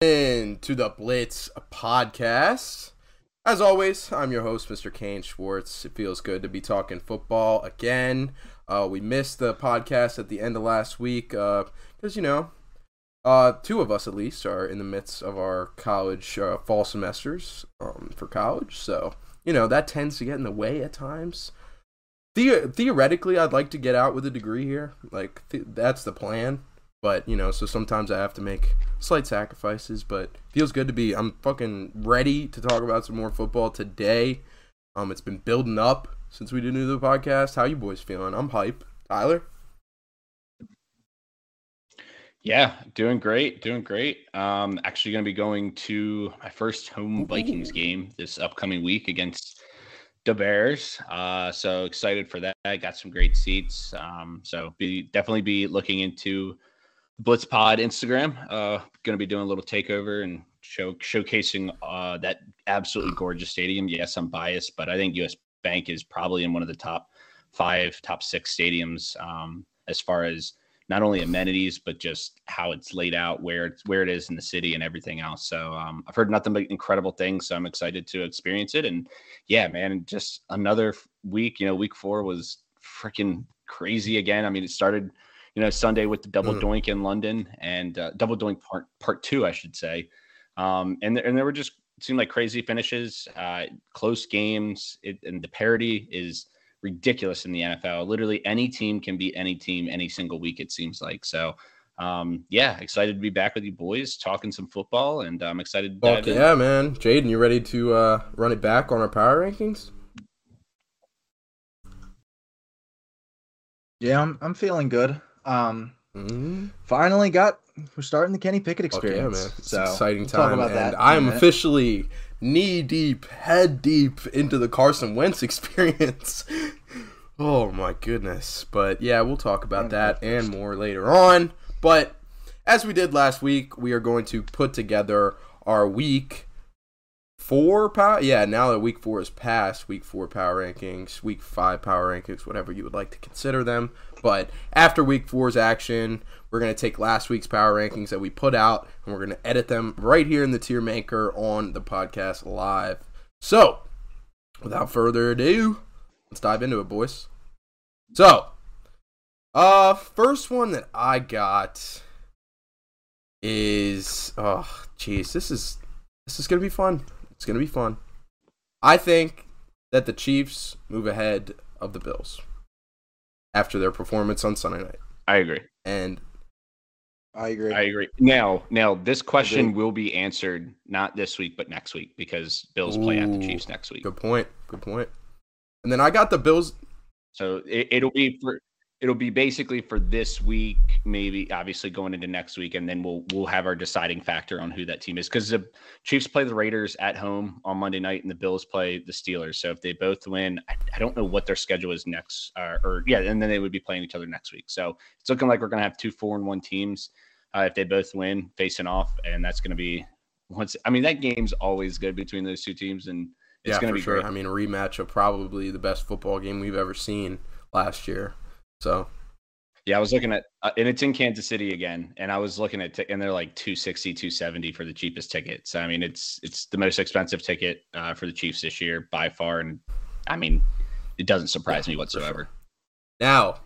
Into the Blitz podcast. As always, I'm your host, Mr. Kane Schwartz. It feels good to be talking football again. Uh, we missed the podcast at the end of last week because, you know, uh, two of us at least are in the midst of our college uh, fall semesters um, for college. So, you know, that tends to get in the way at times. The- theoretically, I'd like to get out with a degree here. Like, th- that's the plan. But, you know, so sometimes I have to make slight sacrifices, but feels good to be. I'm fucking ready to talk about some more football today. Um, it's been building up since we do the podcast. How you boys feeling? I'm hype. Tyler? Yeah, doing great, doing great. Um, actually going to be going to my first home Vikings game this upcoming week against the Bears. Uh, so excited for that. I got some great seats. Um, so be definitely be looking into Blitz Pod Instagram. Uh, going to be doing a little takeover and show showcasing uh, that absolutely gorgeous stadium. Yes, I'm biased, but I think US Bank is probably in one of the top five, top six stadiums um, as far as not only amenities but just how it's laid out, where it's where it is in the city, and everything else. So um, I've heard nothing but incredible things. So I'm excited to experience it. And yeah, man, just another week. You know, week four was freaking crazy again. I mean, it started you know Sunday with the double Mm. doink in London and uh, double doink part part two, I should say. Um, and there, and there were just seemed like crazy finishes, uh, close games, it, and the parity is ridiculous in the NFL. Literally, any team can beat any team any single week. It seems like so. Um, yeah, excited to be back with you boys, talking some football, and I'm excited to Fuck dive in. yeah, man. Jaden, you ready to uh, run it back on our power rankings? Yeah, I'm I'm feeling good. Um, Mm-hmm. finally got we're starting the Kenny Pickett Fuck yeah, man. experience. It's so an exciting we'll talk about that and in a I am officially knee deep, head deep into the Carson Wentz experience. oh my goodness. But yeah, we'll talk about And that and more later on. But as we did last week, we are going to put together our week four power. Yeah, now that week four is past, week four power rankings, week five power rankings, whatever you would like to consider them. But after week four's action, we're going to take last week's power rankings that we put out and we're going to edit them right here in the tier maker on the podcast live. So, without further ado, let's dive into it, boys. So, uh, first one that I got is oh, jeez, this is this is gonna be fun. It's gonna be fun. I think that the Chiefs move ahead of the Bills after their performance on Sunday night, I agree. and I agree. I agree. Now, now this question will be answered not this week, but next week because Bills play at the Chiefs next week. good point, good point. And then I got the Bills. So it, it'll be for it'll be basically for this week, maybe obviously going into next week, and then we'll we'll have our deciding factor on who that team is because the Chiefs play the Raiders at home on Monday night, and the Bills play the Steelers. So if they both win, I, I don't know what their schedule is next, uh, or yeah, and then they would be playing each other next week. So it's looking like we're gonna have two four and one teams uh, if they both win facing off, and that's gonna be once. I mean that game's always good between those two teams, and it's yeah, gonna be sure. great. I mean, a rematch of probably the best football game we've ever seen last year. So Yeah, I was looking at, uh, and it's in Kansas City again, and I was looking at, t- and they're like 260, 270 for the cheapest ticket. So I mean, it's it's the most expensive ticket uh, for the Chiefs this year by far, and I mean, it doesn't surprise me for sure. whatsoever. Now,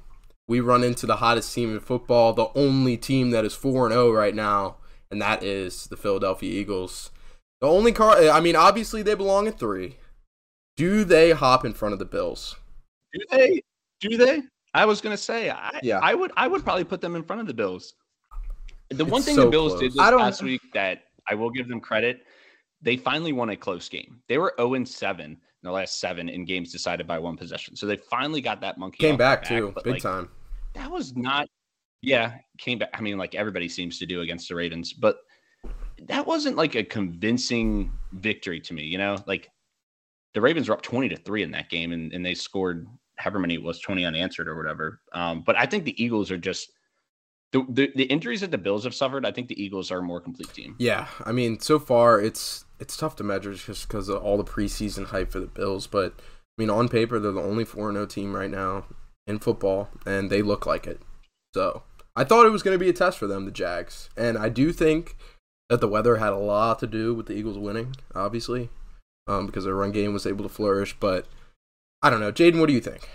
we run into the hottest team in football, the only team that is 4 and 0 right now, and that is the Philadelphia Eagles. The only car I mean, obviously they belong at 3. Do they hop in front of the Bills? Do they? Do they? I was gonna say, I, Yeah. I would, I would probably put them in front of the Bills. The one It's thing so the Bills close. did this last week that I will give them credit, they finally won a close game. They were 0 and 7 in the last seven in games decided by one possession. So they finally got that monkey Came off their back too, big like, time. that was not yeah came back i mean like everybody seems to do against the ravens but that wasn't like a convincing victory to me. You know, like the Ravens were up twenty to three in that game, and, and they scored however many it was twenty unanswered or whatever. Um, but I think the Eagles are just the, the the injuries that the Bills have suffered. I think the Eagles are a more complete team. Yeah, I mean, so far it's it's tough to measure just because of all the preseason hype for the Bills. But I mean, on paper, they're the only four zero team right now in football, and they look like it. So I thought it was going to be a test for them, the Jags, and I do think that the weather had a lot to do with the Eagles winning, obviously, um, because their run game was able to flourish. But I don't know, Jaden, what do you think?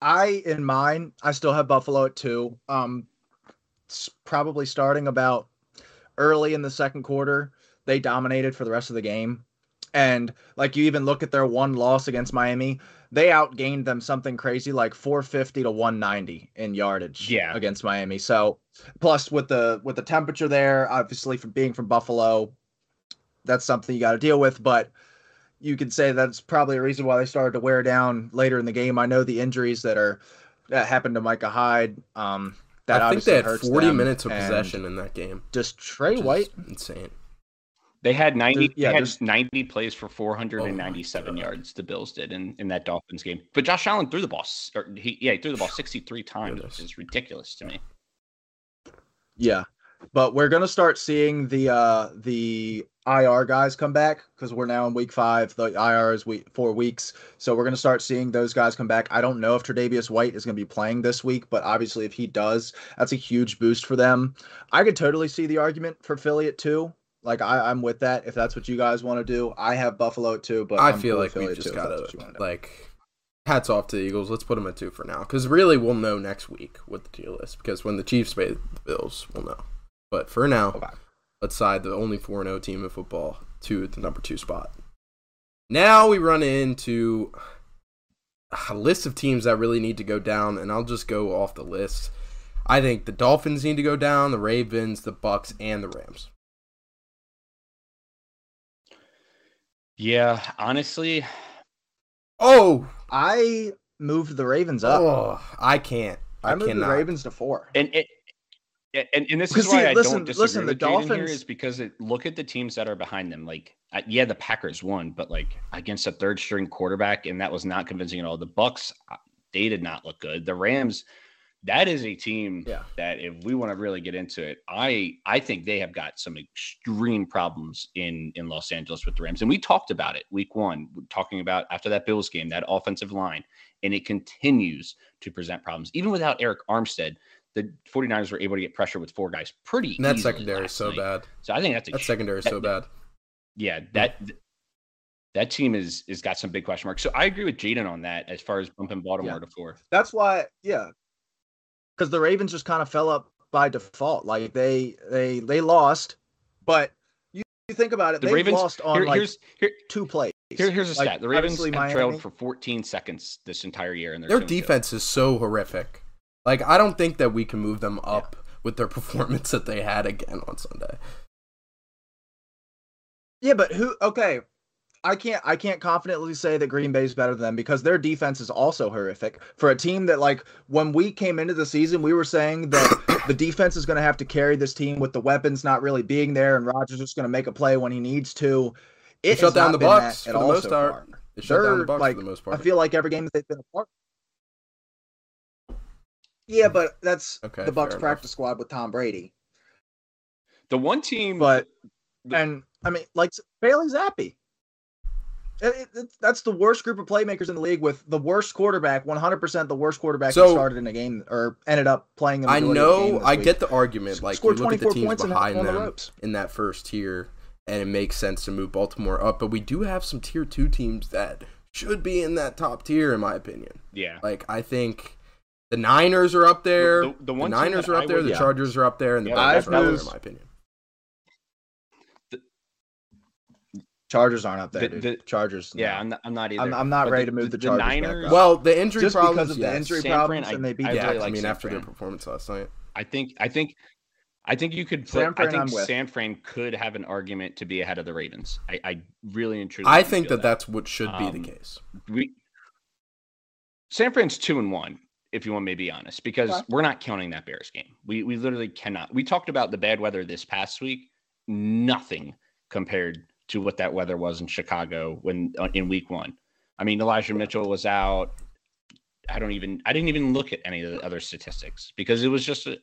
I in mine, I still have Buffalo at two. Um, s- probably starting about early in the second quarter, they dominated for the rest of the game. And like you even look at their one loss against Miami, they outgained them something crazy like 450 to 190 in yardage Yeah. against Miami. So plus with the with the temperature there, obviously from being from Buffalo, that's something you got to deal with, but you could say that's probably a reason why they started to wear down later in the game. I know the injuries that are that happened to Micah Hyde. Um, that I think they had 40 minutes of possession in that game. Just Trey White. insane. They had ninety. Yeah, they had there's- ninety plays for four hundred and ninety-seven yards. The Bills did in, in that Dolphins game. But Josh Allen threw the ball. Or he, yeah, he threw the ball sixty-three times, Goodness. which is ridiculous to me. Yeah, but we're gonna start seeing the uh the IR guys come back because we're now in week five. The IR is week four weeks, so we're gonna start seeing those guys come back. I don't know if Tre'Davious White is gonna be playing this week, but obviously if he does, that's a huge boost for them. I could totally see the argument for Philly at two. Like I, I'm with that if that's what you guys want to do. I have Buffalo at two, but I I'm feel cool like we just two, if that's gotta what you wanna do. like hats off to the Eagles. Let's put them at two for now, because really we'll know next week what the deal is. Because when the Chiefs play the Bills, we'll know. But for now, Okay. let's side the only four zero oh team in football to the number two spot. Now we run into a list of teams that really need to go down, and I'll just go off the list. I think the Dolphins need to go down, the Ravens, the Bucks, and the Rams. Yeah, honestly, Oh, I moved the Ravens up. oh I can't. I, I moved cannot. the Ravens to four. and it. And, and this is why see, I listen- don't disagree listen, the with Jaden here Dolphins- is because it, look at the teams that are behind them. Like, uh, yeah, the Packers won, but like against a third string quarterback, and that was not convincing at all. The Bucks, they did not look good. The Rams, that is a team Yeah. that if we want to really get into it, I I think they have got some extreme problems in in Los Angeles with the Rams, and we talked about it week one, talking about after that Bills game, that offensive line, and it continues to present problems even without Arik Armstead. The 49ers were able to get pressure with four guys pretty And that easily secondary is so night. bad. So I think that's a That sh- secondary is that- so bad. yeah, hmm. that that team is is got some big question marks. So I agree with Jaden on that as far as bumping Baltimore Yeah. to four. That's why, yeah, because the Ravens just kind of fell up by default. Like they they they lost, but you, you think about it, The they Ravens lost on here, like here's here, two plays. here here's a Like, stat. The Ravens obviously have Miami- trailed for 14 seconds this entire year, and Their 2 and defense is so horrific. Like I don't think that we can move them up with their performance that they had again on Sunday. Yeah, but who? Okay, I can't I can't confidently say that Green Bay is better than them because their defense is also horrific for a team that like when we came into the season we were saying that the defense is going to have to carry this team with the weapons not really being there and Rodgers just going to make a play when he needs to. It shut down the Bucks for at the all most so part. far. They shut down the Bucks like, for the most part. I feel like every game that they've been apart. Yeah, but that's Okay, the Bucks fair enough. practice squad with Tom Brady. The one team, But the- and I mean, like Bailey Zappe. It- it- it's- that's the worst group of playmakers in the league with the worst quarterback, 100% the worst quarterback So- who started in a game or ended up playing. the I majority of the game I know. this I week. get the argument. Like you look at the teams behind on the them ropes. in that first tier, and it makes sense to move Baltimore up. But we do have some tier two teams that should be in that top tier, in my opinion. yeah, Like I think the Niners are up there. The- the one team Niners that are I up there. would- The Yeah. Chargers are up there, and the Yeah, Bucks I've are up there, in my opinion. Chargers aren't up there. The- dude. the- Chargers. no. yeah. I'm not, I'm not either. I'm, I'm not But ready to move the, Chargers back Niners. up. Well, the injury just problems, because of the injury San Fran, problems, I- and they beat. I yeah, really I like mean San after their performance last night. I think, I think, I think you could put. San I think I'm. San Fran could have an argument to be ahead of the Ravens. I, I really and truly. I think feel that that's what should be Um, the case. we San Fran's two and one. If you want me to be honest, because Okay. we're not counting that Bears game. We we literally cannot. We talked about the bad weather this past week. Nothing compared to what that weather was in Chicago when uh, in Week One. I mean, Elijah Mitchell was out. I don't even. I didn't even look at any of the other statistics because it was just a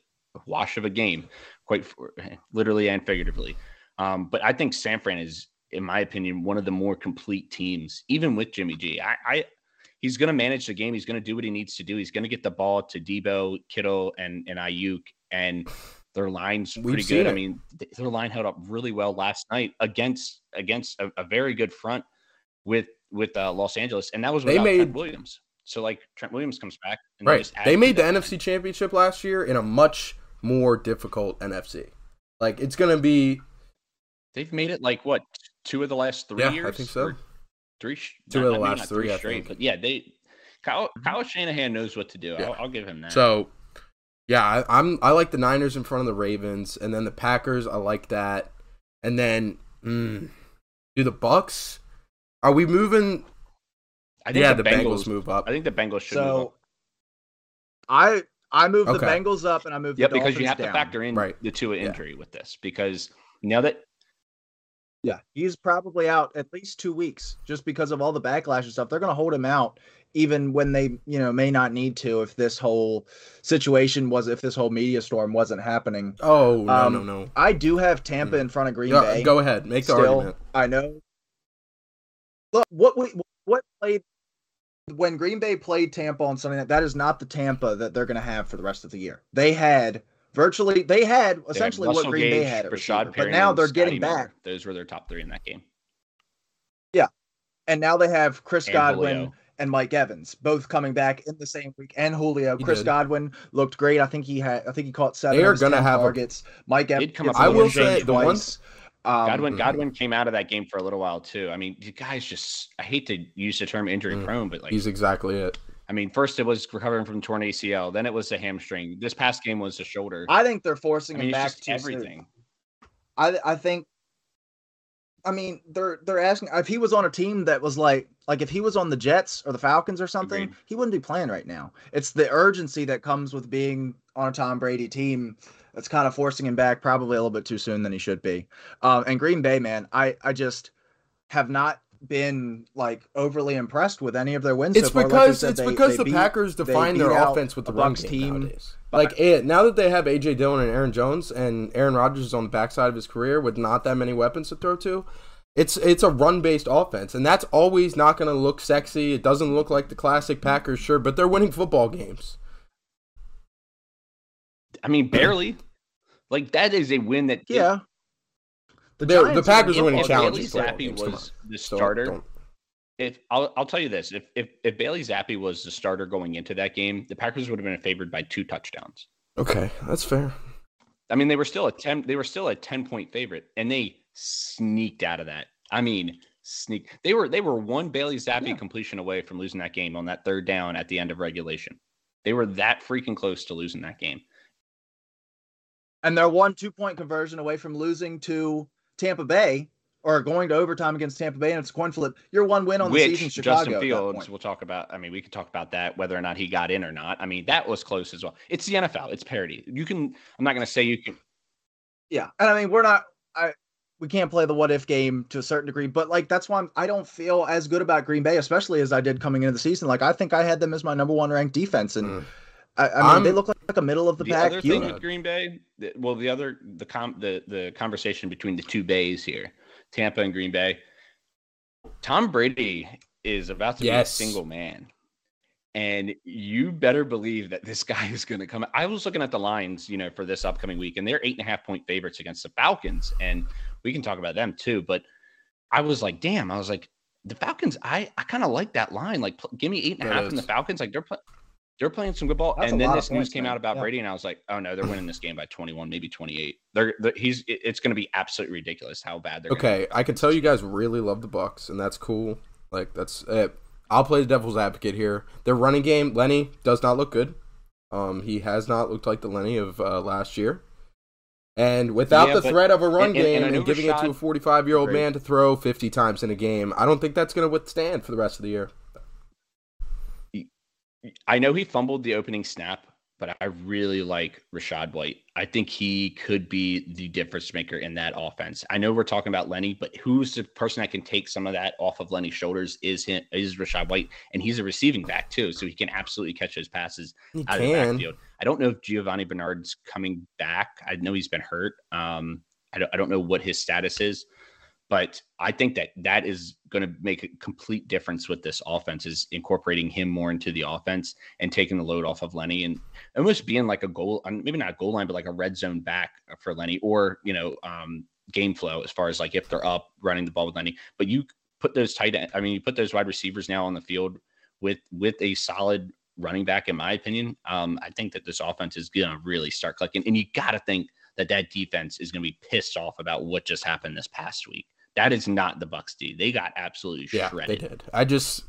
wash of a game, quite for, literally and figuratively. Um, but I think San Fran is, in my opinion, one of the more complete teams, even with Jimmy G. I, I he's going to manage the game. He's going to do what he needs to do. He's going to get the ball to Deebo, Kittle, and and Aiyuk, and their line's We've pretty good. I mean, th- their line held up really well last night against against a, a very good front with with uh, Los Angeles, and that was They without Trent made- Williams. So like Trent Williams comes back, and Right. just They made the that. NFC Championship last year in a much more difficult NFC. Like it's gonna be They've made it like what two of the last three Yeah, I think so. Or Three, Two not- of the maybe last not three, I straight, think. but yeah, they Kyle Kyle Shanahan knows what to do. Yeah. I'll, I'll give him that. so. Yeah, I, I'm. I like the Niners in front of the Ravens, and then the Packers. I like that, and then mm, do the Bucks. Are we moving? I think Yeah, the, the Bengals, Bengals move up. I think the Bengals should move So up. I I moved Okay. the Bengals up and I moved Yeah, because you Dolphins have to factor in Right. the Tua Yeah. injury with this because now that Yeah, he's probably out at least two weeks just because of all the backlash and stuff. They're going to hold him out even when they, you know, may not need to if this whole situation was if this whole media storm wasn't happening. Oh no Um, no no! I do have Tampa in front of Green Go, Bay. go ahead, make the Still, argument. I know. Look, what we what played when Green Bay played Tampa on Sunday night. That is not the Tampa that they're going to have for the rest of the year. They had virtually they had they had essentially what Green Gage, Bay had, at Rashad receiver. But now they're Scotty getting Miller. back, Those were their top three in that game. Yeah, and now they have Chris And Godwin Julio. and Mike Evans both coming back in the same week. And Julio, He Chris did. Godwin looked great. I think he had. I think he caught seven. They of are gonna 10 have a- targets. Mike Evans. Did come gets up a with little one. The one- twice. Um, Godwin. Godwin came out of that game for a little while too. I mean, you guys just I hate to use the term injury Mm. prone, but like He's exactly it. I mean, first it was recovering from torn ACL, then it was the hamstring. This past game was the shoulder. I think they're forcing I mean, him back soon. everything. I I think I mean they're they're asking if he was on a team that was like like if he was on the Jets or the Falcons or something, Agreed. he wouldn't be playing right now. It's the urgency that comes with being on a Tom Brady team that's kind of forcing him back probably a little bit too soon than he should be. Um and Green Bay, man, I I just have not been like overly impressed with any of their wins. It's so far. Like because said, it's they- because they the beat- Packers they define their offense with the a Bucks team. nowadays. Like eh, now that they have AJ Dillon and Aaron Jones, and Aaron Rodgers is on the backside of his career with not that many weapons to throw to, it's it's a run based offense, and that's always not going to look sexy. It doesn't look like the classic Packers, sure, but they're winning football games. I mean, barely. like that is a win that Yeah. The, They're- the Giants Packers are are winning if challenging Bailey Zappe was the So starter, don't- if I'll, I'll tell you this, if, if if Bailey Zappe was the starter going into that game, the Packers would have been favored by two touchdowns. okay, that's fair. I mean, they were still a ten. They were still a ten point favorite, and they sneaked out of that. I mean, sneak. They were they were one Bailey Zappe Yeah. completion away from losing that game on that third down at the end of regulation. They were that freaking close to losing that game. and they're one two point conversion away from losing to Tampa Bay or going to overtime against Tampa Bay, and it's a coin flip. You're one win on the season, Chicago. Justin Fields, we'll talk about. I mean, we could talk about that whether or not he got in or not. I mean, that was close as well. It's the NFL. It's parity. You can. I'm not going to say you can. Yeah, and I mean we're not. I we can't play the what if game to a certain degree, but like that's why I'm, I don't feel as good about Green Bay, especially as I did coming into the season. Like I think I had them as my number one ranked defense, and Mm. I, I mean I'm- they look like, like a middle of the, The pack other thing with Green Bay, the- well, the other the com the the conversation between the two bays here, Tampa and Green Bay. Tom Brady is about to Yes. be a single man. And you better believe that this guy is going to come. I was looking at the lines, you know, for this upcoming week, and they're eight and a half point favorites against the Falcons. And we can talk about them too. But I was like, damn, I was like, the Falcons, I, I kind of like that line. Like, pl- give me eight and a half and a That half from the. Falcons. Like, they're, pl- they're playing some good ball. That's and then this news points, came man. out about Yeah. Brady, and I was like, oh no, they're winning this game by 21, maybe 28. They're, they're he's, it's going to be absolutely ridiculous how bad they're gonna Okay, I can tell you guys really love the Bucks, and that's cool. Like that's it. I'll play the devil's advocate here. Their running game, Lenny does not look good. Um, he has not looked like the Lenny of uh, last year. And without Yeah, the threat of a run and- and- game and I and, know giving it to a 45 year old man to throw 50 times in a game, I don't think that's going to withstand for the rest of the year. I know he fumbled the opening snap, but I really like Rachaad White. I think he could be the difference maker in that offense. I know we're talking about Lenny, but who's the person that can take some of that off of Lenny's shoulders is him is Rachaad White, and he's a receiving back too, so he can absolutely catch those passes He out of the can. backfield. I don't know if Giovani Bernard's coming back. I know he's been hurt. Um, I don't, I don't know what his status is, but I think that that is going to make a complete difference with this offense is incorporating him more into the offense and taking the load off of Lenny and almost being like a goal, maybe not a goal line, but like a red zone back for Lenny or, you know, um, game flow as far as like if they're up running the ball with Lenny, but you put those tight end, I mean, you put those wide receivers now on the field with, with a solid running back, in my opinion. Um, I think that this offense is going to really start clicking and you got to think that that defense is going to be pissed off about what just happened this past week. That is not the Bucks D. They got absolutely Yeah, shredded. they did. I just,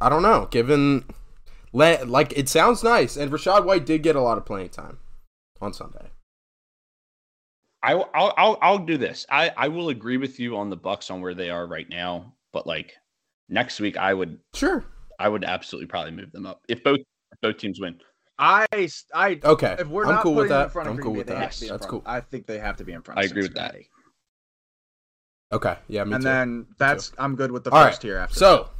I don't know. Given, like, it sounds nice, and Rachaad White did get a lot of playing time on Sunday. I, will I'll, I'll I'll do this. I I will agree with you on the Bucks on where they are right now, but like next week, I would Sure. I would absolutely probably move them up if both if both teams win. I I Okay. if we're I'm not cool with putting in that. front of I'm Green cool Bay, with they that. have to be in That's cool. I think they have to be in front. I of agree with that. Cincinnati. Okay. Yeah, me and too. then that's I'm good with the All first right. tier after. So,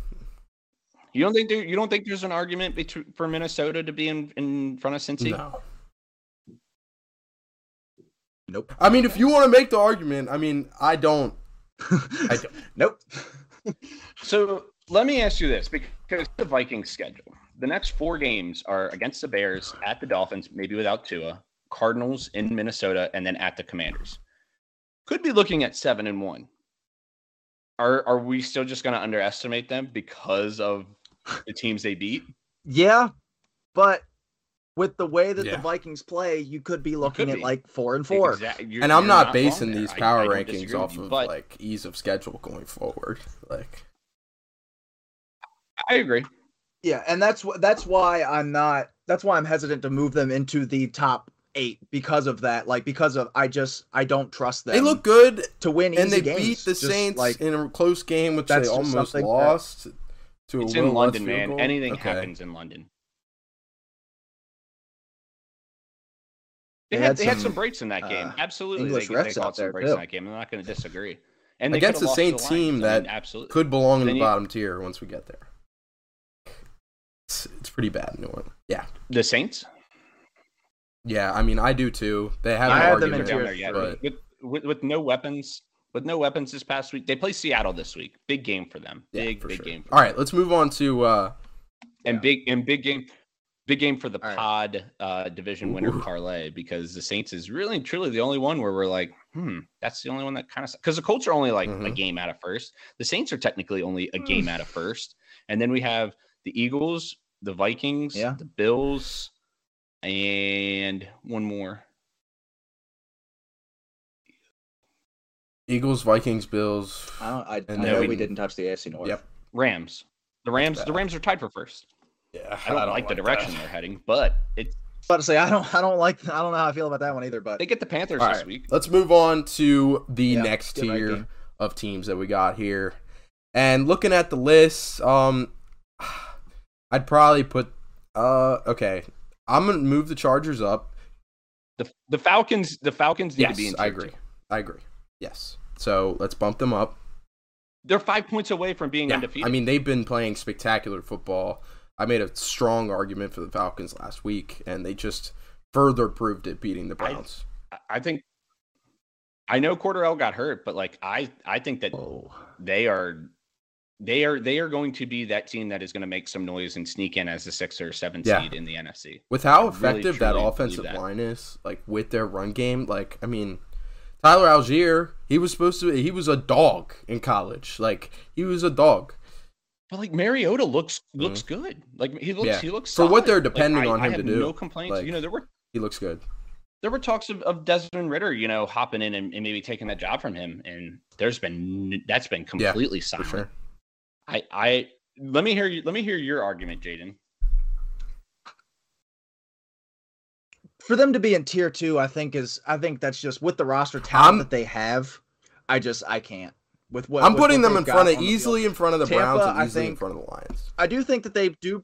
You don't think there, you don't think there's an argument between for Minnesota to be in, in front of Cincy? no. nope. I mean, if you want to make the argument, I mean, I don't. I don't. nope. So let me ask you this because the Vikings schedule, the next four games are against the Bears, at the Dolphins, maybe without Tua, Cardinals in Minnesota, and then at the Commanders. Could be looking at seven and one. Are are we still just going to underestimate them because of the teams they beat? Yeah, but with the way that Yeah. the Vikings play, you could be looking could at be. like four and four. Exact- you're- And I'm you're not, basing these power I don't rankings disagree off you, of but like ease of schedule going forward. Like, I agree. Yeah, and that's that's why I'm not. That's why I'm hesitant to move them into the top eight because of that. Like because of I just I don't trust them. they look good, to win and easy they games. beat the Just, Saints Like in a close game, which they that's just almost something that- lost to a It's in London, man. goal. Anything Okay. happens in London. They, They had, had they had some, some breaks in that game. uh, Absolutely, English they, they refs caught out some there, breaks too. in that game. I'm not going to disagree. And they against the lost to Saints the Lions. team I mean, that absolutely could belong in the you- bottom tier once we get there. It's, it's pretty bad, New Orleans. Yeah, the Saints. Yeah. I mean, I do too. They have I an had them in down tier there yet. but With, with with no weapons, with no weapons this past week, they play Seattle this week. Big game for them. yeah, Big for big sure. game. For All them. right, let's move on to uh, and big and big game, big game for the All right. pod uh, division winner Ooh. parlay because the Saints is really and truly the only one where we're like, hmm, that's the only one that kind of because the Colts are only like a Mhm. game out of first. The Saints are technically only a game out of first, and then we have the Eagles, the Vikings, Yeah. the Bills, and one more. Eagles, Vikings, Bills. I don't. I, I know then- we didn't touch the AFC North. Yep. Rams. The Rams. The. Rams are tied for first. Yeah, I don't, like the direction they're heading, but it's About to say I don't. I don't like. I don't know how I feel about that one either. But they get the Panthers All this right, week. let's move on to the Yeah, next tier game. of teams that we got here. And looking at the list, um, I'd probably put. Uh, okay, I'm gonna move the Chargers up. The the Falcons. The Falcons need Yes, to be in. I agree. two. I agree. Yes. So let's bump them up. They're five points away from being Yeah, undefeated. I mean they've been playing spectacular football. I made a strong argument for the Falcons last week, and they just further proved it, beating the Browns. I- I think. I know Cordell got hurt, but like I, I think that oh, they are, they are, they are going to be that team that is going to make some noise and sneak in as a six or seven Yeah. seed in the NFC. With how I really, effective that offensive that. line is, like with their run game, like I mean, Tyler Allgeier, he was supposed to, he was a dog in college. Like he was a dog. But like Mariota looks looks good. Like he looks Mm-hmm. Yeah. he looks For what they're Like, depending I- on I him to have do. No complaints. Like- you know there were He looks good. there were talks of, of Desmond Ridder, you know, hopping in and, and maybe taking that job from him, and there's been that's been Yeah, completely For silent. Sure. I I let me hear you. Let me hear your argument, Jaden. for them to be in tier two, I think is. I think that's just with the roster talent I'm- that they have. I just. I can't. With what I'm with putting what them in front of on field. easily in front of the Tampa, Browns and I easily in front of the Lions. I do think that they do.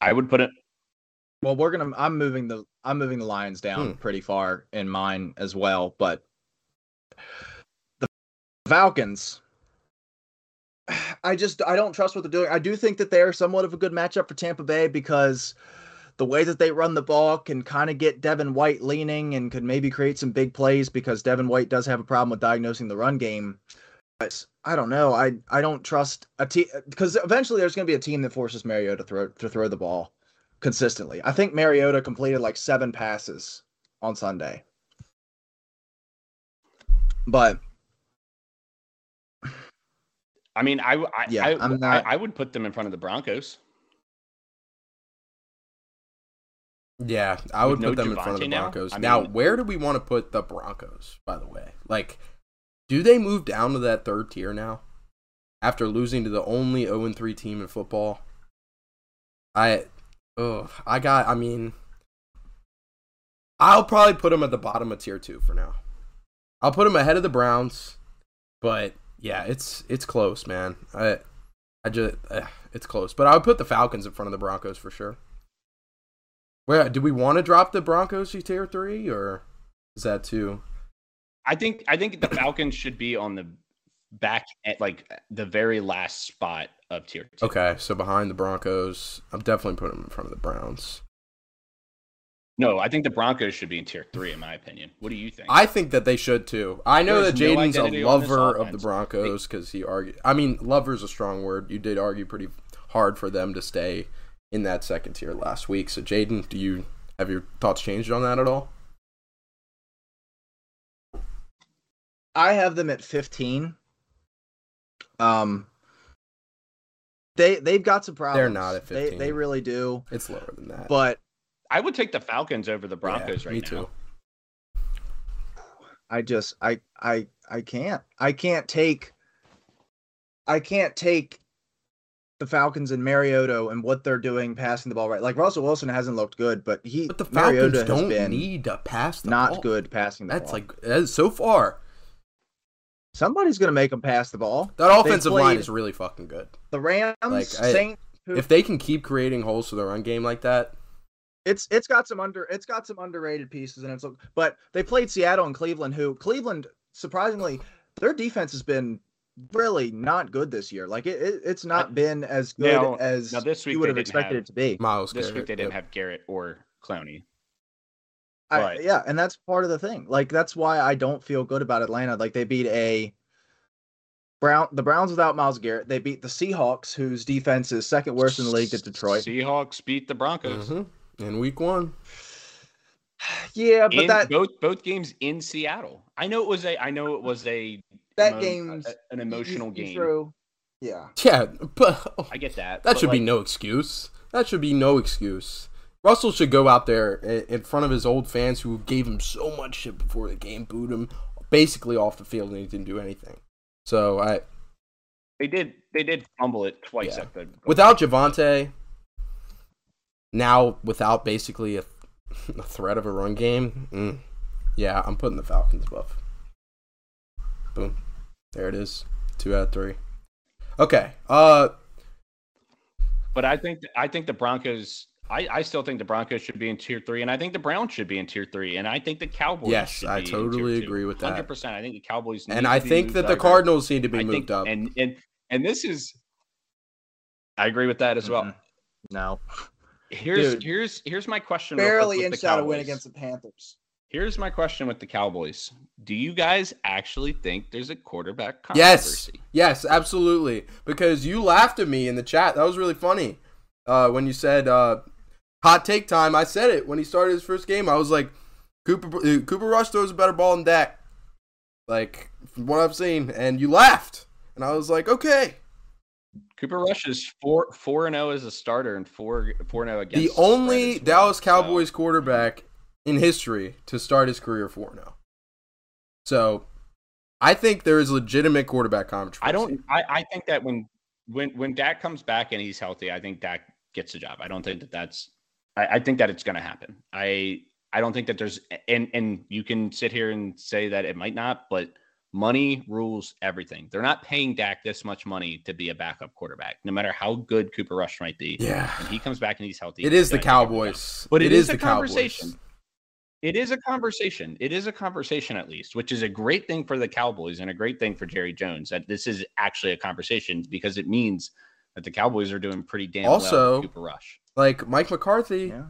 I would put it. Well, we're gonna. I'm moving the. I'm moving the Lions down Hmm. pretty far in mine as well, but the Falcons. I just I don't trust what they're doing. I do think that they're somewhat of a good matchup for Tampa Bay because the way that they run the ball can kind of get Devin White leaning and could maybe create some big plays because Devin White does have a problem with diagnosing the run game. But I don't know. I I don't trust a team because eventually there's going to be a team that forces Mariota to throw to throw the ball consistently. I think Mariota completed like seven passes on Sunday. But I mean, I I, Yeah, I, I'm not- I, I would put them in front of the Broncos. Yeah, I would With put no them in front of the Javonte now? Broncos. I Now, where do we want to put the Broncos, by the way? Like, do they move down to that third tier now? After losing to the only 0 3 team in football? I, oh, I got, I mean, I'll probably put them at the bottom of tier two for now. I'll put them ahead of the Browns, but yeah, it's it's close, man. I, I just, uh, it's close. But I would put the Falcons in front of the Broncos for sure. Where do we want to drop the Broncos to tier three, or is that too? I think I think the Falcons should be on the back at like the very last spot of tier two. Okay, so behind the Broncos, I'm definitely putting them in front of the Browns. No, I think the Broncos should be in tier three, in my opinion. What do you think? I think that they should too. I know There's that Jaden's identity a lover of the. Broncos because he argued. I mean, lover's a strong word. You did argue pretty hard for them to stay in that second tier last week. So, Jaden, do you have your thoughts changed on that at all? I have them at 15. Um they they've got some problems. They're not at They 15. they really do. It's lower than that. But I would take the Falcons over the Broncos Yeah, Broncos me right too. I just I I I can't. I can't take I can't take the Falcons and Mariota and what they're doing passing the ball right. Like Russell Wilson hasn't looked good, but he But the Falcons Mariota don't been need to pass the not ball. good passing the That's ball. like that is so far. somebody's gonna make them pass the ball. That offensive line is really fucking good. the Rams, Like, I- Saints. who- If they can keep creating holes for the run game like that, it's it's got some under it's got some underrated pieces and it's but they played Seattle and Cleveland who Cleveland surprisingly their defense has been really not good this year. Like it, it it's not been as good Now- as now this week you would they have didn't expected have- it to be. Myles This Garrett, week they didn't yep. have Garrett or Clowney. I, yeah, and that's part of the thing. Like that's why I don't feel good about Atlanta. Like they beat a Brown the Browns without Myles Garrett. They beat the Seahawks, whose defense is second worst in the league to Detroit. Seahawks beat the Broncos. Mhm. In week one. Yeah, but in that both both games in Seattle. I know it was a I know it was a that emo- game's a- uh, uh, an emotional you- you game. threw- yeah. Yeah, but I get that. that but, should be no excuse. That should be no excuse. Russell should go out there in front of his old fans who gave him so much shit before the game, booed him basically off the field, and he didn't do anything. So I, They did they did fumble it twice Yeah. at the without Javonte, now without basically a, a threat of a run game, mm, yeah, I'm putting the Falcons above. Boom, there it is, two out of three. Okay, uh, But I think I think the Broncos. I, I still think the Broncos should be in tier three, and I think the Browns should be in tier three, and I think the Cowboys. Yes, should I be in totally tier two. agree with that. Hundred percent. I think the Cowboys. Need and to I be think moved that the. Cardinals need to be I moved think, up. and and and this is. I agree with that as well. Mm-mm. No. Here's Dude. here's here's my question. Barely with the inched out a win against the Panthers. Here's my question with the Cowboys. Do you guys actually think there's a quarterback Yes, controversy? yes, absolutely. Because you laughed at me in the chat. That was really funny. Uh, when you said uh, hot take time, I said it when he started his first game. I was like, Cooper uh, Cooper Rush throws a better ball than Dak. Like from what I've seen, and you laughed, and I was like, okay. Cooper Rush is four four and zero as a starter and four four and zero against the only well. Dallas So, Cowboys quarterback in history to start his career 4 and 0. So I think there is legitimate quarterback controversy. I don't. I, I think that when when when Dak comes back and he's healthy, I think Dak gets the job. I don't think that that's. I, I think that it's going to happen. I I don't think that there's and and you can sit here and say that it might not, but Money rules everything. They're not paying Dak this much money to be a backup quarterback, no matter how good Cooper Rush might be. Yeah. When he comes back and he's healthy, It he's is the gonna get everything done. Cowboys. But it it is is the a Cowboys. conversation. It is a conversation. It is a conversation, at least, which is a great thing for the Cowboys and a great thing for Jerry Jones that this is actually a conversation because it means that the Cowboys are doing pretty damn well Also- with Cooper Rush. Like Mike McCarthy. Yeah.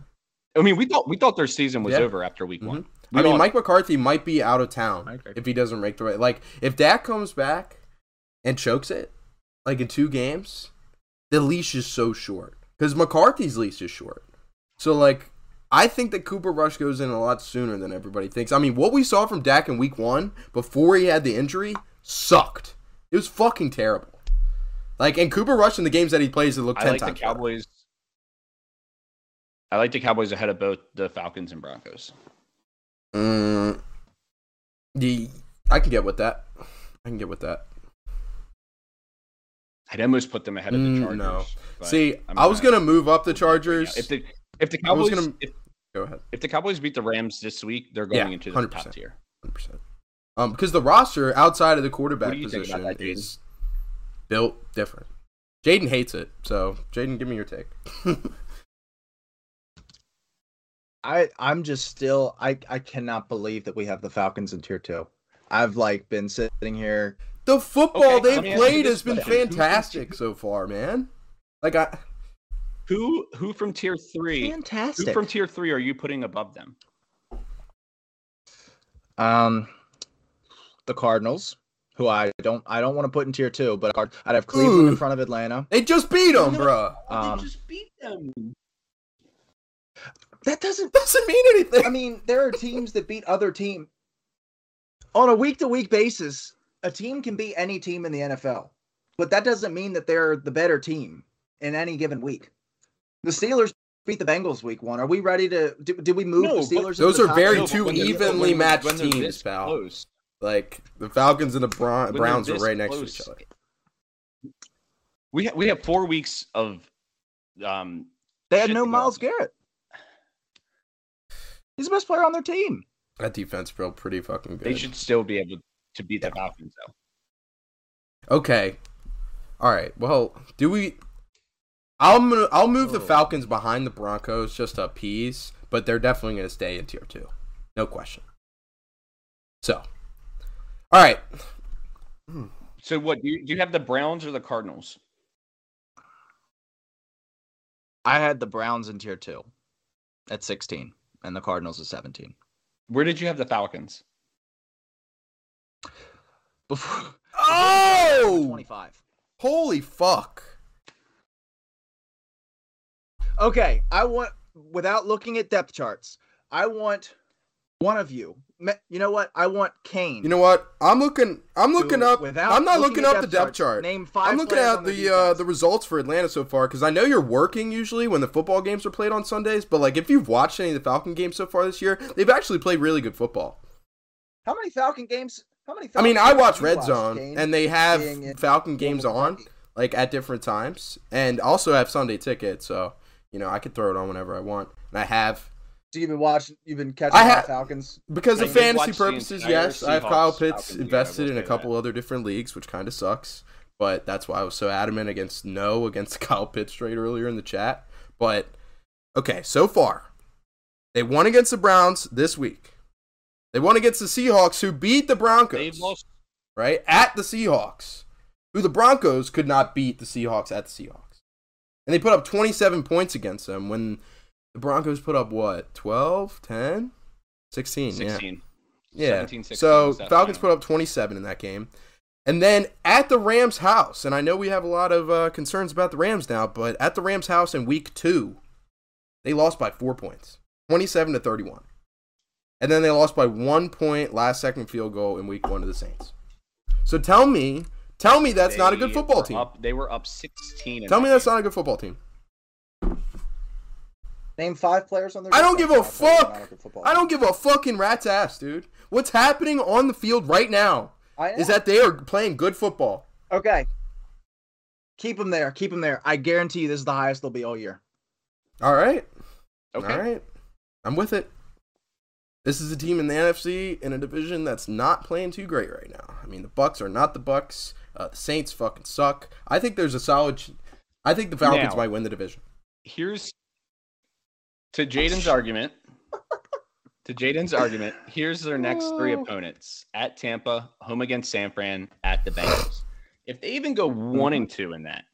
I mean, we thought we thought their season was Yeah. over after week Mhm. one. I mean, Mike McCarthy might be out of town if he doesn't make the right. Like, if Dak comes back and chokes it, like in two games, the leash is so short because McCarthy's leash is short. So, like, I think that Cooper Rush goes in a lot sooner than everybody thinks. I mean, what we saw from Dak in Week One before he had the injury sucked. It was fucking terrible. Like, and Cooper Rush in the games that he plays, it looked I ten like the times better. I like the Cowboys ahead of both the Falcons and Broncos. Mm, the I can get with that. I can get with that. I'd almost put them ahead of the Mm, Chargers. no. See, I'm I was not- gonna move up the Chargers. If the if the Cowboys gonna- if, Go ahead. if the Cowboys beat the Rams this week, they're going Yeah, into the 100%. top tier. Hundred percent. Um, because the roster outside of the quarterback What do you think position that, is built different. Jaden hates it, so Jaden, give me your take. I I'm just still I I cannot believe that we have the Falcons in tier two. I've like been sitting here. the football Okay, they've let me played has been fantastic so far, man. Like I, Who who from tier three? Fantastic. Who Fantastic. from tier three are you putting above them? um, the Cardinals, who I don't I don't want to put in tier two, but I'd have Cleveland Ooh. in front of Atlanta. they just beat them, bro. Um, just beat them. That doesn't. Doesn't mean anything. I mean, there are teams that beat other team on a week to week basis. A team can beat any team in the NFL, but that doesn't mean that they're the better team in any given week. The Steelers beat the Bengals week one. Are we ready to? Did, did we move No, the Steelers? those the are very eight? No, two evenly when- matched when teams, pal. close- like the Falcons and the Bron- Browns are right next close, to each other. We ha- we have four weeks of um They had no Myles. Garrett. He's the best player on their team. That defense built pretty fucking good. They should still be able to beat the Falcons though. Okay. All right. Well, do we? I'll mo- I'll move the Oh. Falcons behind the Broncos just a piece, but they're definitely going to stay in tier two, no question. So, all right. So what do you do you have the Browns or the Cardinals? I had the Browns in tier two at 16, and the Cardinals at 17. Where did you have the Falcons? Before Oh, 25. holy fuck! Okay, I want without looking at depth charts. I want one of you. You know what? I want Kane. You know what? I'm looking. I'm looking up. without I'm not looking looking up the depth charts, chart. name five I'm looking at their the uh, the results for Atlanta so far because I know you're working usually when the football games are played on Sundays. But like, if you've watched any of the Falcon games so far this year, they've actually played really good football. How many Falcon games? How many? I mean, I watch Red watched, Zone, Kane? and they have Falcon games on Kentucky? like at different times, and also have Sunday tickets. So you know, I can throw it on whenever I want, and I have So you've been watching. You've been catching I the ha- Falcons. because of fantasy purposes. entire Yes, I have Kyle Pitts Falcons invested will in a couple that. other different leagues, which kind of sucks. But that's why I was so adamant against no against Kyle Pitts trade earlier in the chat. But okay, so far they won against the Browns this week. They won against the Seahawks, who beat the Broncos. Lost right? At the Seahawks, who the Broncos could not beat the Seahawks at the Seahawks. And they put up 27 points against them when the Broncos put up what? 12, 10, 16, 16. yeah. Yeah. 17, 16 so Falcons final. put up 27 in that game. And then at the Rams' house, and I know we have a lot of uh, concerns about the Rams now, but at the Rams' house in week two, they lost by four points, 27 to 31. And then they lost by one point last second field goal in week one to the Saints. So tell me, tell me that's not a good football team. Up, they were up 16. Tell me that's not a good football team. Name five players on their. I don't give a fuck. not a good football I don't give a fucking rat's ass, dude. What's happening on the field right now is that they are playing good football. okay? Keep them there. Keep them there. I guarantee you, this is the highest they'll be all year. All right. Okay. All right. I'm with it. This is a team in the NFC in a division that's not playing too great right now. I mean, the Bucks are not the Bucks. Uh, the Saints fucking suck. I think there's a solid. I think the Falcons Now- might win the division. Here's to Jaden's argument. To Jaden's argument, here's their next three oh. opponents: at Tampa, home against San Fran, at the Bengals. If they even go one and mm-hmm. two in that,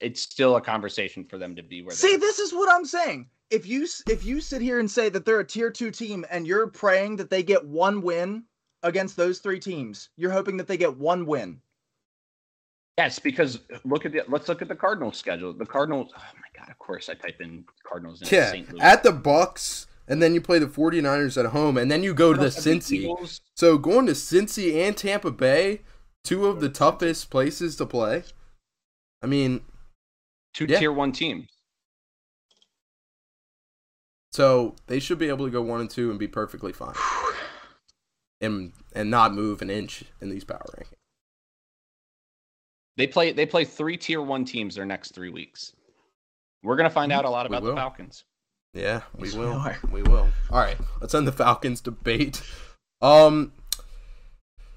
it's still a conversation for them to be where they See, this is what I'm saying. If you if you sit here and say that they're a tier two team and you're praying that they get one win against those three teams, you're hoping that they get one win. Yes, because uh, look at the let's look at the Cardinals schedule. The Cardinals. Oh my god! Of course, I type in Cardinals. Yeah, St. Louis. at the Bucks, and then you play the 49ers at home, and then you go to the At the Cincy. So going to Cincy and Tampa Bay, two of the toughest places to play. I mean, two Yeah. tier one teams. so they should be able to go one and two and be perfectly fine, and and not move an inch in these power rankings. They play they play three tier one teams their next three weeks. We're gonna find out a lot about the. Falcons. Yeah, we Yes, we will. are. We will. All right, let's end the Falcons debate. Um,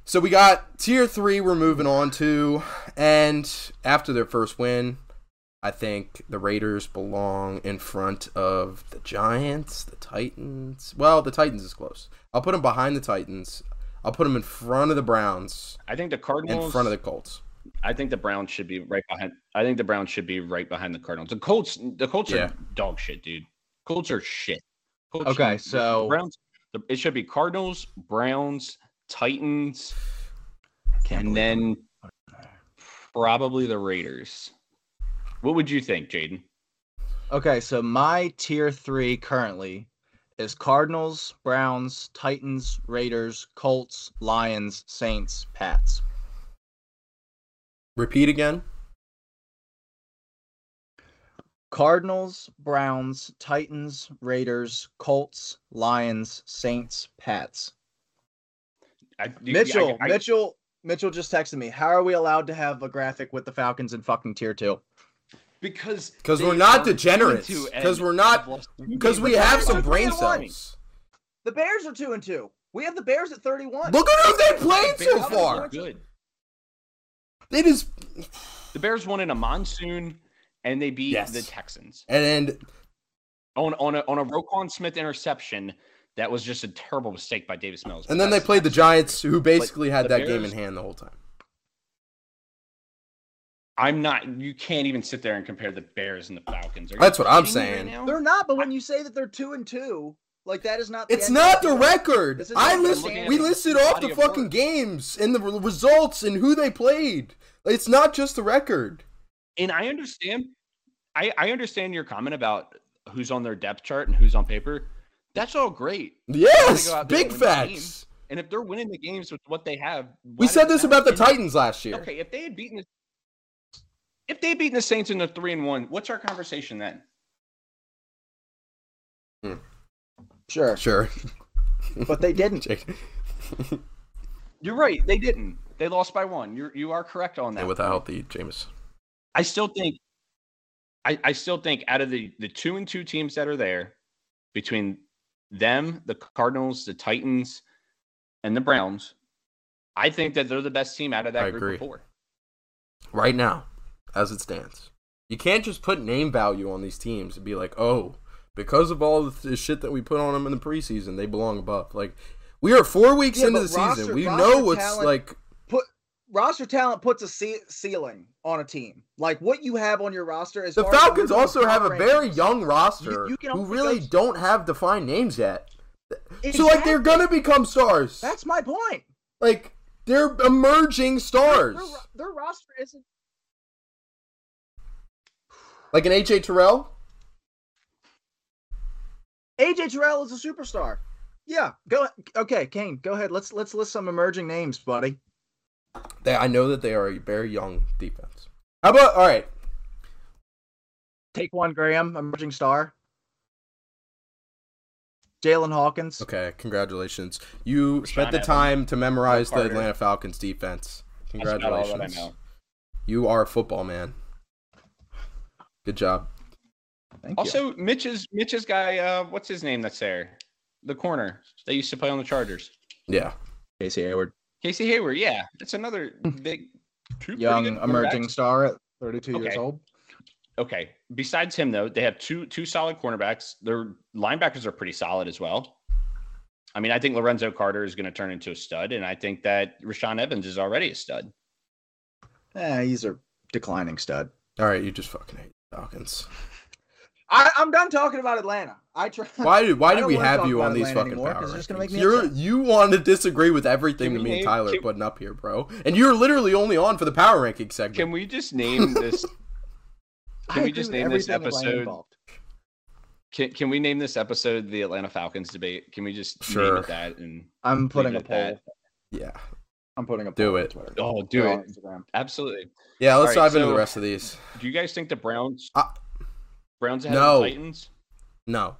so we got tier three. We're moving on to, and after their first win, I think the Raiders belong in front of the Giants, the Titans. Well, the Titans is close. I'll put them behind the Titans. I'll put them in front of the Browns, I think the Cardinals in front of the Colts. I think the Browns should be right behind. I think the Browns should be right behind the Cardinals. The Colts. The Colts Yeah. are dog shit, dude. Colts are shit. Colts Okay, the so- Browns. the- It should be Cardinals, Browns, Titans, and then probably the Raiders. What would you think, Jaden? Okay, so my tier three currently is Cardinals, Browns, Titans, Raiders, Colts, Lions, Saints, Pats. Repeat again. Cardinals, Browns, Titans, Raiders, Colts, Lions, Saints, Pats. I, you- Mitchell, I- I- Mitchell, Mitchell just texted me. How are we allowed to have a graphic with the Falcons in fucking tier two? Because they we're not are degenerates. two 'Cause and we're not- have lost two Because we have some Three brain cells. The Bears are two and two. We have the Bears at thirty-one. Look at who they played The so far. good. They just The Bears won in a monsoon, and they beat Yes. the Texans and on on a on a Roquan Smith interception. That was just a terrible mistake by Davis Mills. and then they played the Giants, who basically had the that game in hand the whole time. I'm not. You can't even sit there and compare the Bears and the Falcons. Are That's what I'm saying. now? They're not, but when you say that they're two and two, like that is not. The It's not the record. This is I not list, we listed off the fucking work. games and the results and who they played. It's not just the record. And I understand. I I understand your comment about who's on their depth chart and who's on paper. That's all great. Yes, go out there big and win the facts. games. And if they're winning the games with what they have, We said this about the matter? And- Titans last year. Okay, if they had beaten the if they had beaten the Saints in the three and one, what's our conversation then? Hmm. Sure, Sure. but they didn't. You're right, they didn't. They lost by one. You're you are correct on that. and without the Jameis. I still think I, I still think out of the, the two and two teams that are there, between them, the Cardinals, the Titans, and the Browns, I think that they're the best team out of that I group agree. of four. right now, as it stands. You can't just put name value on these teams and be like, oh, because of all the shit that we put on them in the preseason, they belong above. Like, we are four weeks Yeah, into the season. We know what's talent- like. Put roster talent puts a ce- ceiling on a team. Like what you have on your roster is The Falcons also have a very young roster You- you who really go- don't have defined names yet. So, like, they're gonna become stars. That's my point. like, they're emerging Their, stars. their, their roster isn't. Like an AJ Terrell. AJ Terrell is a superstar. Yeah, go. Okay, Kane, go ahead. Let's let's list some emerging names, buddy. They, I know that they are a very young defense. How about all right? Take one, Graham, emerging star. Jaylinn Hawkins. Okay, congratulations. You spent the Evans, time to memorize the Atlanta Falcons defense. That's about all that I Congratulations. know. You are a football man. Good job. Thank you. Also, Mitch's Mitch's guy, uh, what's his name that's there? The corner that used to play on the Chargers. Yeah. Casey Hayward. Casey Hayward, yeah, that's another big, two Young good emerging star at 32 years Okay. old. Okay. Besides him, though, they have two two solid cornerbacks. Their linebackers are pretty solid as well. I mean, I think Lorenzo Carter is going to turn into a stud, and I think that Rashaan Evans is already a stud. Eh, he's a declining stud. All right, you just fucking hate the Falcons. I, I'm done talking about Atlanta. I try. Why did why did don't we have you on these Atlanta fucking anymore, power 'cause it's just gonna make rankings? me You're upset. you want to disagree with everything that we me and Tyler are can- putting up here, bro. And you're literally only on for the power ranking segment. Can we just name this? Can I we just name this episode? Can, can we name this episode the Atlanta Falcons debate? Can we just name Sure. it that? And I'm putting a poll. that. yeah, I'm putting a Do poll on it. Twitter. oh, do it Instagram. absolutely. yeah. Let's All right, dive into the rest of these. Do you guys think the Browns? Uh, Browns ahead no. of the Titans? No.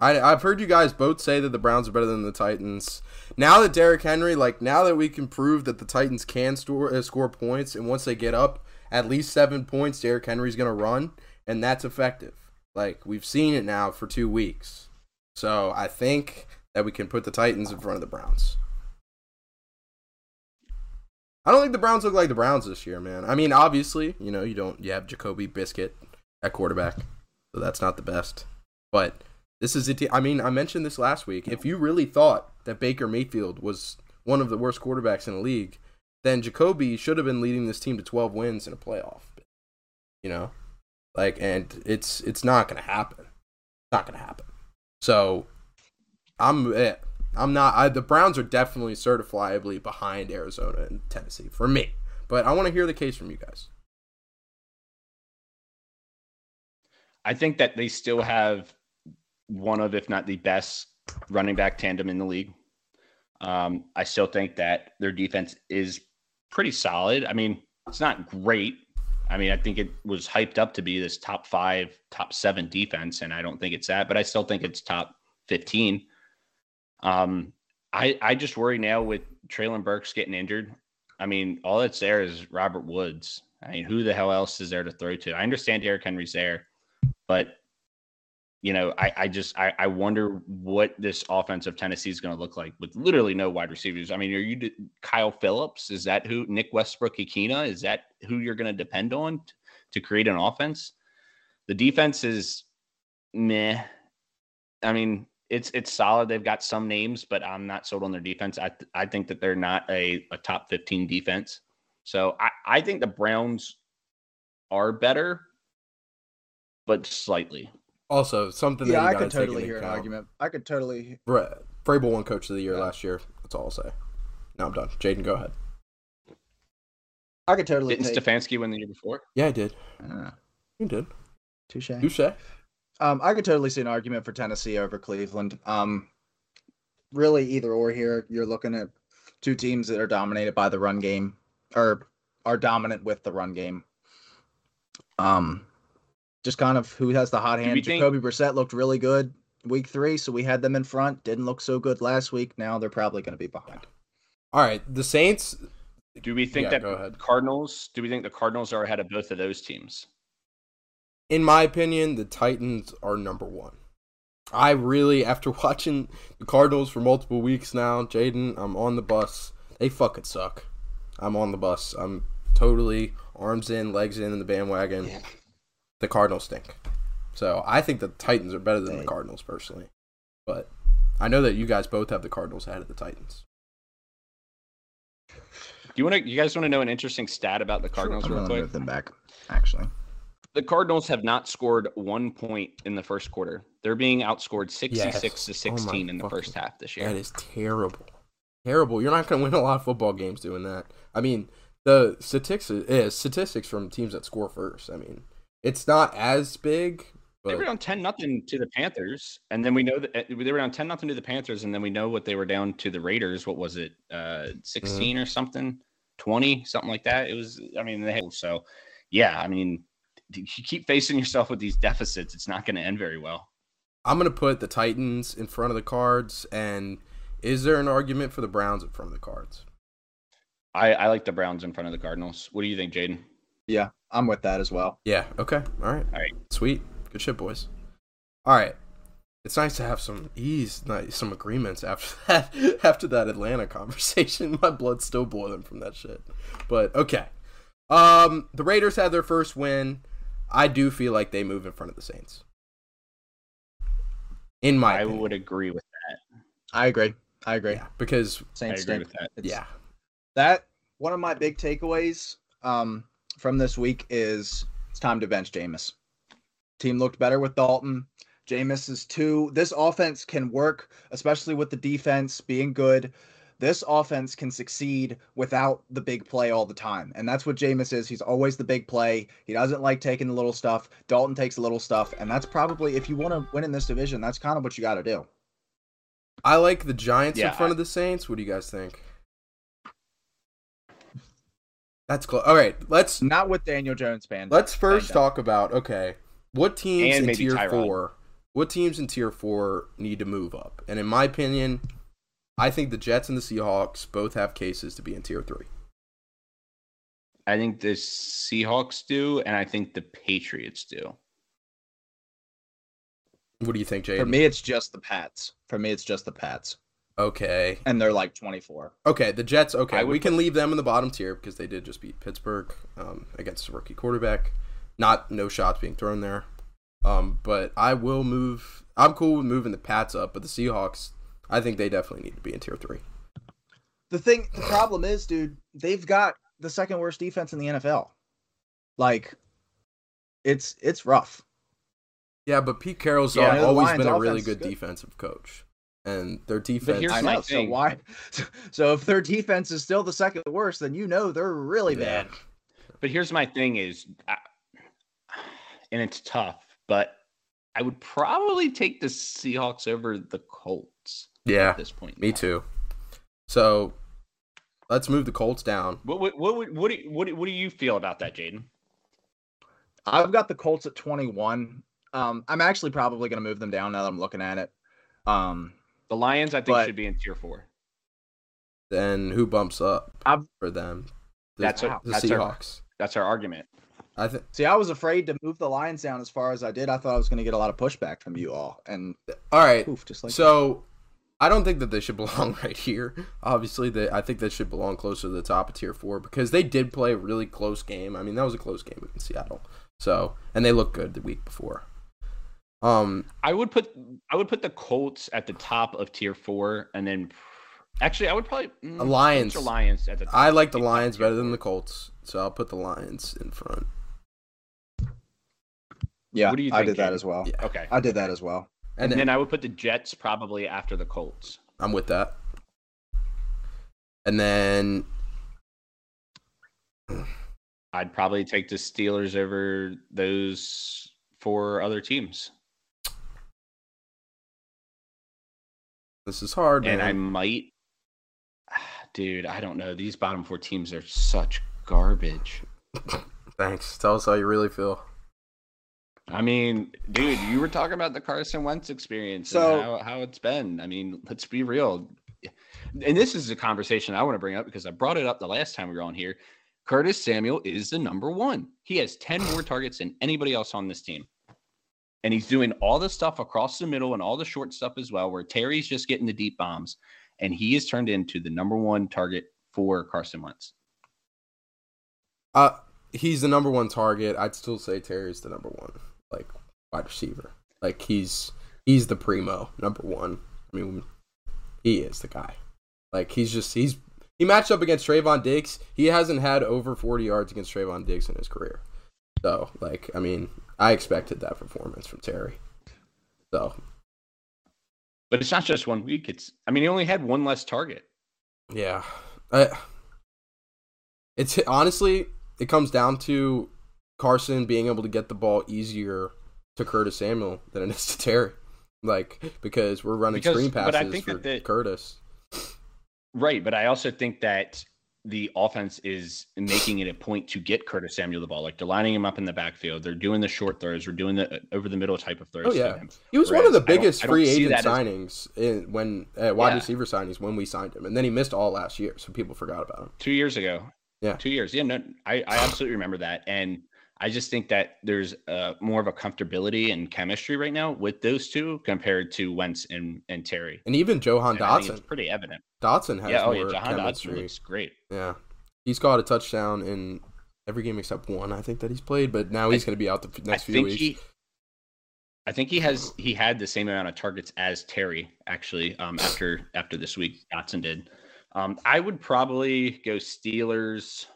I, I've heard you guys both say that the Browns are better than the Titans. Now that Derrick Henry, like now that we can prove that the Titans can store uh, score points, and once they get up at least seven points, Derrick Henry's gonna run, and that's effective. Like we've seen it now for two weeks, so I think that we can put the Titans in front of the Browns. I don't think the Browns look like the Browns this year, man. I mean, obviously, you know, you don't you have Jacoby Brissett at quarterback, so that's not the best. But this is it. I mean, I mentioned this last week. If you really thought that Baker Mayfield was one of the worst quarterbacks in the league, then Jacoby should have been leading this team to 12 wins in a playoff. You know, like, and it's it's not gonna happen. Not gonna happen. So, I'm eh, I'm not. I, the Browns are definitely certifiably behind Arizona and Tennessee for me. But I want to hear the case from you guys. I think that they still have one of, if not the best, running back tandem in the league. Um, I still think that their defense is pretty solid. I mean, it's not great. I mean, I think it was hyped up to be this top five, top seven defense, and I don't think it's that, but I still think it's top 15. Um, I, I just worry now with Treylon Burks getting injured. I mean, all that's there is Robert Woods. I mean, who the hell else is there to throw to? I understand Derrick Henry's there, but you know, I, I just I, I wonder what this offense of Tennessee is going to look like with literally no wide receivers. I mean, are you Kyle Philips? Is that who Nick Westbrook-Ikhine? Is that who you're going to depend on t- to create an offense? The defense is meh. I mean, it's it's solid. They've got some names, but I'm not sold on their defense. I th- I think that they're not a, a top 15 defense. So I, I think the Browns are better, but slightly. Also, something that Yeah, you I could totally into hear an argument. I could totally. Bra- Vrabel won Coach of the Year last year. That's all I'll say. Now I'm done. Jaden, go ahead. I could totally. Didn't take, Stefanski win the year before? Yeah, I did. Uh, You did. touche. You say? Um, I could totally see an argument for Tennessee over Cleveland. Um, really, either or here. You're looking at two teams that are dominated by the run game, or are dominant with the run game. Um, just kind of who has the hot hand. we think- Jacoby Brissett looked really good week three, so we had them in front. Didn't look so good last week. Now they're probably going to be behind. All right. The Saints. Do we think Yeah, that go ahead. Cardinals? Do we think the Cardinals are ahead of both of those teams? In my opinion, the Titans are number one. I really, after watching the Cardinals for multiple weeks now, Jaden, I'm on the bus. They fucking suck. I'm on the bus. I'm totally arms in, legs in, in the bandwagon. The Cardinals stink. So I think the Titans are better than the Cardinals personally. But I know that you guys both have the Cardinals ahead of the Titans. Do you want to? You guys want to know an interesting stat about the Cardinals, I'm real quick? move them back. Actually, The Cardinals have not scored one point in the first quarter. They're being outscored 66 Yes. to Oh my 16 in the fucking- first half this year. That is terrible. Terrible. You're not going to win a lot of football games doing that. I mean, the statistics is eh, statistics from teams that score first. I mean, it's not as big, They were down 10 nothing to the Panthers, and then we know that uh, they were down 10 nothing to the Panthers, and then we know what they were down to the Raiders. What was it, uh, 16 Mm-hmm. or something, 20, something like that? It was. I mean, they had, so yeah. I mean, you keep facing yourself with these deficits, it's not going to end very well. I'm going to put the Titans in front of the Cards. And is there an argument for the Browns in front of the Cards? I, I like the Browns in front of the Cardinals. What do you think, Jaden? yeah, I'm with that as well. Yeah. Okay. All right. All right. Sweet. Good shit, boys. All right. it's nice to have some ease, nice, some agreements after that. After that Atlanta conversation, my blood's still boiling from that shit. But okay, um, the Raiders had their first win. I do feel like they move in front of the Saints. In my, I opinion. would agree with that. I agree. I agree. yeah, because I Saints agree stink. with that. It's- yeah, That one of my big takeaways um, from this week is it's time to bench Jameis. Team looked better with Dalton. Jameis is two. This offense can work, especially with the defense being good. This offense can succeed without the big play all the time. And that's what Jameis is. He's always the big play. He doesn't like taking the little stuff. Dalton takes the little stuff. And that's probably, if you want to win in this division, that's kind of what you got to do. I like the Giants Yeah, in front I- of the Saints. What do you guys think? That's close. All right, let's Not with Daniel Jones band. let's first banged up. talk about okay, what teams And in tier Tyrod. four? What teams in tier four need to move up? And in my opinion, I think the Jets and the Seahawks both have cases to be in tier three. I think the Seahawks do, and I think the Patriots do. What do you think, Jay? For me, it's just the Pats. For me, it's just the Pats. Okay, And they're like 24. okay, the Jets. Okay, we can put- leave them in the bottom tier because they did just beat Pittsburgh um, against a rookie quarterback. Not no shots being thrown there. Um, but I will move. I'm cool with moving the Pats up, but the Seahawks, I think they definitely need to be in tier three. The thing, the problem is, dude, they've got the second worst defense in the NFL. Like, it's it's rough. Yeah, but Pete Carroll's Yeah, always been a really offense is good, good. defensive coach, and their defense. here's I my know. So thing. why? So if their defense is still the second worst, then you know they're really Yeah. bad. But here's my thing: is, I- and it's tough, but I would probably take the Seahawks over the Colts yeah, at this point. me time. too. So let's move the Colts down. What what what would- what do you- what do, what do you feel about that, Jaden? I've got the Colts at 21. Um, I'm actually probably going to move them down now that I'm looking at it. Um, The Lions, I think, But- should be in tier four. Then who bumps up I've- for them? The, That's Wow. the that's our- Seahawks. That's our argument. I think. see, I was afraid to move the Lions down as far as I did. I thought I was going to get a lot of pushback from you all, and All right. poof, just like So I don't think that they should belong right here. Obviously, they I think they should belong closer to the top of tier four because they did play a really close game. I mean, that was a close game against Seattle. So and they looked good the week before. Um, I would put I would put the Colts at the top of tier four, and then actually I would probably mm, Lions. Or Lions at the top. I like the Lions better than the Colts, so I'll put the Lions in front. yeah, What do you I did that as well. Yeah, Okay, I did that as well. and and then, then I would put the Jets probably after the Colts. I'm with that. And then I'd probably take the Steelers over those four other teams, this is hard, and I might, dude, I don't know. These bottom four teams are such garbage. Thanks. Tell us how you really feel. I mean, dude, you were talking about the Carson Wentz experience So- and how, how it's been. I mean, let's be real. And this is a conversation I want to bring up because I brought it up the last time we were on here. Curtis Samuel is the number one. He has 10 more targets than anybody else on this team. And he's doing all the stuff across the middle and all the short stuff as well, where Terry's just getting the deep bombs. And he is turned into the number one target for Carson Wentz. Uh, he's the number one target. I'd still say Terry's the number one, like wide receiver. Like he's he's the primo number one. I mean, he is the guy. Like he's just he's he matched up against Trevon Diggs. He hasn't had over forty yards against Trevon Diggs in his career. So like I mean, I expected that performance from Terry. So But it's not just one week. It's, I mean, he only had one less target. Yeah. I, it's honestly, it comes down to Carson being able to get the ball easier to Curtis Samuel than it is to Terry. Like, because we're running Because- screen but I passes think for that Curtis. Right, but I also think that the offense is making it a point to get Curtis Samuel the ball. Like they're lining him up in the backfield. They're doing the short throws. We're doing the over the middle type of throws. Oh, yeah. He was one of the Whereas biggest free agent that as- signings in when uh, wide Yeah. receiver signings when we signed him, and then he missed all last year, so people forgot about him. two years ago. Yeah. two years. Yeah, no, I, I absolutely remember that, and I just think that there's uh, more of a comfortability and chemistry right now with those two compared to Wentz and, and Terry. And even Jahan And Dotson. it's pretty evident. Dotson has Yeah, oh more yeah, Dotson chemistry. looks great. Yeah, he's got a touchdown in every game except one, I think that he's played. But now he's going to be out the next I few weeks. he, I think he has he had the same amount of targets as Terry actually um, after after this week Dotson did. Um, I would probably go Steelers.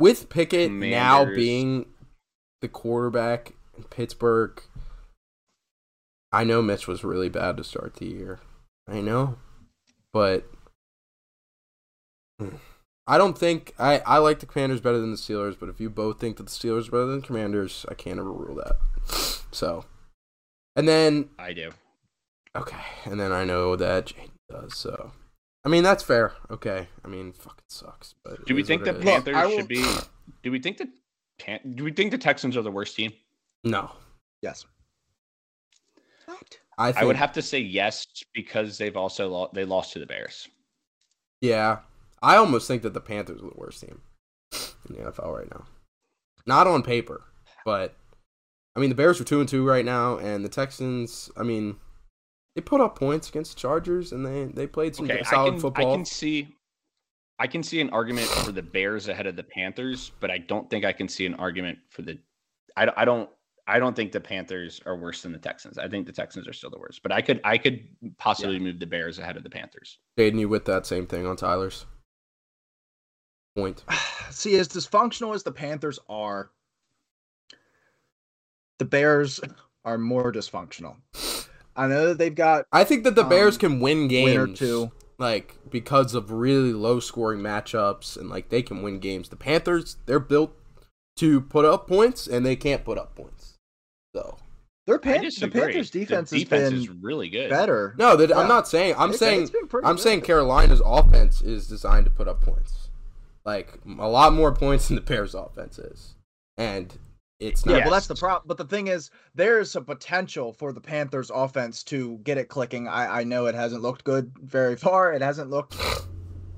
With Pickett now being the quarterback in Pittsburgh, I know Mitch was really bad to start the year. I know, but I don't think I I like the Commanders better than the Steelers. But if you both think that the Steelers are better than the Commanders, I can't overrule that. So, and then I do. Okay, and then I know that Jane does. So, I mean that's fair. Okay, I mean fucking sucks. But Do we think what the it is. Look, Panthers will- should be? Do we think that? Pan- Do we think the Texans are the worst team? No, Yes. What? I think I would have to say yes because they've also lo- they lost to the Bears. Yeah, I almost think that the Panthers are the worst team in the NFL right now. Not on paper, but I mean the Bears are two and two right now, and the Texans. I mean, they put up points against the Chargers, and they they played some Okay, good- I solid can football. I can see I can see an argument for the Bears ahead of the Panthers, but I don't think I can see an argument for the I, don't- I don't I don't think the Panthers are worse than the Texans. I think the Texans are still the worst, but I could I could possibly move the Bears ahead of the Panthers. Jaden, you with that same thing on Tyler's point? See, as dysfunctional as the Panthers are, the Bears are more dysfunctional. I know that they've got I think that the Bears Um, can win games. win or two. like because of really low scoring matchups and like they can win games. The Panthers, they're built to put up points and they can't put up points. So their I Pan- the disagree. Panthers The defense, defense has is been really good. better. no, Yeah. I'm not saying. I'm It's- saying. it's been pretty I'm good. saying Carolina's offense is designed to put up points, like a lot more points than the Bears' offense is, and it's not. Yeah, well, that's the problem. But the thing is, there's a potential for the Panthers' offense to get it clicking. I, I know it hasn't looked good very far. It hasn't looked.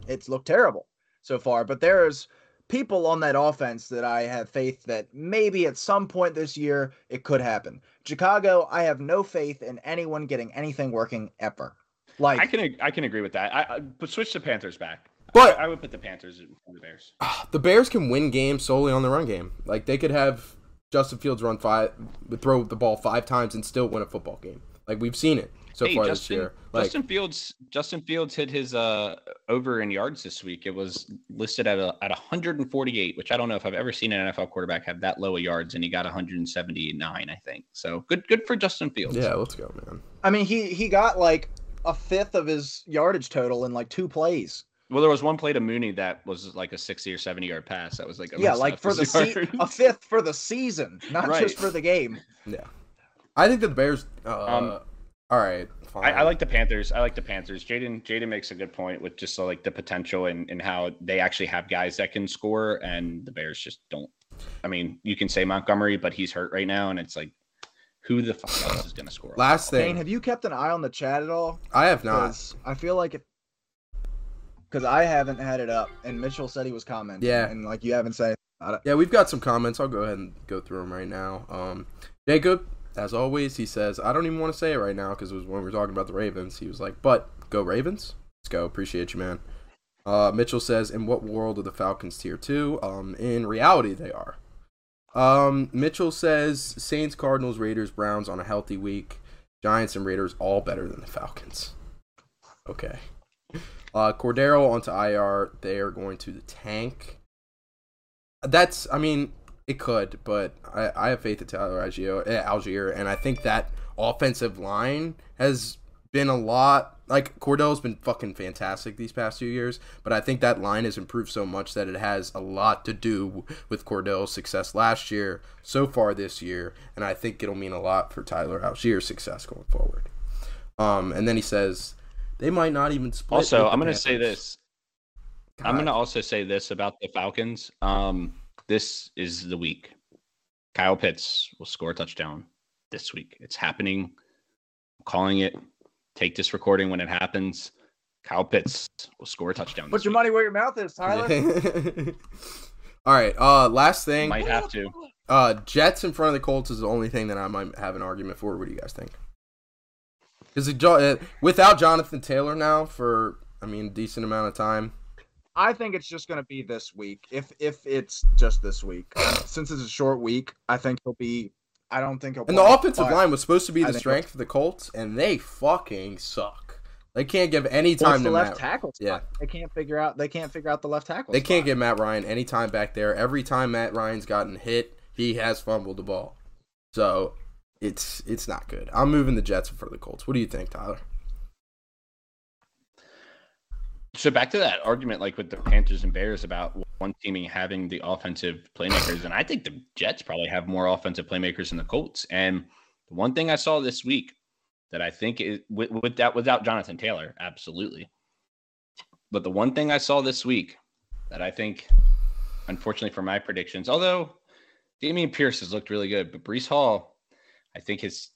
It's looked terrible so far. But there's people on that offense that I have faith that maybe at some point this year it could happen. Chicago, I have no faith in anyone getting anything working ever. Like I can I can agree with that. I, I but switch the Panthers back. But- I, I would put the Panthers in the Bears. the Bears can win games solely on the run game. Like they could have Justin Fields run five, throw the ball five times and still win a football game. Like we've seen it so Hey, far this year. Like Justin Fields Justin Fields hit his uh over in yards this week. It was listed at a, at 148, which I don't know if I've ever seen an NFL quarterback have that low of yards, and he got 179, I think. So good good for Justin Fields. yeah, let's go, man. I mean, he he got like a fifth of his yardage total in like two plays. Well, there was one play to Mooney that was like a 60 or 70 yard pass. That was like a Yeah, like for the se- a fifth for the season, not Right. just for the game. Yeah, I think that the Bears. Uh, Um, all right, fine. I, I like the Panthers. I like the Panthers. Jaden Jaden makes a good point with just uh, like the potential and, and how they actually have guys that can score, and the Bears just don't. I mean, you can say Montgomery, but he's hurt right now, and it's like, who the fuck else is going to score? last Dane, thing. have you kept an eye on the chat at all? I have not. I feel like it. Because I haven't had it up, and Mitchell said he was commenting. Yeah. and like you haven't said. Yeah, we've got some comments. I'll go ahead and go through them right now. Um, Jacob, as always, he says, I don't even want to say it right now because it was when we were talking about the Ravens. He was like, but go Ravens. Let's go. Appreciate you, man. Uh, Mitchell says, in what world are the Falcons tier two? Um, in reality, they are. Um, Mitchell says, Saints, Cardinals, Raiders, Browns on a healthy week. Giants and Raiders all better than the Falcons. Okay. Uh, Cordarrelle onto IR. They are going to the tank. That's, I mean, it could, but I, I have faith in Tyler Allgeier, eh, Allgeier, and I think that offensive line has been a lot. Like Cordell's been fucking fantastic these past few years, but I think that line has improved so much that it has a lot to do with Cordell's success last year, so far this year, and I think it'll mean a lot for Tyler Allgeier's success going forward. Um, and then he says they might not even split. Also, I'm going to say Panthers. this. I'm going to also say this about the Falcons. Um, this is the week. Kyle Pitts will score a touchdown this week. It's happening. I'm calling it. Take this recording when it happens. Kyle Pitts will score a touchdown. Put this your week. money where your mouth is, Tyler. All right. Uh, last thing. Might have to. Uh, Jets in front of the Colts is the only thing that I might have an argument for. What do you guys think? Because uh, without Jonathan Taylor now for I mean decent amount of time, I think it's just going to be this week. If if it's just this week, since it's a short week, I think he'll be. I don't think he'll. and the offensive line was supposed to be the strength of the Colts, and they fucking suck. They can't give any well, time the to left Matt. tackle. Spot. Yeah. they can't figure out. They can't figure out the left tackle. They can't get Matt Ryan any time back there. Every time Matt Ryan's gotten hit, he has fumbled the ball. So it's it's not good. I'm moving the Jets for the Colts. What do you think, Tyler? So back to that argument, like with the Panthers and Bears about one teaming having the offensive playmakers, and I think the Jets probably have more offensive playmakers than the Colts. And the one thing I saw this week that I think is with, with that without Jonathan Taylor, absolutely. But the one thing I saw this week that I think, unfortunately for my predictions, although Dameon Pierce has looked really good, but Breece Hall, I think has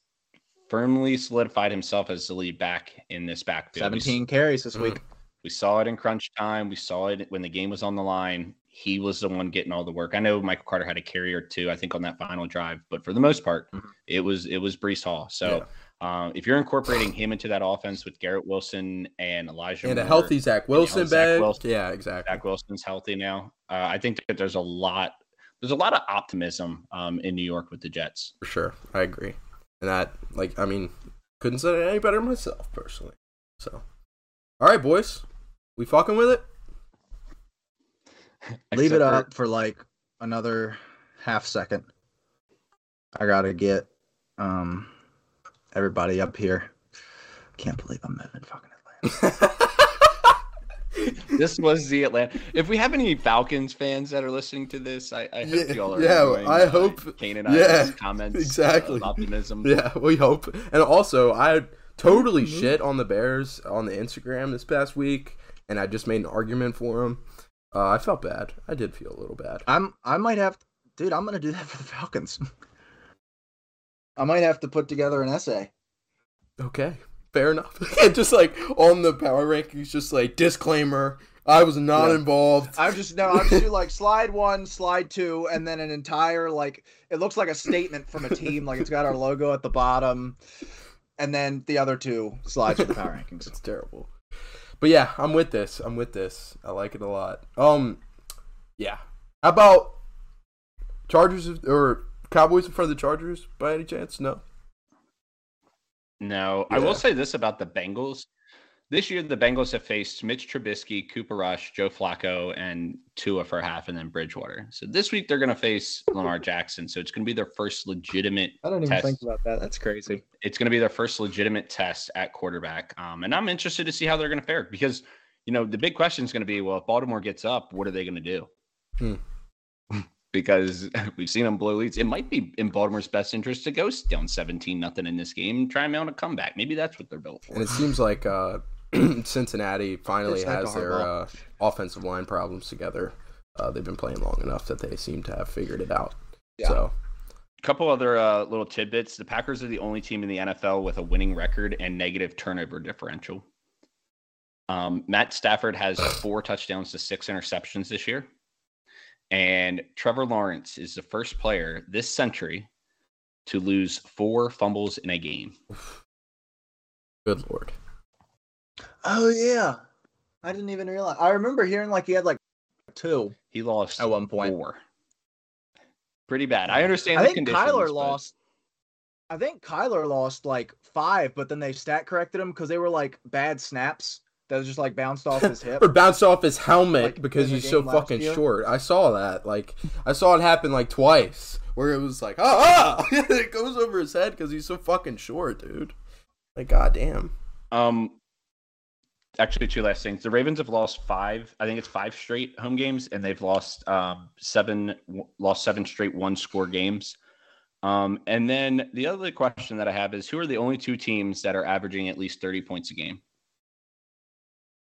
firmly solidified himself as the lead back in this backfield. We Seventeen carries this Mhm. week. we saw it in crunch time. We saw it when the game was on the line. He was the one getting all the work. I know Michael Carter had a carry or two, I think, on that final drive, but for the most part, Mhm. it was it was Breece Hall. So um, if you're incorporating him into that offense with Garrett Wilson and Elijah And a healthy Zach Wilson Zach back. Wilson. Yeah, exactly. Zach Wilson's healthy now. Uh, I think that there's a lot there's a lot of optimism um, in New York with the Jets. For sure. I agree. And that, like, I mean, couldn't say it any better myself, personally. So, all right, boys. We fucking with it? Leave it for- up for like another half second. I gotta get um everybody up here. Can't believe I'm moving fucking Atlanta. this was the Atlanta. If we have any Falcons fans that are listening to this, I, I hope Yeah, y'all are. yeah, enjoying, I uh, hope- Kane and yeah, I's comments. exactly. Of optimism. yeah, we hope. And also, I totally Mhm. shit on the Bears on the Instagram this past week, and I just made an argument for them. Uh, I felt bad. I did feel a little bad. I'm I might have dude, I'm gonna do that for the Falcons. I might have to put together an essay. Okay, fair enough. And just like on the power rankings, just like disclaimer: I was not Yeah. involved. I'm just no, I'm just do like slide one, slide two, and then an entire like it looks like a statement from a team, like it's got our logo at the bottom, and then the other two slides for the power rankings. It's terrible. But yeah, I'm with this. I'm with this. I like it a lot. Um, yeah. How about Chargers or Cowboys in front of the Chargers by any chance? No. No, I will say this about the Bengals. This year, the Bengals have faced Mitch Trubisky, Cooper Rush, Joe Flacco, and Tua for half, and then Bridgewater. So this week they're going to face Lamar Jackson. So it's going to be their first legitimate. I don't even Test. think about that. That's crazy. It's going to be their first legitimate test at quarterback. Um, and I'm interested to see how they're going to fare because you know the big question is going to be, well, if Baltimore gets up, what are they going to do? Hmm. Because we've seen them blow leads. It might be in Baltimore's best interest to go down 17 nothing in this game and try and mount a comeback. Maybe that's what they're built for. And it seems like uh, Cincinnati finally It's has their uh, offensive line problems together. Uh, they've been playing long enough that they seem to have figured it out. Yeah. So a couple other uh, little tidbits. The Packers are the only team in the NFL with a winning record and negative turnover differential. Um, Matt Stafford has four touchdowns to six interceptions this year. And Trevor Lawrence is the first player this century to lose four fumbles in a game. good lord. Oh yeah, I didn't even realize. I remember hearing like he had like two. He lost At one point. four. Pretty bad. I understand I the think conditions. Kyler but- lost. I think Kyler lost like five, but then they stat corrected him because they were like bad snaps that just like bounced off his hip. Or bounced off his helmet Like, because he's so fucking year? short. I saw that. Like I saw it happen like twice, where it was like, ah, ah! it goes over his head because he's so fucking short, dude. Like, goddamn. Um, actually, two last things. The Ravens have lost five. I think it's five straight home games, and they've lost um, seven. w- Lost seven straight one-score games. Um, and then the other question that I have is, who are the only two teams that are averaging at least thirty points a game?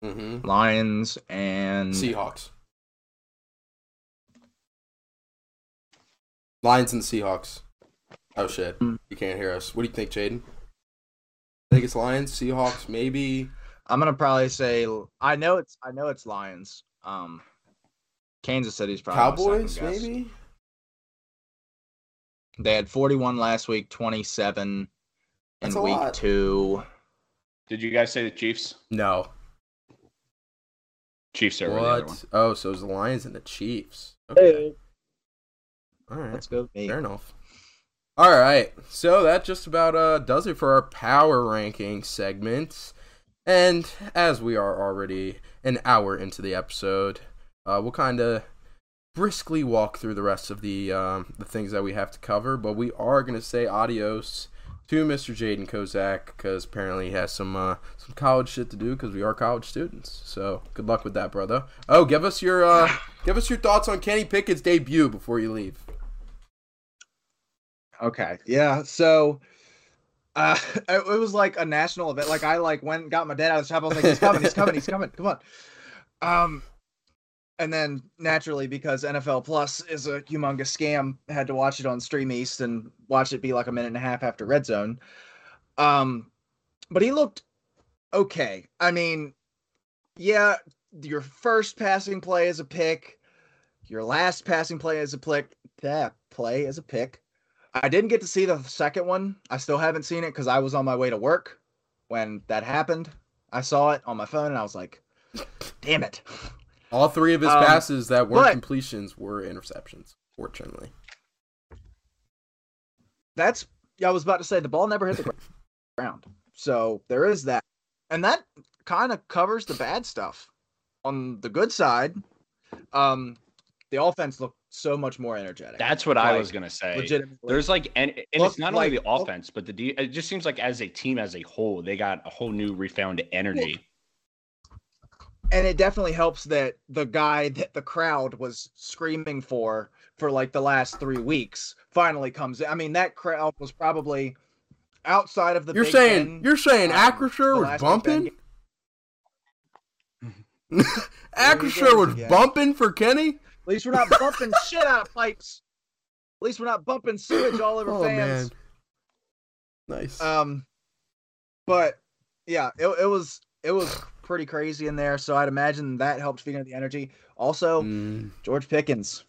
Mm-hmm. Lions and Seahawks. Lions and Seahawks. Oh shit! Hmm. You can't hear us. What do you think, Jaden? I think it's Lions, Seahawks, maybe. I'm gonna probably say I know it's I know it's Lions. Um, Kansas City's probably Cowboys, maybe. They had 41 last week, 27 That's in a week lot. two. Did you guys say the Chiefs? No. Chiefs are the other one. What? Oh, so it's the Lions and the Chiefs. Okay. All right. Let's go. me. Fair enough. All right. So that just about uh does it for our power ranking segment. And as we are already an hour into the episode, uh, we'll kind of briskly walk through the rest of the um, the things that we have to cover. But we are gonna say adios to Mr. Jaden Kozak because apparently he has some uh, some college shit to do because we are college students. So good luck with that, brother. Oh, give us your uh, give us your thoughts on Kenny Pickett's debut before you leave. Okay. Yeah. So uh it, it was like a national event. Like I like went and got my dad out of the shop. I was like, he's coming, he's coming, he's coming. Come on. Um and then naturally because NFL Plus is a humongous scam, had to watch it on Stream East and watch it be like a minute and a half after Red Zone. Um but he looked okay. I mean, yeah, your first passing play is a pick, your last passing play is a pick, that play is a pick. I didn't get to see the second one. I still haven't seen it because I was on my way to work when that happened. I saw it on my phone and I was like, damn it. All three of his Um, passes that weren't but- completions were interceptions, fortunately. That's, yeah, I was about to say the ball never hit the ground. So there is that. And that kind of covers the bad stuff. On the good side, um, the offense looked so much more energetic. That's what I was gonna say. legitimately. There's like, and, and Look, it's not like- only the look- offense, but the de- it just seems like as a team as a whole, they got a whole new refound energy. And it definitely helps that the guy that the crowd was screaming for for like the last three weeks finally comes in. I mean, that crowd was probably outside of the. You're Big saying Ten, you're saying um, Acrisure was last Big Ten bumping? Acrisure was bumping for Kenny? At least we're not bumping shit out of pipes. At least we're not bumping sewage all over Oh fans. man. Nice. Um, but yeah, it, it was it was pretty crazy in there. So I'd imagine that helped feed into the energy. Also, Mm, George Pickens.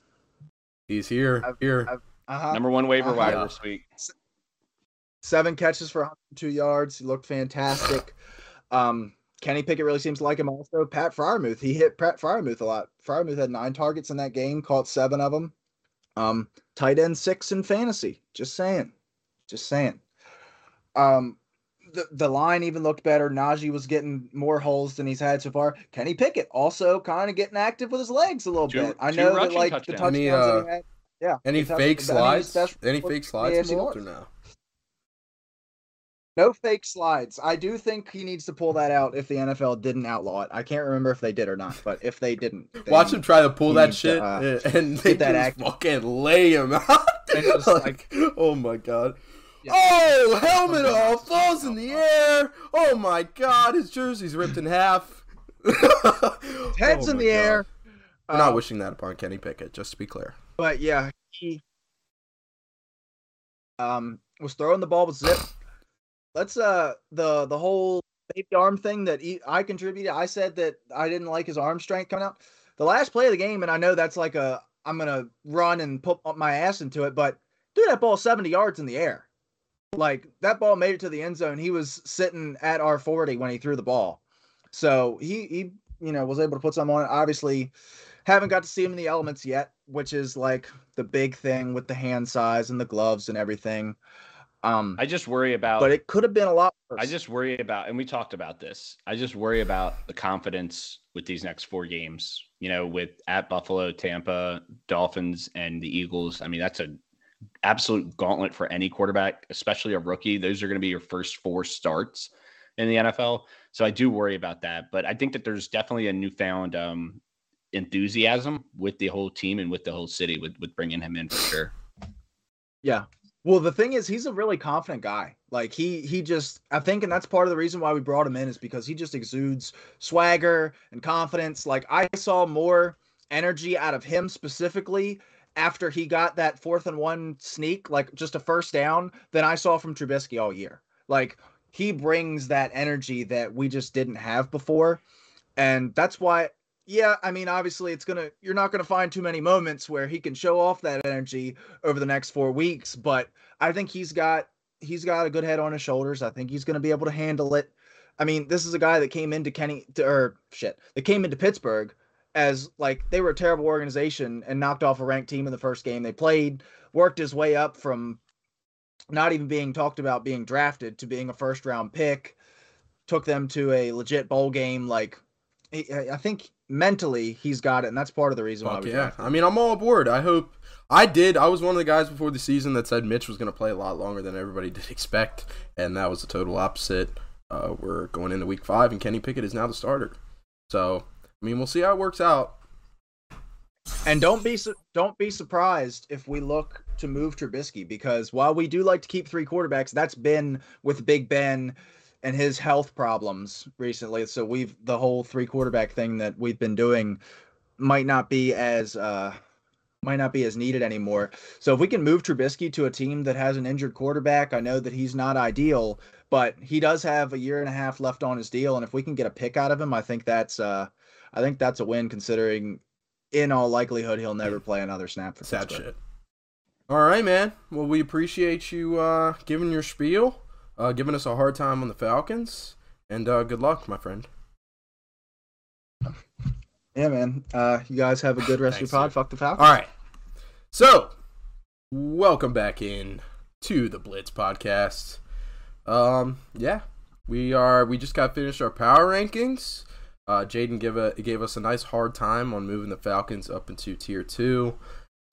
he's here. I've- here. I've- Uh-huh. Number one waiver Uh-huh. wire Yeah. this week. seven catches for 102 yards. He looked fantastic. Um, Kenny Pickett really seems to like him. Also, Pat Freiermuth. He hit Pat Freiermuth a lot. Freiermuth had nine targets in that game, caught seven of them. Um, tight end six in fantasy. Just saying. Just saying. Um, the, the line even looked better. Najee was getting more holes than he's had so far. Kenny Pickett also kind of getting active with his legs a little Two- bit. I know that rushing like the touchdowns. touchdowns Any, that uh, he had. Yeah. Any the touch- fake I mean, slides? Any fake slides in AFC the North or no? No fake slides. I do think he needs to pull that out if the NFL didn't outlaw it. I can't remember if they did or not, but if they didn't, Watch him try to pull that needs to, shit uh, and- and they get that just active. fucking lay him out. And like, oh my god. Yeah. Oh, helmet off, falls in the air. Oh my god, his jersey's ripped in half. heads Oh in the God. air. We're not Uh, wishing that upon Kenny Pickett, just to be clear. But yeah, he um was throwing the ball with zip. Let's uh the the whole baby arm thing that he, I contributed. I said that I didn't like his arm strength coming out. The last play of the game, and I know that's like a I'm gonna run and put my ass into it, but dude, that ball 70 yards in the air. Like that ball made it to the end zone. He was sitting at our 40 when he threw the ball. So he he you know was able to put some on it. Obviously, haven't got to see him in the elements yet, which is like the big thing with the hand size and the gloves and everything. Um, I just worry about. but it could have been a lot worse. I just worry about, and we talked about this. I just worry about the confidence with these next four games. You know, with at Buffalo, Tampa, Dolphins, and the Eagles. I mean, that's a absolute gauntlet for any quarterback, especially a rookie. Those are going to be your first four starts in the NFL. So I do worry about that. But I think that there's definitely a newfound um, enthusiasm with the whole team and with the whole city with with bringing him in for sure. Yeah. Well, the thing is, he's a really confident guy. Like he he just I think, and that's part of the reason why we brought him in is because he just exudes swagger and confidence. Like I saw more energy out of him specifically after he got that fourth and one sneak, like just a first down, than I saw from Trubisky all year. Like he brings that energy that we just didn't have before, and that's why yeah, I mean, obviously, it's gonna. You're not gonna find too many moments where he can show off that energy over the next four weeks. But I think he's got he's got a good head on his shoulders. I think he's gonna be able to handle it. I mean, this is a guy that came into Kenny or shit that came into Pittsburgh as like they were a terrible organization and knocked off a ranked team in the first game they played. Worked his way up from not even being talked about being drafted to being a first round pick. Took them to a legit bowl game. Like I think mentally he's got it, and that's part of the reason Fuck why we yeah. drafted. I mean, I'm all aboard. I hope I did. I was one of the guys before the season that said Mitch was going to play a lot longer than everybody did expect, and that was the total opposite. Uh, we're going into week five, and Kenny Pickett is now the starter. So, I mean, we'll see how it works out. And don't be su- don't be surprised if we look to move Trubisky because while we do like to keep three quarterbacks, that's been with Big Ben and his health problems recently. So we've the whole three quarterback thing that we've been doing might not be as uh might not be as needed anymore. So if we can move Trubisky to a team that has an injured quarterback, I know that he's not ideal, but he does have a year and a half left on his deal and if we can get a pick out of him, I think that's uh I think that's a win considering in all likelihood he'll never play another snap for Sad Pittsburgh. shit. All right, man. Well, we appreciate you uh, giving your spiel, uh, giving us a hard time on the Falcons, and uh, good luck, my friend. Yeah, man. Uh, you guys have a good rest Thanks, of your pod. dude. Fuck the Falcons. All right. So, welcome back in to the Blitz podcast. Um, yeah, we are. We just got finished our power rankings. Uh, Jaden give a gave us a nice hard time on moving the Falcons up into tier two.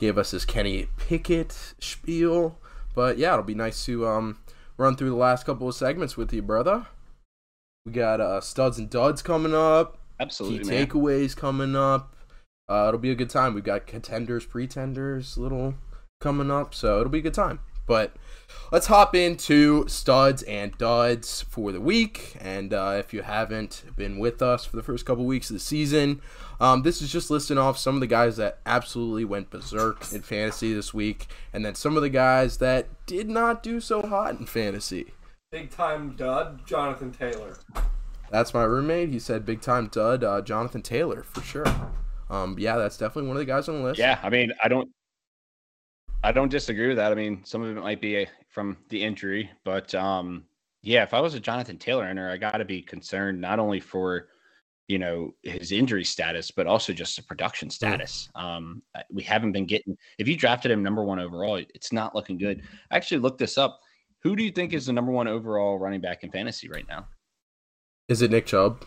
Gave us his Kenny Pickett spiel, but yeah, it'll be nice to um run through the last couple of segments with you, brother. We got uh, studs and duds coming up Absolutely, key man. takeaways coming up. Uh, it'll be a good time. We've got contenders, pretenders, little coming up, so it'll be a good time. But let's hop into studs and duds for the week. And uh, if you haven't been with us for the first couple weeks of the season, um, this is just listing off some of the guys that absolutely went berserk in fantasy this week, and then some of the guys that did not do so hot in fantasy. Big time dud, Jonathan Taylor. That's my roommate. He said big time dud, uh, Jonathan Taylor for sure. Um, yeah, that's definitely one of the guys on the list. Yeah, I mean, I don't, I don't disagree with that. I mean, some of it might be uh, from the injury, but um, yeah, if I was a Jonathan Taylor owner, I got to be concerned not only for you know his injury status, but also just the production status. Um, we haven't been getting. If you drafted him number one overall, it's not looking good. I actually looked this up. Who do you think is the number one overall running back in fantasy right now? Is it Nick Chubb?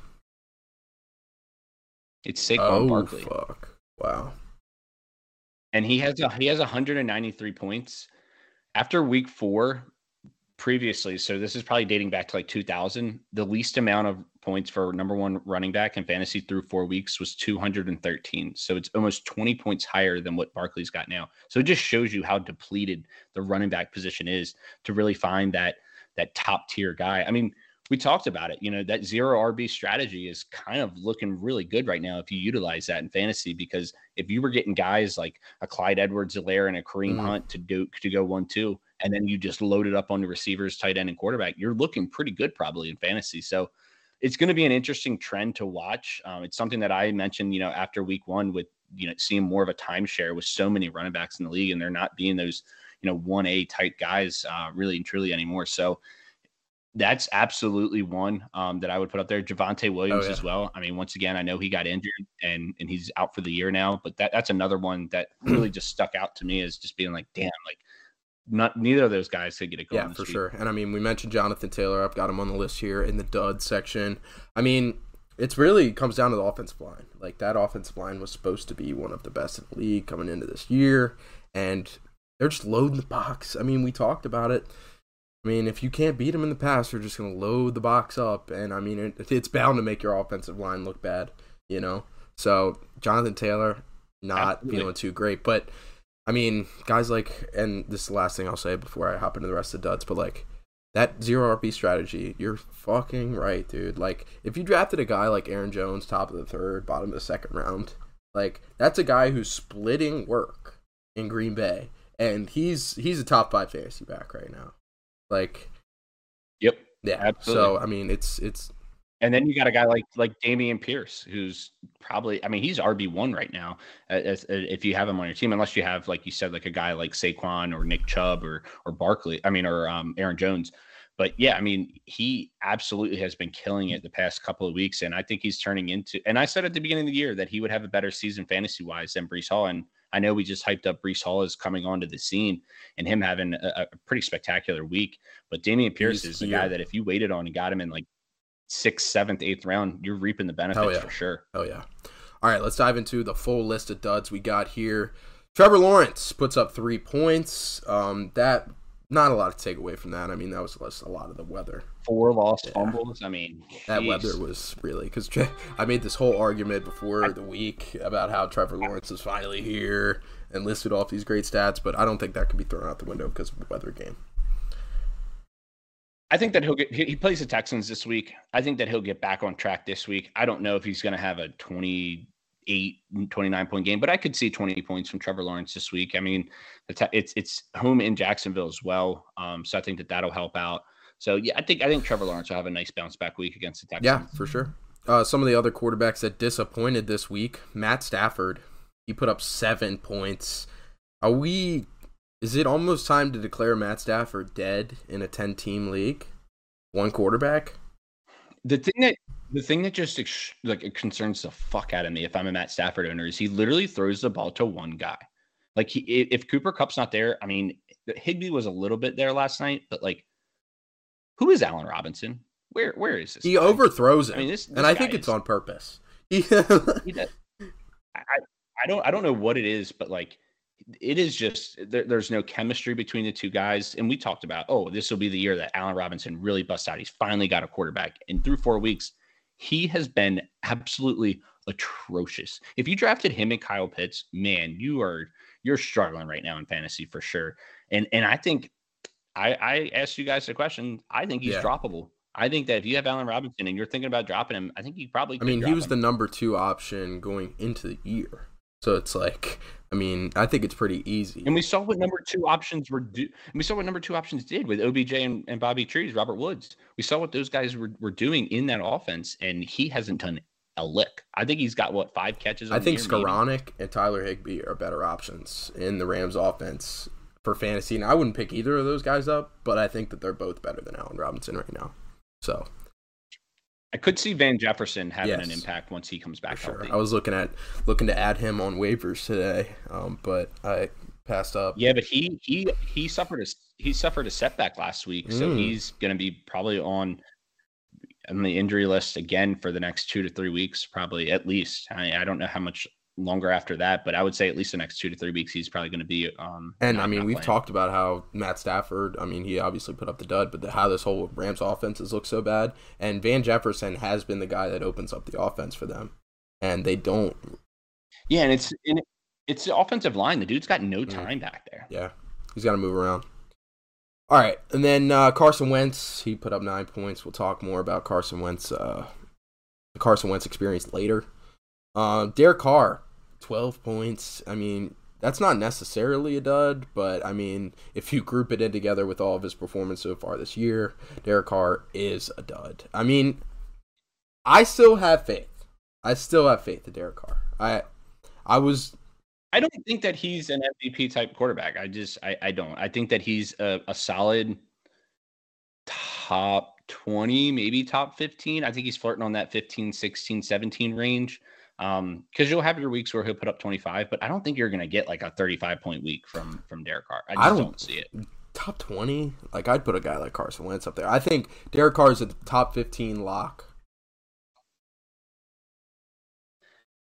It's Saquon oh Barkley. fuck! Wow. And he has a, he has 193 points. After week four previously so this is probably dating back to like 2000 the least amount of points for number one running back in fantasy through four weeks was 213 so it's almost 20 points higher than what barkley's got now. So it just shows you how depleted the running back position is to really find that that top tier guy. I mean we talked about it. You know, that zero RB strategy is kind of looking really good right now if you utilize that in fantasy. Because if you were getting guys like a Clyde Edwards Helaire and a Kareem Mhm. Hunt to Duke to go one two, and then you just load it up on the receivers, tight end, and quarterback, you're looking pretty good probably in fantasy. So it's going to be an interesting trend to watch. Um, it's something that I mentioned, you know, after week one with you know seeing more of a timeshare with so many running backs in the league, and they're not being those you know one A type guys uh, really and truly anymore. So that's absolutely one um, that I would put up there. Javonte Williams yeah. as well. I mean, once again, I know he got injured and and he's out for the year now, but that that's another one that really just stuck out to me as just being like, damn, like not neither of those guys could get it going. Yeah, for week. sure. And I mean, we mentioned Jonathan Taylor. I've got him on the list here in the dud section. I mean, it's really comes down to the offensive line. Like that offensive line was supposed to be one of the best in the league coming into this year, and they're just loading the box. I mean, we talked about it. I mean, if you can't beat them in the pass, you're just going to load the box up, and I mean, it, it's bound to make your offensive line look bad. You know, so Jonathan Taylor not Absolutely. feeling too great, but I mean, guys like, and this is the last thing I'll say before I hop into the rest of the duds, but like that zero RB strategy, you're fucking right, dude. Like, if you drafted a guy like Aaron Jones, top of the third, bottom of the second round, like that's a guy who's splitting work in Green Bay, and he's he's a top five fantasy back right now. Like, Yep. yeah. Absolutely. So I mean, it's it's And then you got a guy like like Dameon Pierce, who's probably, I mean, he's RB one right now. As, as, if you have him on your team, unless you have, like you said, like a guy like Saquon or Nick Chubb or or Barkley, I mean, or um, Aaron Jones. But yeah, I mean, he absolutely has been killing it the past couple of weeks, and I think he's turning into. And I said at the beginning of the year that he would have a better season fantasy wise than Breece Hall, and I know we just hyped up Breece Hall as coming onto the scene and him having a, a pretty spectacular week. But Dameon Pierce He's is the here. guy that if you waited on and got him in like sixth, seventh, eighth round, you're reaping the benefits yeah. for sure. Oh yeah. All right, let's dive into the full list of duds we got here. Trevor Lawrence puts up three points. Um, that not a lot to take away from that. I mean, that was a lot of the weather. Four lost Yeah. fumbles. I mean, That weather was really because I made this whole argument before the week about how Trevor Lawrence is finally here and listed off these great stats, but I don't think that could be thrown out the window because of the weather game. I think that he'll get. He, he plays the Texans this week. I think that he'll get back on track this week. I don't know if he's going to have a 28, 29 point game, but I could see 20 points from Trevor Lawrence this week. I mean, it's it's home in Jacksonville as well, um, so I think that that'll help out. So yeah, I think I think Trevor Lawrence will have a nice bounce back week against the Texans. Yeah, for sure. Uh, some of the other quarterbacks that disappointed this week, Matt Stafford, he put up seven points. Are we? Is it almost time to declare Matt Stafford dead in a ten-team league? One quarterback. The thing that the thing that just ex- like it concerns the fuck out of me if I'm a Matt Stafford owner is he literally throws the ball to one guy. Like he, if Cooper Kupp's not there, I mean Higbee was a little bit there last night, but like, who is Allen Robinson? Where where is this? He guy? overthrows him, I mean, this- this and I think it's is- on purpose. He- He does. I, I I don't I don't know what it is, but like it is just there, there's no chemistry between the two guys. And we talked about, oh, this will be the year that Allen Robinson really busts out. He's finally got a quarterback. And through four weeks, he has been absolutely atrocious. If you drafted him and Kyle Pitts, man, you are you're struggling right now in fantasy for sure. And and I think I I asked you guys a question. I think he's Yeah. droppable. I think that if you have Allen Robinson and you're thinking about dropping him, I think you probably. I mean, he was him. the number two option going into the year, so it's like, I mean, I think it's pretty easy. And we saw what number two options were do. We saw what number two options did with OBJ and, and Bobby Trees, Robert Woods. We saw what those guys were, were doing in that offense, and he hasn't done a lick. I think he's got what five catches. On I think? Skowronek and Tyler Higbee are better options in the Rams offense for fantasy. And I wouldn't pick either of those guys up, but I think that they're both better than Allen Robinson right now. So I could see Van Jefferson having an impact once he comes back sure. healthy. I was looking at looking to add him on waivers today, um, but I passed up. Yeah, but he he he suffered a he suffered a setback last week, so Mm. he's going to be probably on on the injury list again for the next two to three weeks, probably at least. I, I don't know how much longer after that, but I would say at least the next two to three weeks, he's probably going to be. Um, And not- I mean, we've playing. talked about how Matt Stafford. I mean, he obviously put up the dud, but the, how this whole Rams offense has looked so bad. And Van Jefferson has been the guy that opens up the offense for them, and they don't. Yeah, and it's and it's the offensive line. The dude's got no Mm. time back there. Yeah, he's got to move around. All right, and then uh, Carson Wentz. He put up nine points. We'll talk more about Carson Wentz. Uh, Carson Wentz experience later. Uh, Derek Carr, twelve points. I mean, that's not necessarily a dud, but I mean, if you group it in together with all of his performance so far this year, Derek Carr is a dud. I mean, I still have faith. I still have faith in Derek Carr. I, I was I don't think that he's an MVP type quarterback. I just I, I don't. I think that he's a, a solid top 20, maybe top 15. I think he's flirting on that 15, 16, 17 range. Um, because you'll have your weeks where he'll put up 25, but I don't think you're gonna get like a 35 point week from from Derek Carr. I just I don't, don't- see it. top 20 like i'd put a guy like carson wentz up there. I think derek carr is a top 15 lock.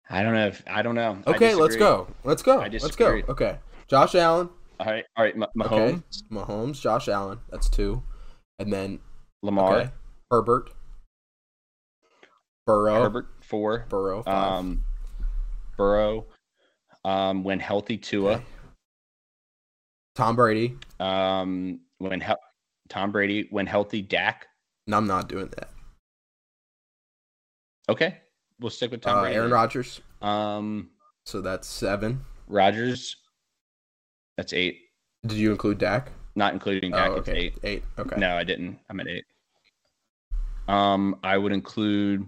I don't know if I don't know. Okay let's go. Let's go. I let's go. okay. Josh allen. All right, all right. Mah- okay. Mahomes, mahomes josh allen. That's two. And then Lamar, okay. Herbert burrow Herbert four, burrow five. um, Burrow, um, when healthy Tua, Okay. tom brady um, when hel- Tom Brady, when healthy Dak. no i'm not doing that Okay, we'll stick with Tom uh, Brady. aaron rodgers Um, so that's seven Rodgers, that's eight, did you include dak not including Dak. oh It's okay eight. eight okay No, I didn't. I'm at eight. Um, I would include.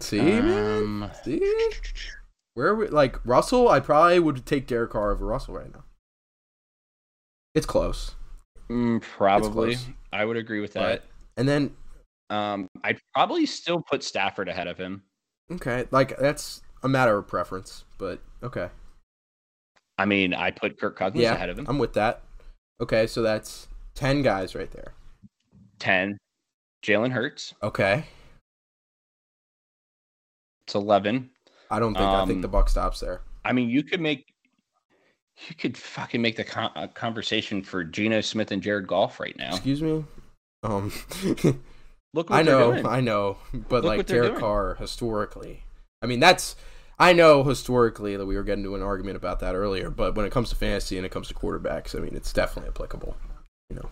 See, man. Um, See, where we like Russell? I probably would take Derek Carr over Russell right now. It's close, mm, probably. close. I would agree with Right. that. and then Um, I'd probably still put Stafford ahead of him. okay, like that's a matter of preference, but okay, I mean, I put Kirk Cousins yeah, ahead of him. I'm with that. Okay, so that's ten guys right there. Ten. Jalen Hurts. Okay, It's eleven. I don't think I think Um, the buck stops there. I mean, you could make. You could fucking make the con- uh, conversation for Geno Smith and Jared Goff right now. Excuse me. Um, Look what I know. I know, but Look like Derek doing. Carr historically, I mean that's I know historically that we were getting into an argument about that earlier, but when it comes to fantasy and it comes to quarterbacks, I mean it's definitely applicable. You know,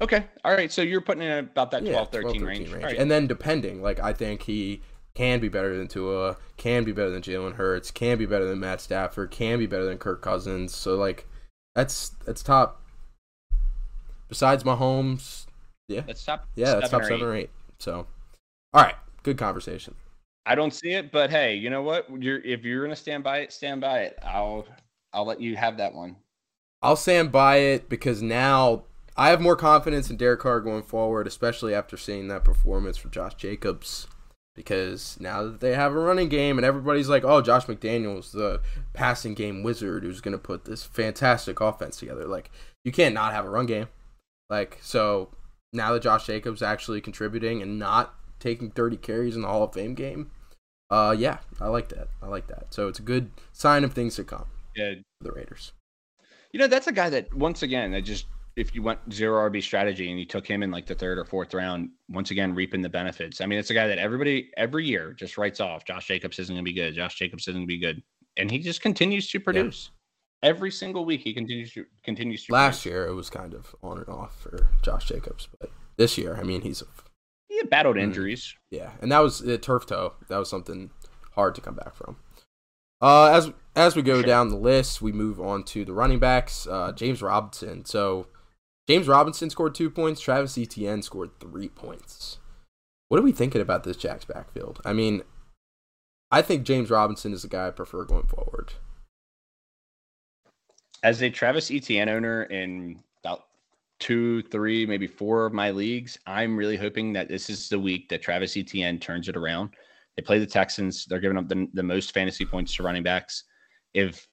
Okay. All right. So you're putting in about that 12, Yeah, 13, 12, range. All right. and then depending, like I think he can be better than Tua, can be better than Jalen Hurts, can be better than Matt Stafford, can be better than Kirk Cousins. So like that's that's top. Besides Mahomes, yeah, That's top. yeah, that's top seven or eight. So, all right, good conversation. I don't see it, but hey, you know what? You're if you're gonna stand by it, stand by it. I'll I'll let you have that one. I'll stand by it because now I have more confidence in Derek Carr going forward, especially after seeing that performance from Josh Jacobs. Because now that they have a running game and everybody's like, oh, Josh McDaniels, the passing game wizard who's going to put this fantastic offense together. Like, you can't not have a run game. Like, so now that Josh Jacobs actually contributing and not taking 30 carries in the Hall of Fame game, uh, yeah, I like that. I like that. So it's a good sign of things to come Yeah. for the Raiders. You know, that's a guy that once again, I just if you went zero RB strategy and you took him in like the third or fourth round, once again reaping the benefits. I mean, it's a guy that everybody every year just writes off. Josh Jacobs isn't gonna be good. Josh Jacobs isn't gonna be good. And he just continues to produce. Every single week he continues to continues to Last produce. year it was kind of on and off for Josh Jacobs, but this year, I mean, he's He had battled Mm. injuries. yeah, and that was the turf toe. That was something hard to come back from. Uh, as as we go Sure. down the list, we move on to the running backs. Uh, James Robinson. So James Robinson scored two points. Travis Etienne scored three points. What are we thinking about this Jack's backfield? I mean, I think James Robinson is the guy I prefer going forward. As a Travis Etienne owner in about two, three, maybe four of my leagues, I'm really hoping that this is the week that Travis Etienne turns it around. They play the Texans. They're giving up the, the most fantasy points to running backs. If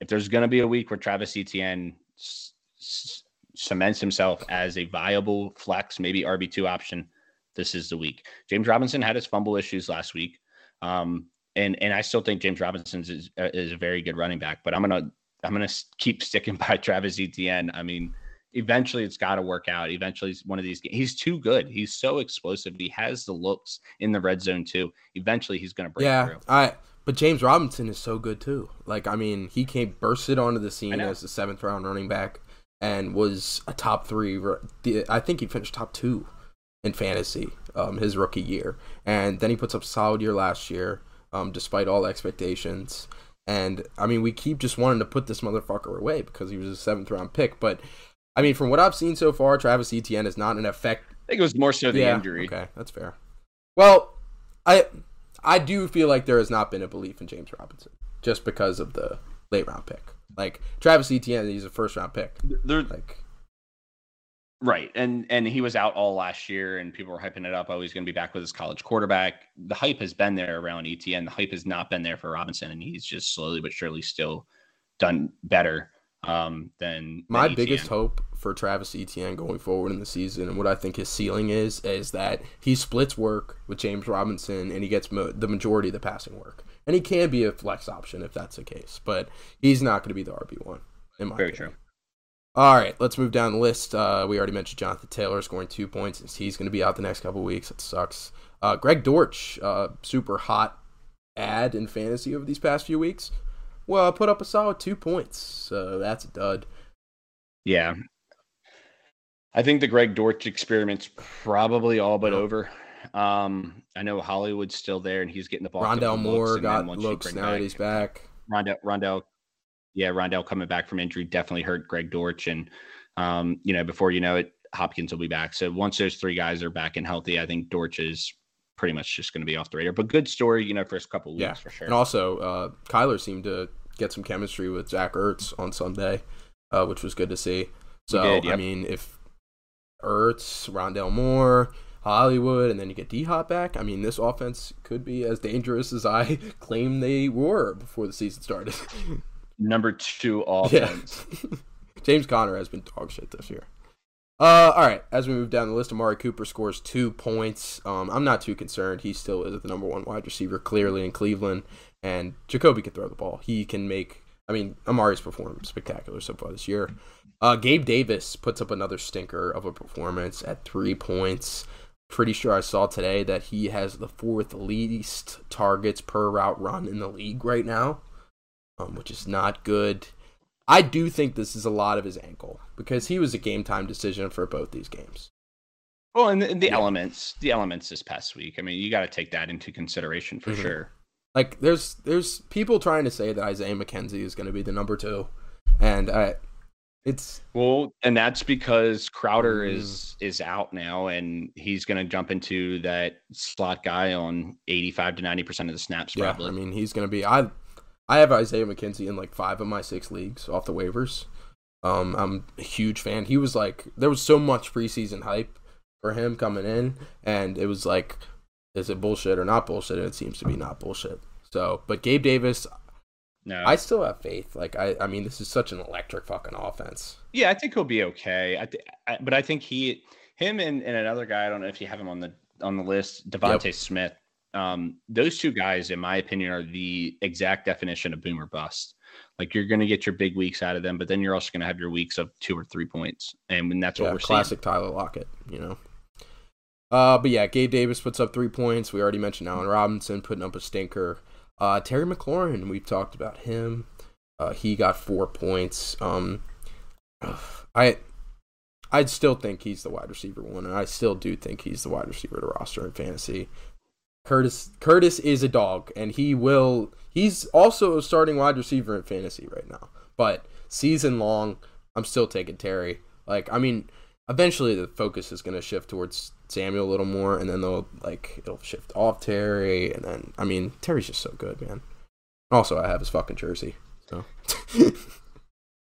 if there's going to be a week where Travis Etienne s- s- cements himself as a viable flex, maybe RB two option, this is the week. James Robinson had his fumble issues last week, um, and and I still think James Robinson is uh, is a very good running back. But I'm gonna I'm gonna keep sticking by Travis Etienne. I mean, eventually it's got to work out. Eventually, one of these. He's too good. He's so explosive. He has the looks in the red zone too. Eventually, he's gonna break yeah, through. I. But James Robinson is so good too. Like I mean, he came bursted onto the scene as the seventh round running back and was a top three. I think he finished top two in fantasy um, his rookie year, and then he puts up a solid year last year, um, despite all expectations. And I mean, we keep just wanting to put this motherfucker away because he was a seventh round pick. But I mean, from what I've seen so far, Travis Etienne is not an effect I think it was more so the yeah, injury. Okay, that's fair. Well, I I do feel like there has not been a belief in James Robinson just because of the late round pick. Like Travis Etienne, he's a first round pick. They're Like Right. And and he was out all last year and people were hyping it up. Oh, he's gonna be back with his college quarterback. The hype has been there around Etienne. The hype has not been there for Robinson, and he's just slowly but surely still done better um than my than biggest hope for Travis Etienne going forward in the season and what I think his ceiling is is that he splits work with James Robinson and he gets mo- the majority of the passing work. And he can be a flex option if that's the case, but he's not going to be the RB1 in my Very opinion. true. All right, let's move down the list. Uh, we already mentioned Jonathan Taylor scoring two points. He's going to be out the next couple weeks. That sucks. Uh, Greg Dortch, uh, super hot ad in fantasy over these past few weeks. Well, put up a solid two points. So that's a dud. Yeah. I think the Greg Dortch experiment's probably all but over. Um, I know Hollywood's still there and he's getting the ball. Rondale looks, Moore then got looks now that he's back. Rondale, Rondale, yeah, Rondale coming back from injury definitely hurt Greg Dortch, and um, you know, before you know it, Hopkins will be back. So once those three guys are back and healthy, I think Dortch is pretty much just going to be off the radar. But good story, you know, first couple weeks Yeah, for sure. and also uh, Kyler seemed to get some chemistry with Zach Ertz on Sunday, uh, which was good to see. So did, I mean, if Ertz, Rondale Moore, Hollywood, and then you get D Hop back, I mean, this offense could be as dangerous as I claim they were before the season started. Number two yeah, offense. James Conner has been dog shit this year. Uh, all right. As we move down the list, Amari Cooper scores two points. Um, I'm not too concerned. He still is the number one wide receiver, clearly in Cleveland, and Jacoby can throw the ball. He can make. I mean, Amari's performed spectacular so far this year. Uh, Gabe Davis puts up another stinker of a performance at three points. Pretty sure I saw today that he has the fourth least targets per route run in the league right now, um, which is not good. I do think this is a lot of his ankle because he was a game time decision for both these games. Well, and the, the Yeah. elements, the elements this past week. I mean, you got to take that into consideration for Mhm. sure. Like there's there's people trying to say that Isaiah McKenzie is going to be the number two, and I, it's Well, and that's because Crowder Mm. is is out now, and he's going to jump into that slot guy on eighty five to ninety percent of the snaps. yeah. Probably. I mean he's going to be I I have Isaiah McKenzie in like five of my six leagues off the waivers. Um, I'm a huge fan. He was like there was so much preseason hype for him coming in, and it was like, is it bullshit or not bullshit? And it seems to be not bullshit. So, but Gabe Davis, no, I still have faith. Like I, I mean, this is such an electric fucking offense. yeah, I think he'll be okay. I, th- I but I think he, him, and, and another guy. I don't know if you have him on the on the list, DeVonta Smith. Um, those two guys, in my opinion, are the exact definition of boomer bust. Like you're going to get your big weeks out of them, but then you're also going to have your weeks of two or three points, and when that's what we're classic Tyler Lockett, you know. Uh, but yeah, Gabe Davis puts up three points. We already mentioned Allen Robinson putting up a stinker. Uh, Terry McLaurin, we've talked about him. Uh, he got four points. Um, I, I'd still think he's the wide receiver one, and I still do think he's the wide receiver to roster in fantasy. Curtis Curtis is a dog, and he will. He's also a starting wide receiver in fantasy right now. But season long, I'm still taking Terry. Like, I mean, eventually the focus is going to shift towards Samuel a little more, and then they'll like it'll shift off Terry, and then I mean Terry's just so good, man. Also, I have his fucking jersey. So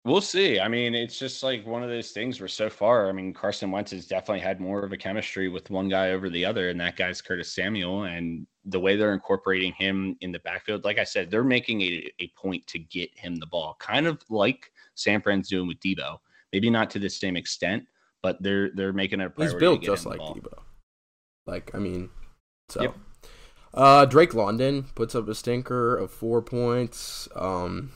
We'll see. I mean, it's just like one of those things where so far, I mean, Carson Wentz has definitely had more of a chemistry with one guy over the other, and that guy's Curtis Samuel. And the way they're incorporating him in the backfield, like I said, they're making a, a point to get him the ball, kind of like San Fran's doing with Deebo. Maybe not to the same extent, but they're they're making it a priority. he's built just like ball. Deebo. Like, I mean, so. Yep. Uh, Drake London puts up a stinker of four points. Um,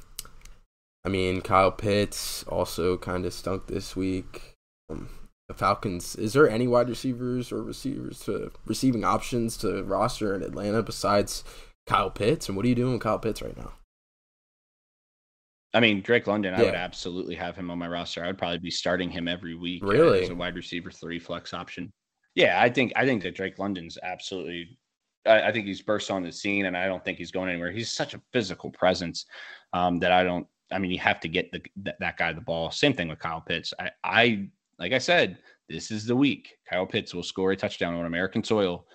I mean, Kyle Pitts also kind of stunk this week. Um, the Falcons. Is there any wide receivers or receivers to receiving options to roster in Atlanta besides Kyle Pitts? And what are you doing with Kyle Pitts right now? I mean, Drake London, I would absolutely have him on my roster. I would probably be starting him every week uh, Really? as a wide receiver three flex option. Yeah, I think I think that Drake London's absolutely. I, I think he's burst on the scene, and I don't think he's going anywhere. He's such a physical presence um, that I don't. I mean, you have to get the that, that guy the ball. Same thing with Kyle Pitts. I, I like I said, this is the week. Kyle Pitts will score a touchdown on American soil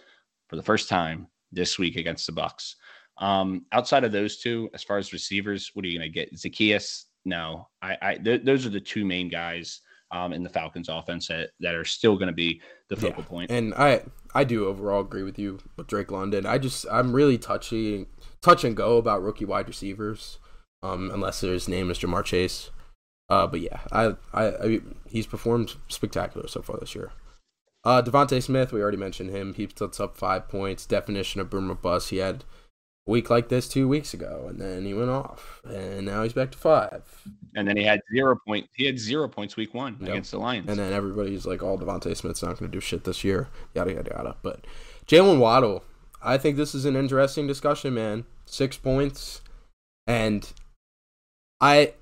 for the first time this week against the Bucs. Um, outside of those two, as far as receivers, what are you going to get? Zaccheaus? No, I, I th- those are the two main guys um, in the Falcons offense that, that are still going to be the focal Yeah. point. And I I do overall agree with you with Drake London. I just I'm really touchy touch and go about rookie wide receivers. Um, unless his name is Ja'Marr Chase. Uh, but yeah, I, I, I he's performed spectacular so far this year. Uh, DeVonta Smith, we already mentioned him. He puts up five points. Definition of boomer bust. He had a week like this two weeks ago, and then he went off, and now he's back to five. And then he had zero point. He had zero points week one Yep. against the Lions. And then everybody's like, "Oh, DeVonta Smith's not going to do shit this year." Yada yada yada. But Jaylen Waddle, I think this is an interesting discussion, man. Six points, and I,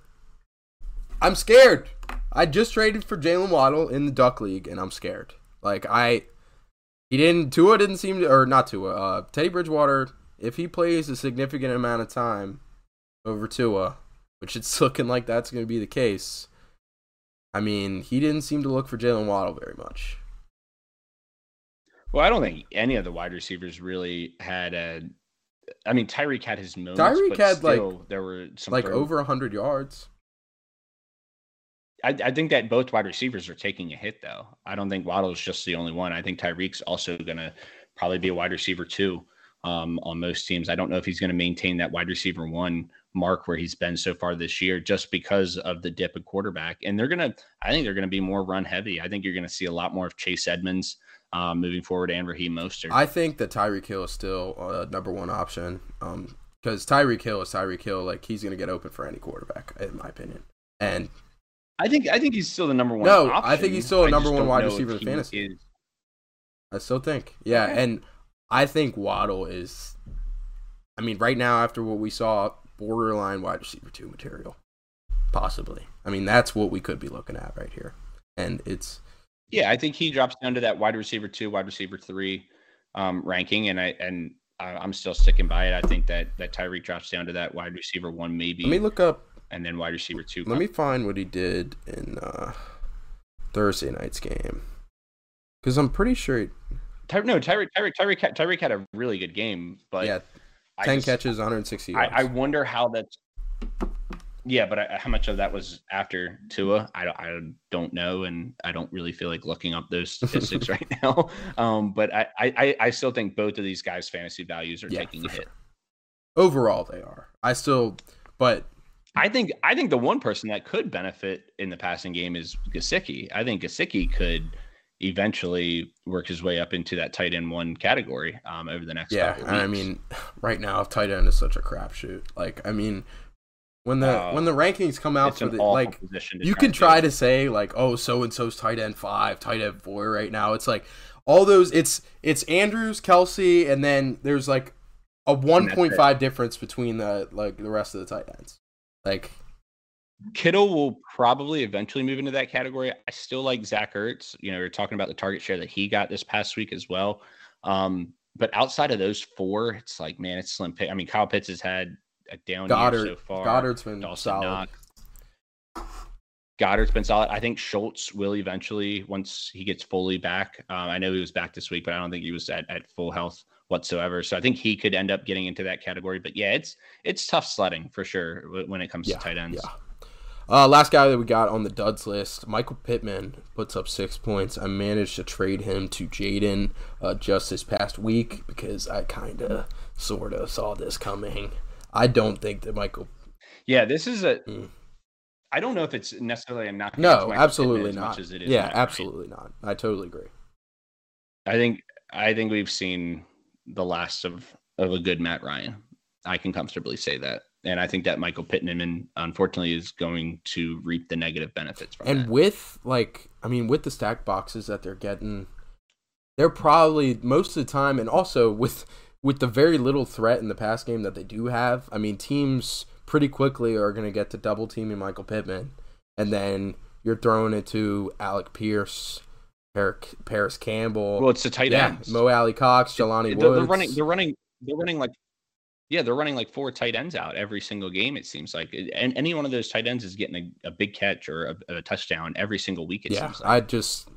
I'm scared. I just traded for Jaylen Waddle in the Duck League, and I'm scared. Like I, he didn't. Tua didn't seem to, or not Tua. Uh, Teddy Bridgewater, if he plays a significant amount of time over Tua, which it's looking like that's going to be the case. I mean, he didn't seem to look for Jaylen Waddle very much. Well, I don't think any of the wide receivers really had a. I mean, Tyreek had his moments. Tyreek had, like- still, there were some Like throw- over hundred yards. I, I think that both wide receivers are taking a hit, though. I don't think Waddle is just the only one. I think Tyreek's also going to probably be a wide receiver too um, on most teams. I don't know if he's going to maintain that wide receiver one mark where he's been so far this year, just because of the dip at quarterback. And they're going to, I think they're going to be more run heavy. I think you're going to see a lot more of Chase Edmonds um, moving forward and Raheem Mostert. I think that Tyreek Hill is still a number one option. Um, because Tyreek Hill is Tyreek Hill. Like he's gonna get open for any quarterback, in my opinion. And I think I think he's still the number one. No, I think he's still a number one wide receiver in fantasy. is- I still think, yeah, Okay. and I think Waddle is. I mean, right now after what we saw, borderline wide receiver two material, possibly. I mean, that's what we could be looking at right here, and it's Yeah, I think he drops down to that wide receiver two, wide receiver three um, ranking, and I and I'm still sticking by it. I think that that Tyreek drops down to that wide receiver one, maybe, let me look up. and then wide receiver two. Let me find what he did in uh, Thursday night's game, because I'm pretty sure. He, Ty- no, Tyreek, Tyreek, Tyreek, had- Tyreek had a really good game, but yeah, I ten just- catches, 160 I, yards. I wonder how that's. Yeah, but I, how much of that was after Tua? I, don't- I don't know, and I don't really feel like looking up those statistics right now. Um, but I, I, I still think both of these guys' fantasy values are Yeah, taking a hit. sure. Overall, they are. I still, but I think I think the one person that could benefit in the passing game is Gesicki. I think Gesicki could eventually work his way up into that tight end one category um, over the next Yeah, I mean, right now, tight end is such a crapshoot, like I mean, when the Oh, when the rankings come out for the like, you can try to say like, oh, so and so's tight end five, tight end four right now. It's like all those. It's it's Andrews, Kelce, and then there's like a one point five difference between the like the rest of the tight ends. Like, Kittle will probably eventually move into that category. I still like Zach Ertz. You know, we are talking about the target share that he got this past week as well. Um, but outside of those four, it's like, man, it's slim pick. I mean, Kyle Pitts has had a down Goedert, year so far. Goedert's been Dawson solid. Knox. Goedert's been solid. I think Schultz will eventually, once he gets fully back. Um, I know he was back this week, but I don't think he was at, at full health whatsoever. So I think he could end up getting into that category. But yeah, it's it's tough sledding for sure when it comes Yeah, to tight ends. yeah. Uh, last guy that we got on the duds list, Michael Pittman puts up six points. I managed to trade him to Jaden uh, just this past week because I kind of, sort of saw this coming. I don't think that Michael. Yeah, this is a. Mm. I don't know if it's necessarily a knock. No, absolutely as not. Much as it is yeah, absolutely not. I totally agree. I think I think we've seen the last of of a good Matt Ryan. I can comfortably say that, and I think that Michael Pittman, unfortunately, is going to reap the negative benefits from And that. with like, I mean, with the stack boxes that they're getting, they're probably most of the time, and also with with the very little threat in the pass game that they do have. I mean, teams pretty quickly are going to get to double teaming Michael Pittman, and then you're throwing it to Alec Pierce, Parris Campbell, Well, it's the tight yeah, ends. Mo Alie-Cox, Jelani they're, Woods. they're running. They're running. They're running like. Yeah, they're running like four tight ends out every single game. It seems like, and any one of those tight ends is getting a, a big catch or a, a touchdown every single week. It yeah, seems like. I just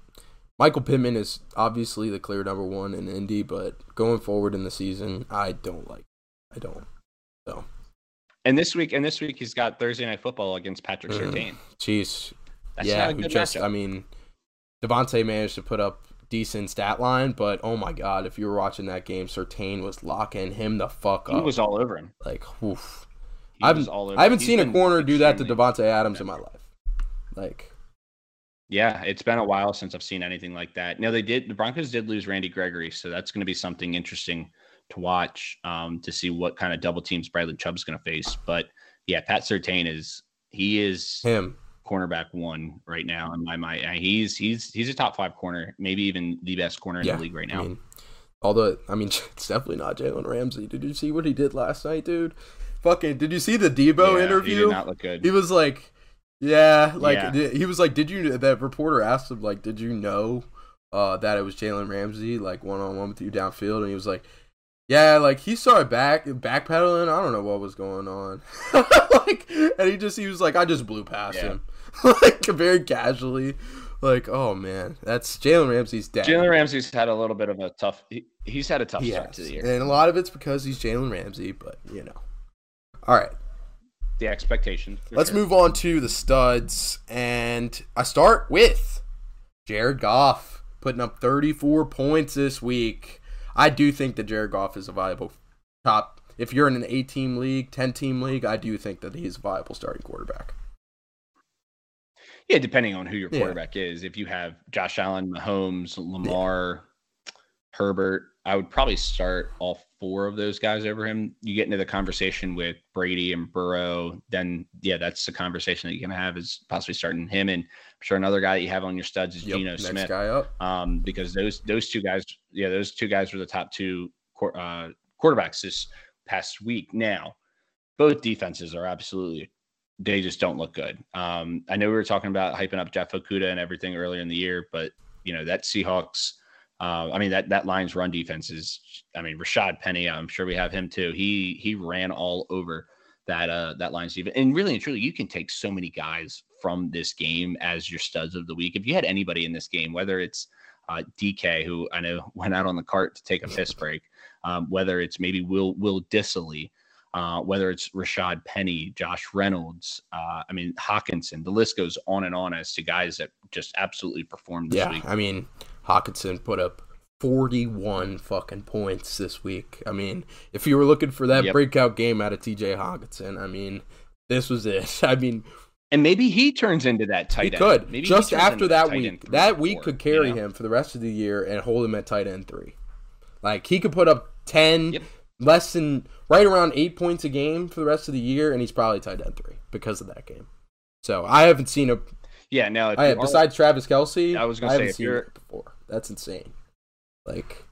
Michael Pittman is obviously the clear number one in Indy, but going forward in the season, I don't like. I don't. So, And this week, and this week, he's got Thursday night football against Patrick Mm. Surtain. jeez, That's yeah, who just matchup. I mean, Davante managed to put up decent stat line, but oh my god, if you were watching that game, Surtain was locking him the fuck up. he was all over him. like, oof. He I haven't. I haven't seen a corner do that to Davante Davante Adams in my life. Like, Yeah, it's been a while since I've seen anything like that. No, they did. The Broncos did lose Randy Gregory, so that's going to be something interesting to watch um, to see what kind of double teams Bradley Chubb's going to face. But yeah, Pat Surtain is he is him. Cornerback one right now in my mind. He's he's he's a top five corner, maybe even the best corner in Yeah, the league right I now. mean, although I mean, it's definitely not Jalen Ramsey. Did you see what he did last night, dude? Fucking, did you see the Deebo Yeah, He interview? did not look good. He was like, yeah, like Yeah. he was like, did you? That reporter asked him like, did you know uh, that it was Jalen Ramsey like one on one with you downfield? And he was like, yeah, like he started back backpedaling. I don't know what was going on. like, and he just he was like, I just blew past Yeah. him. like very casually. Like, oh man, that's Jalen Ramsey's dad. Jalen Ramsey's had a little bit of a tough. He, he's had a tough He start to the year. and a lot of it's because he's Jalen Ramsey. But you know, all right. The expectation. Let's sure. move on to the studs, and I start with Jared Goff putting up 34 points this week. I do think that Jared Goff is a viable top. If you're in an eight-team league, ten-team league, I do think that he's a viable starting quarterback. Yeah, depending on who your Yeah. quarterback is. If you have Josh Allen, Mahomes, Lamar, Herbert, I would probably start all four of those guys over him. You get into the conversation with Brady and Burrow, then yeah, that's the conversation that you're gonna have is possibly starting him. And sure another guy that you have on your studs is Yep, Geno next Smith. guy up. um, because those those two guys, yeah, those two guys were the top two uh, quarterbacks this past week. Now, both defenses are absolutely they just don't look good. Um, I know we were talking about hyping up Jeff Okudah and everything earlier in the year, but you know that Seahawks. Uh, I mean that that line's run defense is. I mean Rashaad Penny. I'm sure we have him too. He he ran all over that uh that line's defense. And really and truly, you can take so many guys from this game as your studs of the week. If you had anybody in this game, whether it's uh, DK, who I know went out on the cart to take a piss break, um, whether it's maybe Will Will Dissly, uh, whether it's Rashaad Penny, Josh Reynolds, uh, I mean Hockenson. The list goes on and on as to guys that just absolutely performed this Yeah, week. I mean, Hockenson put up 41 fucking points this week. I mean, if you were looking for that Yep. breakout game out of TJ Hockenson, I mean, this was it. I mean, And maybe he turns into that tight he end. could Maybe just after that week. three That week four, could carry you know? him for the rest of the year and hold him at tight end three. Like he could put up 10, Yep. less than right around eight points a game for the rest of the year, and he's probably tight end three because of that game. So I haven't seen a Yeah, now I, besides Travis Kelce, I was gonna say, haven't if seen you're- it before. That's insane. Like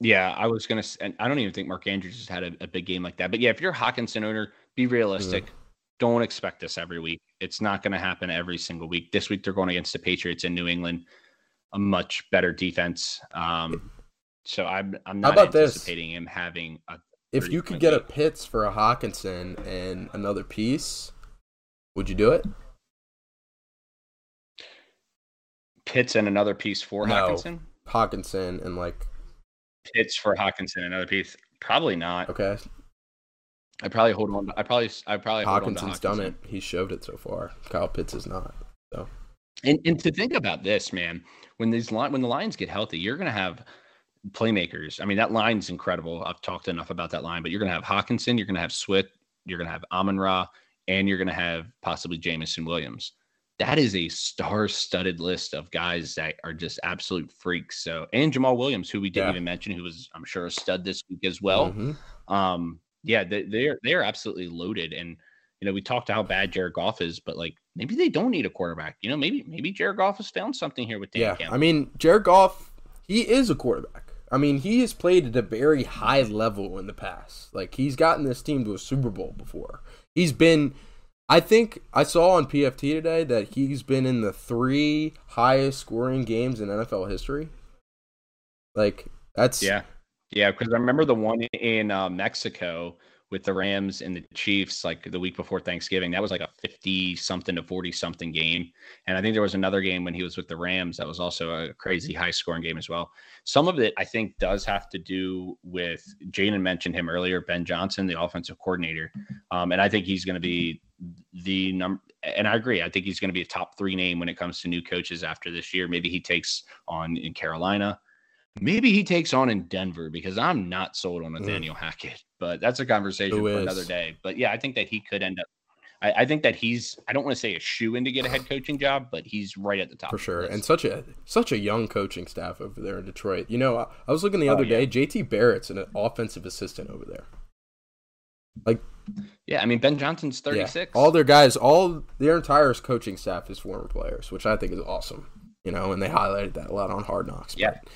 Yeah, I was gonna. And I don't even think Mark Andrews has had a, a big game like that. But yeah, if you're a Hockenson owner, be realistic. Don't expect this every week. It's not going to happen every single week. This week they're going against the Patriots in New England, a much better defense. Um, so I'm I'm not about this? anticipating him having a. if you could get a week. Pitts for a Hockenson and another piece, would you do it? Pitts and another piece for No. Hockenson. Hockenson and like Pitts for Hockenson, another piece. Probably not. okay, I probably hold on. To, I probably I probably hold on to Hockenson's done it. He showed it so far. Kyle Pitts is not. So. And and to think about this, man, when these line when the Lions get healthy, you're gonna have playmakers. I mean, that line's incredible. I've talked enough about that line, but you're gonna have Hawkinson, you're gonna have Swift, you're gonna have Amon Ra, and you're gonna have possibly Jameson Williams. That is a star-studded list of guys that are just absolute freaks. So, and Jamaal Williams, who we didn't Yeah. even mention, who was I'm sure a stud this week as well. Mhm. Um, yeah, they, they're they're absolutely loaded, and you know we talked how bad Jared Goff is, but like maybe they don't need a quarterback. You know, maybe maybe Jared Goff has found something here with Dan yeah, Campbell. I mean Jared Goff, he is a quarterback. I mean, he has played at a very high level in the past. Like he's gotten this team to a Super Bowl before. He's been I think I saw on PFT today that he's been in the three highest scoring games in NFL history. Like that's yeah, yeah, because I remember the one in uh, Mexico with the Rams and the Chiefs, like the week before Thanksgiving. That was like a fifty something to forty something game, and I think there was another game when he was with the Rams that was also a crazy high scoring game as well. Some of it I think does have to do with Jaden mentioned him earlier, Ben Johnson, the offensive coordinator, um, and I think he's going to be the number. And I agree. I think he's going to be a top three name when it comes to new coaches after this year. Maybe he takes on in Carolina. Maybe he takes on in Denver because I'm not sold on mm. Nathaniel Hackett, but that's a conversation Who for is? another day. But yeah, I think that he could end up. I, I think that he's. I don't want to say a shoe in to get a head coaching job, but he's right at the top for sure. And such a such a young coaching staff over there in Detroit. You know, I, I was looking the Oh, other yeah. day. JT Barrett's an offensive assistant over there. Like yeah, I mean Ben Johnson's yeah, 36. all their guys, all their entire coaching staff is former players, which I think is awesome. You know, and they highlighted that a lot on Hard Knocks. Yeah. But-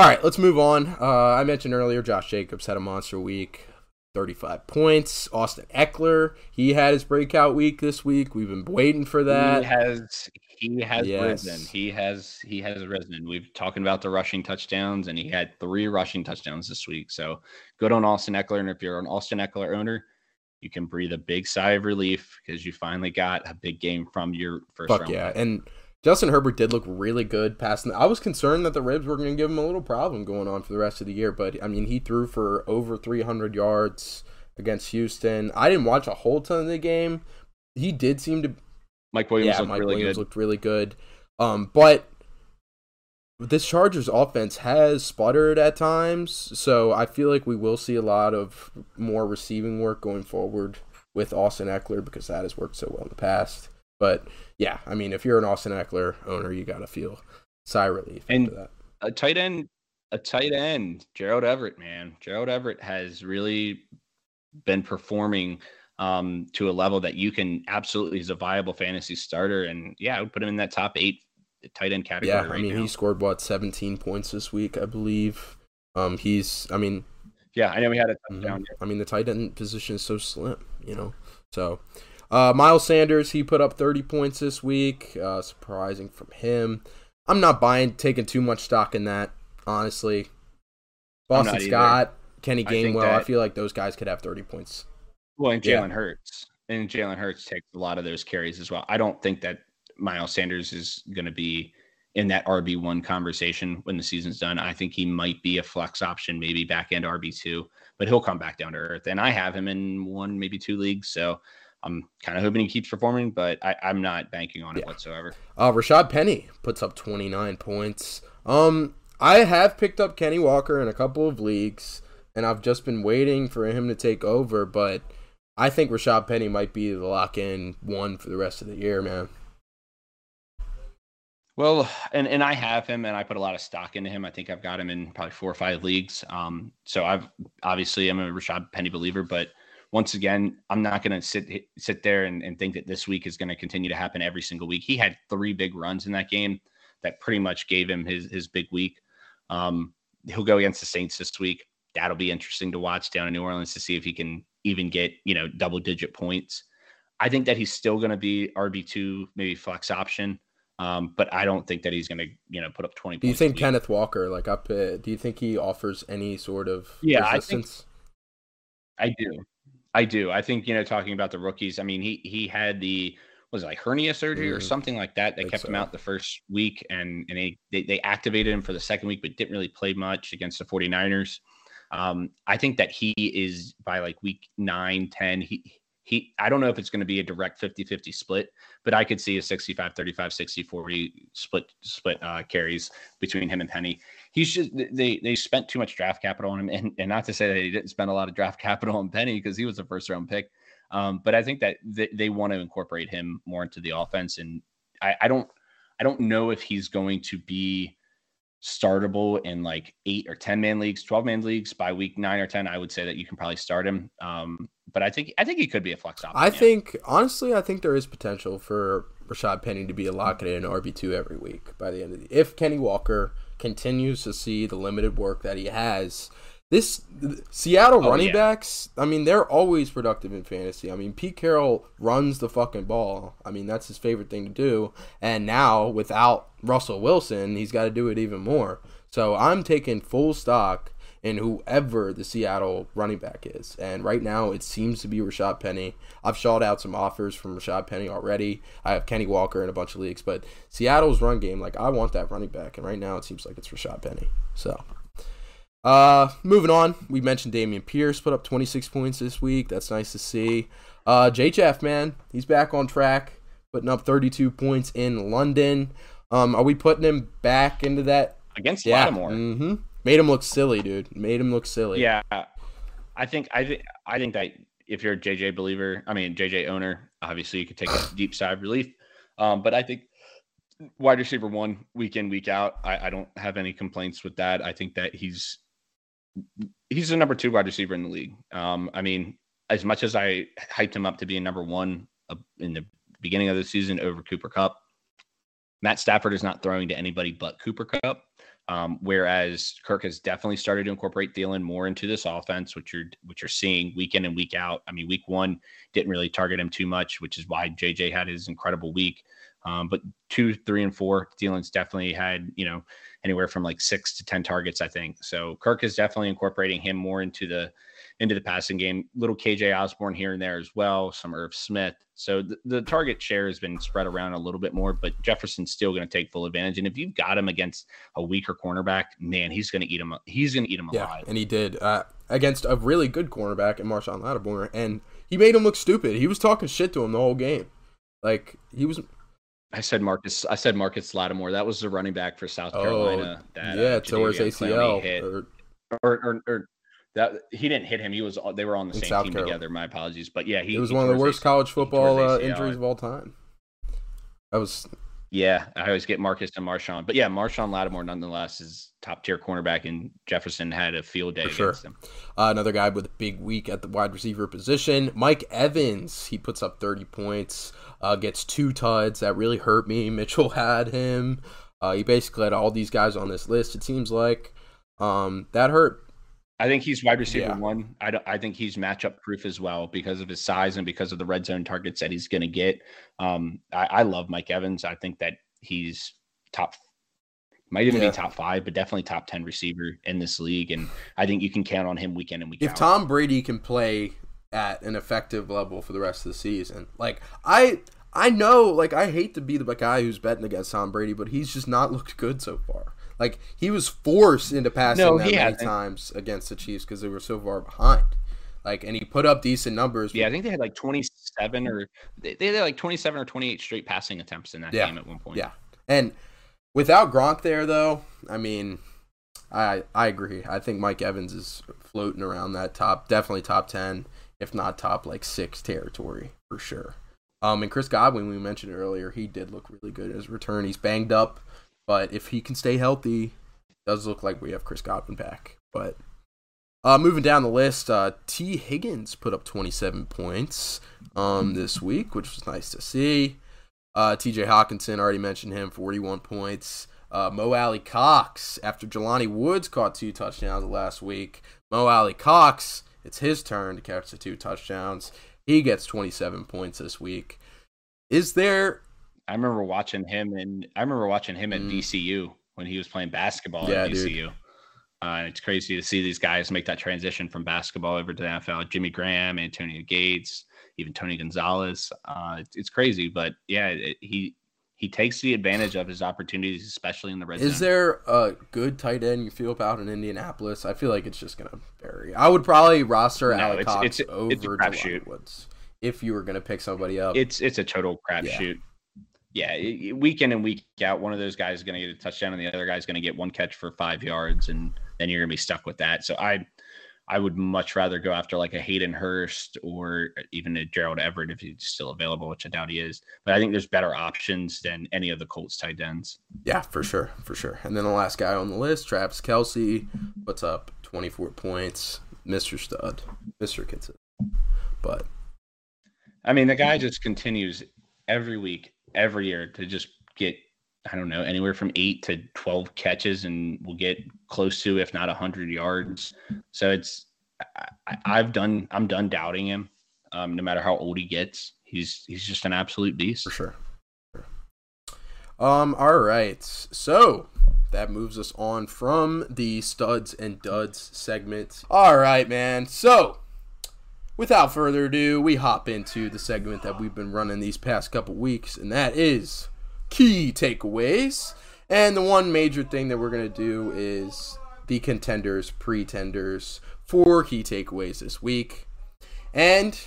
all right, let's move on. Uh, I mentioned earlier Josh Jacobs had a monster week. 35 points. Austin Ekeler, he had his breakout week this week. We've been waiting for that. He has he has Yes. risen. He has he has risen. We've talking about the rushing touchdowns, and he had three rushing touchdowns this week. So good on Austin Ekeler. And if you're an Austin Ekeler owner, you can breathe a big sigh of relief because you finally got a big game from your first Fuck round. yeah. And Justin Herbert did look really good passing. I was concerned that the ribs were going to give him a little problem going on for the rest of the year, but I mean, he threw for over 300 yards against Houston. I didn't watch a whole ton of the game. He did seem to Mike Williams yeah, looked Mike really Williams good. looked really good. Um, but this Chargers offense has sputtered at times, so I feel like we will see a lot of more receiving work going forward with Austin Ekeler because that has worked so well in the past. But yeah, I mean, if you're an Austin Ekeler owner, you gotta feel sigh relief And- after that. a tight end, a tight end, Gerald Everett, man. Gerald Everett has really been performing um, to a level that you can absolutely is a viable fantasy starter. And yeah, I would put him in that top eight tight end category. Yeah, I right mean, now. he scored what 17 points this week, I believe. Um, he's, I mean, yeah, I know he had a Mhm. touchdown. I mean, the tight end position is so slim, you know. So, uh, Miles Sanders, he put up 30 points this week. Uh, surprising from him. I'm not buying, taking too much stock in that, honestly. Boston not either. Scott, Kenny I Gainwell, I that- feel like those guys could have 30 points. Well, and Yeah. Jalen Hurts. And Jalen Hurts takes a lot of those carries as well. I don't think that Miles Sanders is going to be in that RB1 conversation when the season's done. I think he might be a flex option, maybe back end RB2, but he'll come back down to earth. And I have him in one, maybe two leagues. So I'm kind of hoping he keeps performing, but I, I'm not banking on it Yeah. whatsoever. Uh, Rashaad Penny puts up 29 points. Um, I have picked up Kenny Walker in a couple of leagues, and I've just been waiting for him to take over, but I think Rashaad Penny might be the lock in one for the rest of the year, man. Well, and and I have him, and I put a lot of stock into him. I think I've got him in probably four or five leagues. Um, so I've obviously I'm a Rashaad Penny believer, but once again, I'm not going to sit sit there and, and think that this week is going to continue to happen every single week. He had three big runs in that game that pretty much gave him his his big week. Um, he'll go against the Saints this week. That'll be interesting to watch down in New Orleans to see if he can even get you know double digit points. I think that he's still going to be RB two, maybe flex option. Um, but I don't think that he's going to, you know, put up 20 Do you think. Kenneth Walker, like up, uh, do you think he offers any sort of Yeah, I think- I do. I do. I think, you know, talking about the rookies, I mean, he he had the was it like hernia surgery or Mm, something like that think kept him out the first week and and they, they they activated him for the second week but didn't really play much against the 49ers. Um, I think that he is by like week 9, 10, he he I don't know if it's going to be a direct 50-50 split, but I could see a 65 35 60 40 split split uh, carries between him and Penny. He's just they they spent too much draft capital on him and, and not to say that he didn't spend a lot of draft capital on Penny because he was a first round pick. Um, but I think that they, they want to incorporate him more into the offense and I, I don't I don't know if he's going to be startable in like eight or 10 man leagues, 12 man leagues by week nine or 10. I would say that you can probably start him. Um, but I think, I think he could be a flex option. I yeah. think, honestly, I think there is potential for Rashaad Penny to be a lock in RB2 every week by the end of the If Kenny Walker continues to see the limited work that he has, this Seattle Oh, running yeah. backs, I mean, they're always productive in fantasy. I mean, Pete Carroll runs the fucking ball. I mean, that's his favorite thing to do. And now, without Russell Wilson, he's got to do it even more. So I'm taking full stock in whoever the Seattle running back is. And right now, it seems to be Rashaad Penny. I've shot out some offers from Rashaad Penny already. I have Kenny Walker in a bunch of leagues, but Seattle's run game, like I want that running back, and right now it seems like it's Rashaad Penny. So. Uh, moving on, we mentioned Dameon Pierce put up 26 points this week. That's nice to see. Uh, J. Jeff, man, he's back on track, putting up 32 points in London. Um, are we putting him back into that? against Yeah. Lattimore. Mm-hmm. Made him look silly, dude. Made him look silly. Yeah, I think I think I think that if you're a JJ believer, I mean JJ owner, obviously you could take a deep sigh of relief. Um, but I think wide receiver one week in week out, I, I don't have any complaints with that. I think that he's he's the number two wide receiver in the league. Um, I mean, as much as I hyped him up to be a number one uh, in the beginning of the season over Cooper Kupp, Matt Stafford is not throwing to anybody but Cooper Kupp. Um, whereas Kirk has definitely started to incorporate Thielen more into this offense, which you're which you're seeing week in and week out. I mean, week one didn't really target him too much, which is why JJ had his incredible week. Um, but two, three, and four, Thielen's definitely had you know anywhere from like six to ten targets, I think. So Kirk is definitely incorporating him more into the into the passing game. Little KJ Osborne here and there as well, some Irv Smith. So the, the target share has been spread around a little bit more, but Jefferson's still going to take full advantage. And if you've got him against a weaker cornerback, man, he's going to eat him. He's going to eat him Yeah, alive. and he did uh, against a really good cornerback in Marshon Lattimore, and he made him look stupid. He was talking shit to him the whole game. Like he was, I said Marcus. I said Marcus Lattimore. That was the running back for South oh Carolina. that, yeah, uh, his ACL. hit. or- or, or, or that he didn't hit him. He was they were on the In same South team Carolina. together. My apologies, but yeah, he it was he one of the worst AC college he tore his football uh, injuries of all time. That was Yeah, I always get Marcus and Marshon, but yeah, Marshon Lattimore nonetheless is top tier cornerback, and Jefferson had a field day For sure. against him. Uh, another guy with a big week at the wide receiver position, Mike Evans. He puts up 30 points, uh, gets two tuds. That really hurt me. Mitchell had him. Uh, he basically had all these guys on this list. It seems like um, that hurt. I think he's wide receiver Yeah. one. I, I think he's matchup proof as well because of his size and because of the red zone targets that he's going to get. Um, I, I love Mike Evans. I think that he's top, might even Yeah. be top five, but definitely top ten receiver in this league, and I think you can count on him week in and week If out. Tom Brady can play at an effective level for the rest of the season, like I. I know, like I hate to be the guy who's betting against Tom Brady, but he's just not looked good so far. Like he was forced into passing No, that many hasn't. times against the Chiefs because they were so far behind. Like, and he put up decent numbers. yeah, I think they had like twenty seven or they, they had like twenty seven or twenty eight straight passing attempts in that Yeah. game at one point. Yeah, and without Gronk there, though, I mean, I I agree. I think Mike Evans is floating around that top, definitely top ten, if not top like six territory for sure. Um, and Chris Godwin, we mentioned earlier, he did look really good in his return. He's banged up, but if he can stay healthy, does look like we have Chris Godwin back. But uh, moving down the list, uh, T. Higgins put up 27 points um, this week, which was nice to see. Uh, TJ Hockenson, already mentioned him, 41 points. Uh, Mo Alie-Cox, after Jelani Woods caught two touchdowns last week, Mo Alie-Cox, it's his turn to catch the two touchdowns. He gets 27 points this week. Is there. I remember watching him and I remember watching him at Mm. VCU when he was playing basketball Yeah, at. VCU. Uh, and it's crazy to see these guys make that transition from basketball over to the NFL. Jimmy Graham, Antonio Gates, even Tony Gonzalez. Uh, it's, it's crazy, but yeah, it, he he takes the advantage of his opportunities, especially in the red Is zone. Is there a good tight end you feel about in Indianapolis? I feel like it's just going to vary. I would probably roster No, Alec it's- Cox it's over it's a Jelani crapshoot. Woods if you were going to pick somebody up. It's it's a total crapshoot. Yeah, it- week in and week out, one of those guys is going to get a touchdown, and the other guy's going to get one catch for five yards, and then you're going to be stuck with that. So I, I would much rather go after like a Hayden Hurst or even a Gerald Everett if he's still available, which I doubt he is. But I think there's better options than any of the Colts tight ends. Yeah, for sure, for sure. And then the last guy on the list, Travis Kelce, What's up 24 points. Mr. Stud, Mr. Consistent. But I mean, the guy just continues every week, every year to just get, I don't know, anywhere from eight to 12 catches and we'll get close to, if not 100 yards. So it's, I, I've done, I'm done doubting him. Um, no matter how old he gets, he's he's just an absolute beast. for. Sure. Um. All right. So that moves us on from the studs and duds segment. All right, man. So without further ado, we hop into the segment that we've been running these past couple weeks, and that is key takeaways. And the one major thing that we're gonna do is the contenders, pretenders for key takeaways this week. And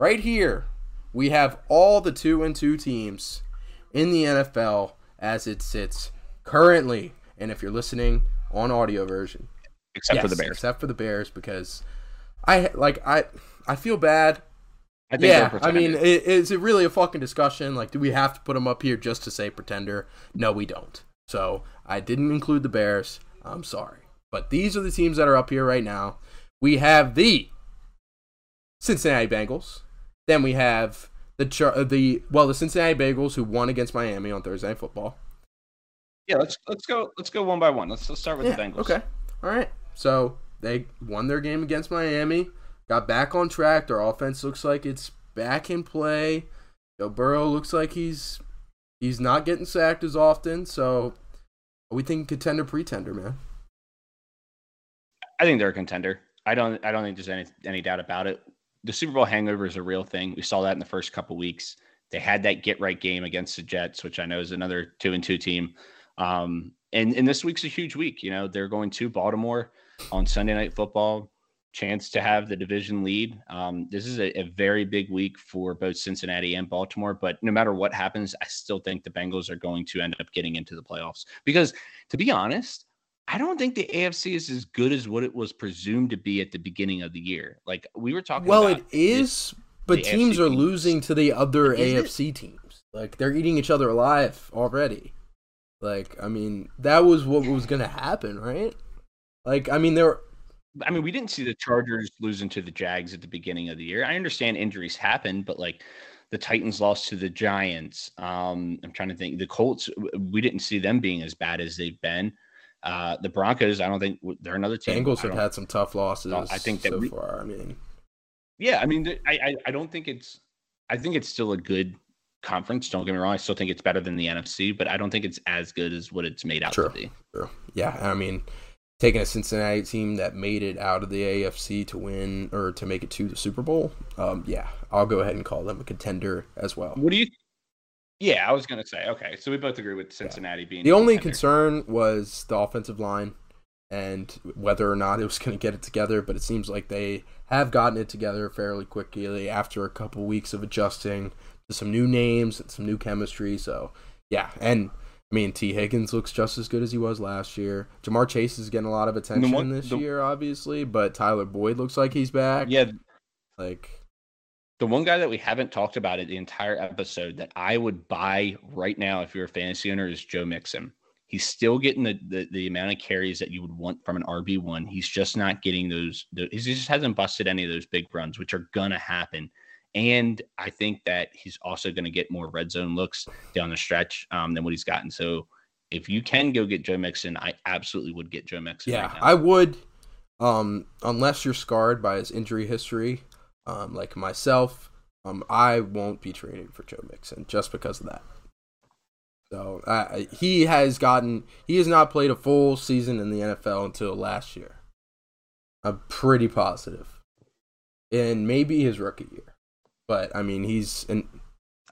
right here, we have all the two and two teams in the NFL as it sits currently. And if you're listening on audio version, Except for the Bears. except for the Bears, because I like I I feel bad. I think Yeah, I mean, is it really a fucking discussion? Like, do we have to put them up here just to say pretender? No, we don't. So I didn't include the Bears. I'm sorry, but these are the teams that are up here right now. We have the Cincinnati Bengals. Then we have the uh, the well, the Cincinnati Bengals who won against Miami on Thursday Night Football. yeah, let's let's go let's go one by one. Let's let's start with Yeah, the Bengals. Okay. All right. So they won their game against Miami, got back on track. Their offense looks like it's back in play. Joe Burrow looks like he's he's not getting sacked as often. So we think contender pretender, man. I think they're a contender. I don't I don't think there's any any doubt about it. The Super Bowl hangover is a real thing. We saw that in the first couple weeks. They had that get right game against the Jets, which I know is another two and two team. Um, and and this week's a huge week. You know, they're going to Baltimore on Sunday Night Football. Chance to have the division lead. Um, this is a, a, very big week for both Cincinnati and Baltimore. But no matter what happens, I still think the Bengals are going to end up getting into the playoffs. Because to be honest, I don't think the AFC is as good as what it was presumed to be at the beginning of the year. Like we were talking. Well, it is, but teams are teams. losing to the other is AFC it? teams. Like they're eating each other alive already. Like I mean, that was what was going to happen, right? Like I mean, there. I mean, we didn't see the Chargers losing to the Jags at the beginning of the year. I understand injuries happen, but like the Titans lost to the Giants. Um, I'm trying to think. The Colts, we didn't see them being as bad as they've been. Uh, the Broncos, I don't think they're another team. Bengals have had some tough losses. I think that so we, far. I mean, yeah, I mean, I, I, I don't think it's. I think it's still a good conference. Don't get me wrong. I still think it's better than the NFC, but I don't think it's as good as what it's made out true, to be. True. Yeah, I mean, taking a Cincinnati team that made it out of the AFC to win or to make it to the Super Bowl, um, yeah, I'll go ahead and call them a contender as well. What do you yeah, I was gonna say. Okay, so we both agree with Cincinnati yeah. being the only concern was the offensive line and whether or not it was going to get it together. But it seems like they have gotten it together fairly quickly after a couple weeks of adjusting to some new names and some new chemistry. So yeah, and I mean T. Higgins looks just as good as he was last year. Ja'Marr Chase is getting a lot of attention one, this the, year, obviously, but Tyler Boyd looks like he's back. Yeah, like the one guy that we haven't talked about it the entire episode that I would buy right now if you're a fantasy owner is Joe Mixon. He's still getting the, the, the amount of carries that you would want from an RB one. He's just not getting those. The, he just hasn't busted any of those big runs, which are gonna happen. And I think that he's also going to get more red zone looks down the stretch um, than what he's gotten. So if you can go get Joe Mixon, I absolutely would get Joe Mixon. Yeah, right I would. Um, unless you're scarred by his injury history, um, like myself, um, I won't be trading for Joe Mixon just because of that. So uh, he has gotten he has not played a full season in the NFL until last year. I'm pretty positive, and maybe his rookie year, but I mean he's an.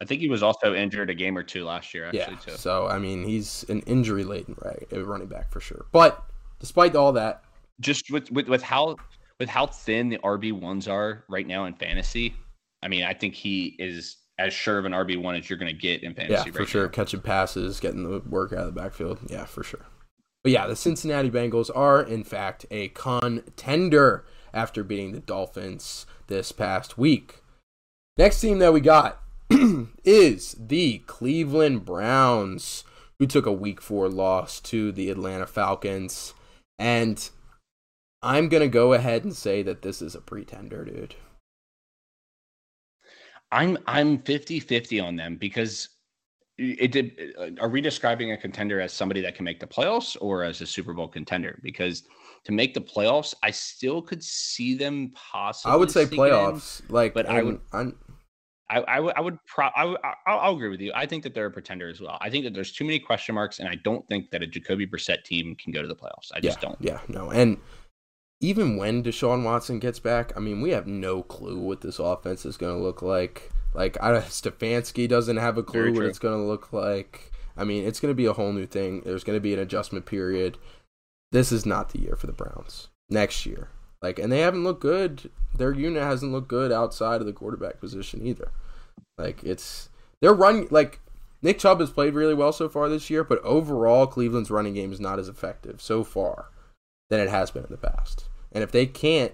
I think he was also injured a game or two last year. Actually, yeah. Too. So I mean he's an injury laden right running back for sure. But despite all that, just with with, with how with how thin the RB ones are right now in fantasy, I mean, I think he is as sure of an RB one as you're going to get in fantasy. Yeah, right for sure. Now. Catching passes, getting the work out of the backfield. Yeah, for sure. But yeah, the Cincinnati Bengals are in fact a contender after beating the Dolphins this past week. Next team that we got is the Cleveland Browns, who took a week four loss to the Atlanta Falcons. And I'm going to go ahead and say that this is a pretender, dude. I'm I'm 50-50 on them because it did uh, are we describing a contender as somebody that can make the playoffs or as a Super Bowl contender because to make the playoffs I still could see them possibly I would say playoffs in, like but I would I'm, I, I would I would pro I would I'll, I'll, agree with you. I think that they're a pretender as well. I think that there's too many question marks, and I don't think that a Jacoby Brissett team can go to the playoffs. I just yeah, don't. Yeah, no, and even when Deshaun Watson gets back, I mean, we have no clue what this offense is going to look like. Like, I, Stefanski doesn't have a clue what it's going to look like. I mean, it's going to be a whole new thing. There's going to be an adjustment period. This is not the year for the Browns. Next year, like, and they haven't looked good. Their unit hasn't looked good outside of the quarterback position either. Like, it's they're running like Nick Chubb has played really well so far this year, but overall, Cleveland's running game is not as effective so far than it has been in the past. And if they can't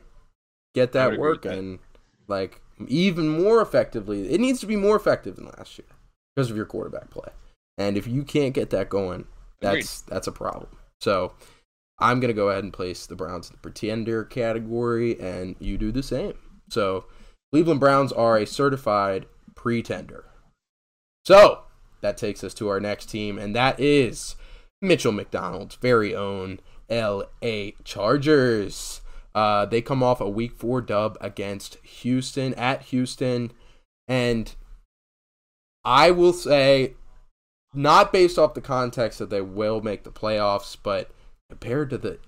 get that working, like even more effectively, it needs to be more effective than last year because of your quarterback play. And if you can't get that going, that's Agreed. that's a problem. So I'm gonna go ahead and place the Browns in the pretender category, and you do the same. So Cleveland Browns are a certified pretender. So that takes us to our next team, and that is Mitchell McDonald's very own LA Chargers. Uh, they come off a week four dub against Houston at Houston. And I will say, not based off the context that they will make the playoffs, but compared to the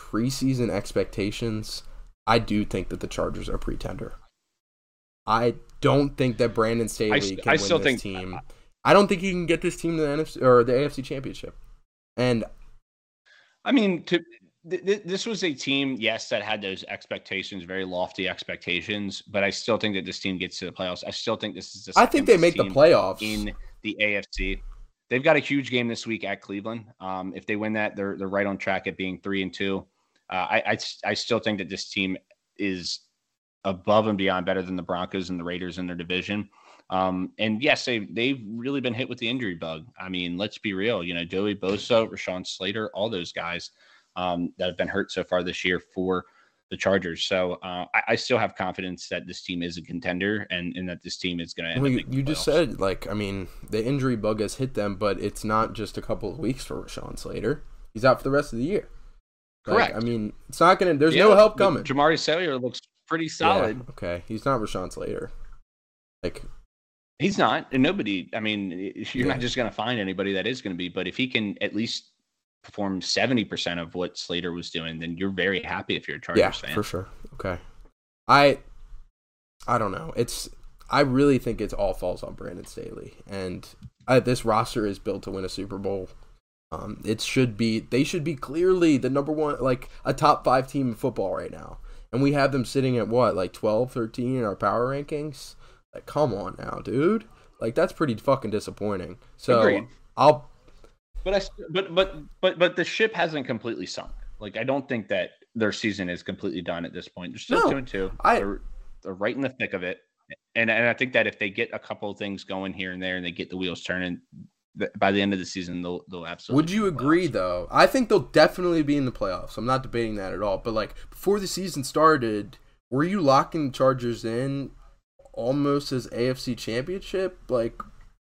preseason expectations, I do think that the Chargers are pretender. I don't think that Brandon Staley st- can I win this think- team. I don't think he can get this team to the NFC or the AFC Championship. And I mean, to th- th- this was a team, yes, that had those expectations, very lofty expectations, but I still think that this team gets to the playoffs. I still think this is the I think they make the playoffs. in the AFC. They've got a huge game this week at Cleveland. Um, if they win that, they're they're right on track at being three and two. Uh, I, I I still think that this team is above and beyond better than the Broncos and the Raiders in their division. Um, and yes, they they've really been hit with the injury bug. I mean, let's be real. You know, Joey Bosa, Rashawn Slater, all those guys um, that have been hurt so far this year for the Chargers. So uh, I, I still have confidence that this team is a contender and, and that this team is going to well, you, you just said, like, I mean, the injury bug has hit them, but it's not just a couple of weeks for Rashawn Slater. He's out for the rest of the year. Like, Correct. I mean, it's not gonna. There's Yeah, no help coming. Jamaree Salyer looks pretty Yeah, solid. okay, he's not Rashawn Slater. Like, He's not, and nobody. I mean, you're Yeah. not just going to find anybody that is going to be. But if he can at least perform seventy percent of what Slater was doing, then you're very happy if you're a Chargers yeah, fan. for sure. Okay, I, I don't know. It's I really think it all falls on Brandon Staley, and I, this roster is built to win a Super Bowl. Um, it should be they should be clearly the number one, like a top five team in football right now, and we have them sitting at what, like 12, 13 in our power rankings. Like, come on now, dude. Like that's pretty fucking disappointing. So Agreed. I'll But I, but but but but the ship hasn't completely sunk. Like I don't think that their season is completely done at this point. They're still No, two and two. I- they're, they're right in the thick of it. And and I think that if they get a couple of things going here and there, and they get the wheels turning, by the end of the season, they'll they'll absolutely. Would you agree though? I think they'll definitely be in the playoffs. I'm not debating that at all. But like before the season started, were you locking the Chargers in almost as AFC Championship like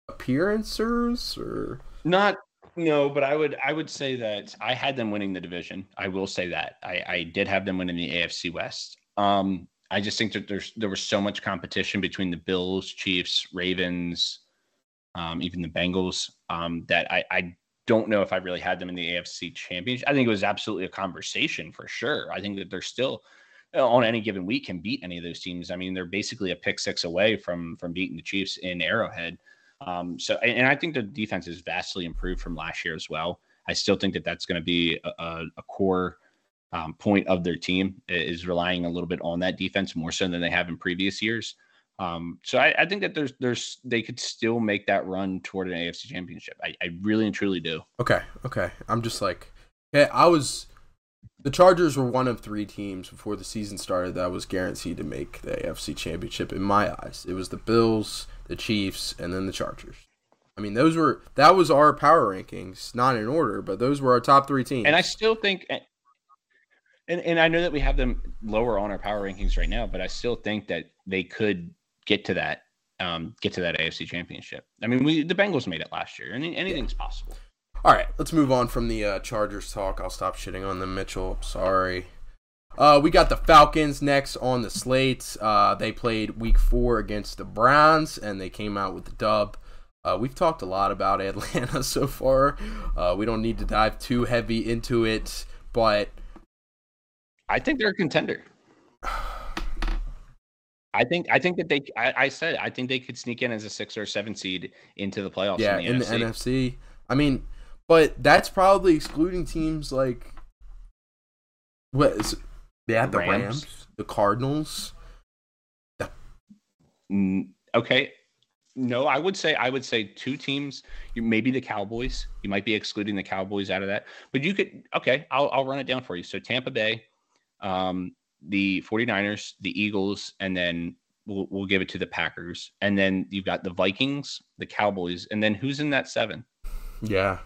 appearances or Not no, but I would I would say that I had them winning the division. I will say that I, I did have them winning the AFC West. Um, I just think that there's there was so much competition between the Bills, Chiefs, Ravens, um, even the Bengals um, that I, I don't know if I really had them in the AFC Championship. I think it was absolutely a conversation for sure. I think that they're still uh, on any given week can beat any of those teams. I mean, they're basically a pick six away from from beating the Chiefs in Arrowhead. Um, so, and I think the defense is vastly improved from last year as well. I still think that that's going to be a, a, core um, point of their team is relying a little bit on that defense more so than they have in previous years. Um, so I, I think that there's there's they could still make that run toward an AFC championship. I, I really and truly do. Okay, okay. I'm just like yeah, I was the Chargers were one of three teams before the season started that was guaranteed to make the AFC Championship in my eyes. It was the Bills, the Chiefs, and then the Chargers. I mean, those were that was our power rankings, not in order, but those were our top three teams. And I still think, and and I know that we have them lower on our power rankings right now, but I still think that they could get to that, um, get to that AFC championship. I mean, we the Bengals made it last year, and anything's possible. All right, let's move on from the uh, Chargers talk. I'll stop shitting on them, Mitchell. Sorry. Uh, we got the Falcons next on the slate. Uh, they played Week Four against the Browns, and they came out with the dub. Uh, we've talked a lot about Atlanta so far. Uh, we don't need to dive too heavy into it, but I think they're a contender. I think I think that they. I, I said I think they could sneak in as a six or seven seed into the playoffs. yeah, in the in the NFC. NFC. I mean, but that's probably excluding teams like what is yeah the Rams. Rams, the Cardinals. Mm, okay. No, I would say I would say two teams. You maybe the Cowboys. You might be excluding the Cowboys out of that, but you could. Okay, I'll I'll run it down for you. So Tampa Bay, um, the 49ers, the Eagles, and then we'll we'll give it to the Packers, and then you've got the Vikings, the Cowboys, and then who's in that seven? Yeah,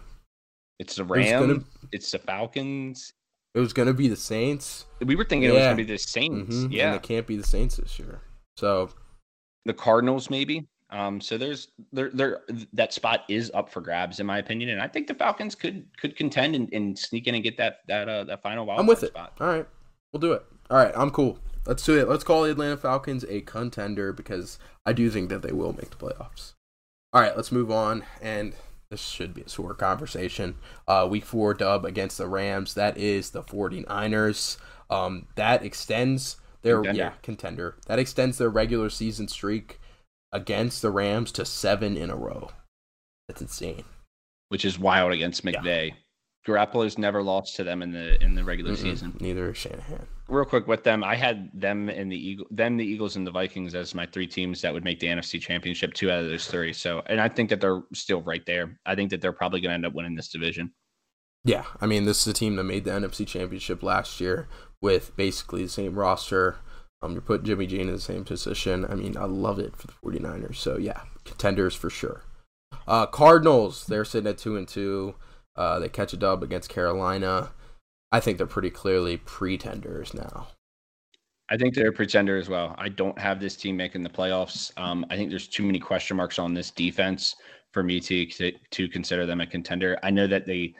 It's the was gonna- Rams. It's the Falcons. It was gonna be the Saints. We were thinking it was going to be the Saints. Mhm, Yeah, and it can't be the Saints this year. So the Cardinals maybe. Um, so there's there there that spot is up for grabs in my opinion, and I think the Falcons could could contend and, and sneak in and get that that uh that final wild I'm with it. spot. All right, we'll do it. All right, I'm cool. Let's do it. Let's call the Atlanta Falcons a contender because I do think that they will make the playoffs. All right, let's move on. And this should be a sore conversation. Uh, week four dub against the Rams. That is the 49ers. Um, that extends They're Contender. yeah contender. That extends their regular season streak against the Rams to seven in a row. That's insane. which is wild against Yeah. Garoppolo's never lost to them in the in the regular Mm-mm, season. Neither is Shanahan. Real quick with them, I had them and the Eagle, them, the Eagles, and the Vikings as my three teams that would make the NFC Championship. Two out of those three. So, and I think that they're still right there. I think that they're probably going to end up winning this division. Yeah, I mean, this is a team that made the NFC Championship last year with basically the same roster. Um, you put Jimmy G in the same position. I mean, I love it for the 49ers. So, yeah, contenders for sure. Uh, Cardinals, they're sitting at 2 and 2. Uh, they catch a dub against Carolina. I think they're pretty clearly pretenders now. I think they're a pretender as well. I don't have this team making the playoffs. Um, I think there's too many question marks on this defense for me to to consider them a contender. I know that they,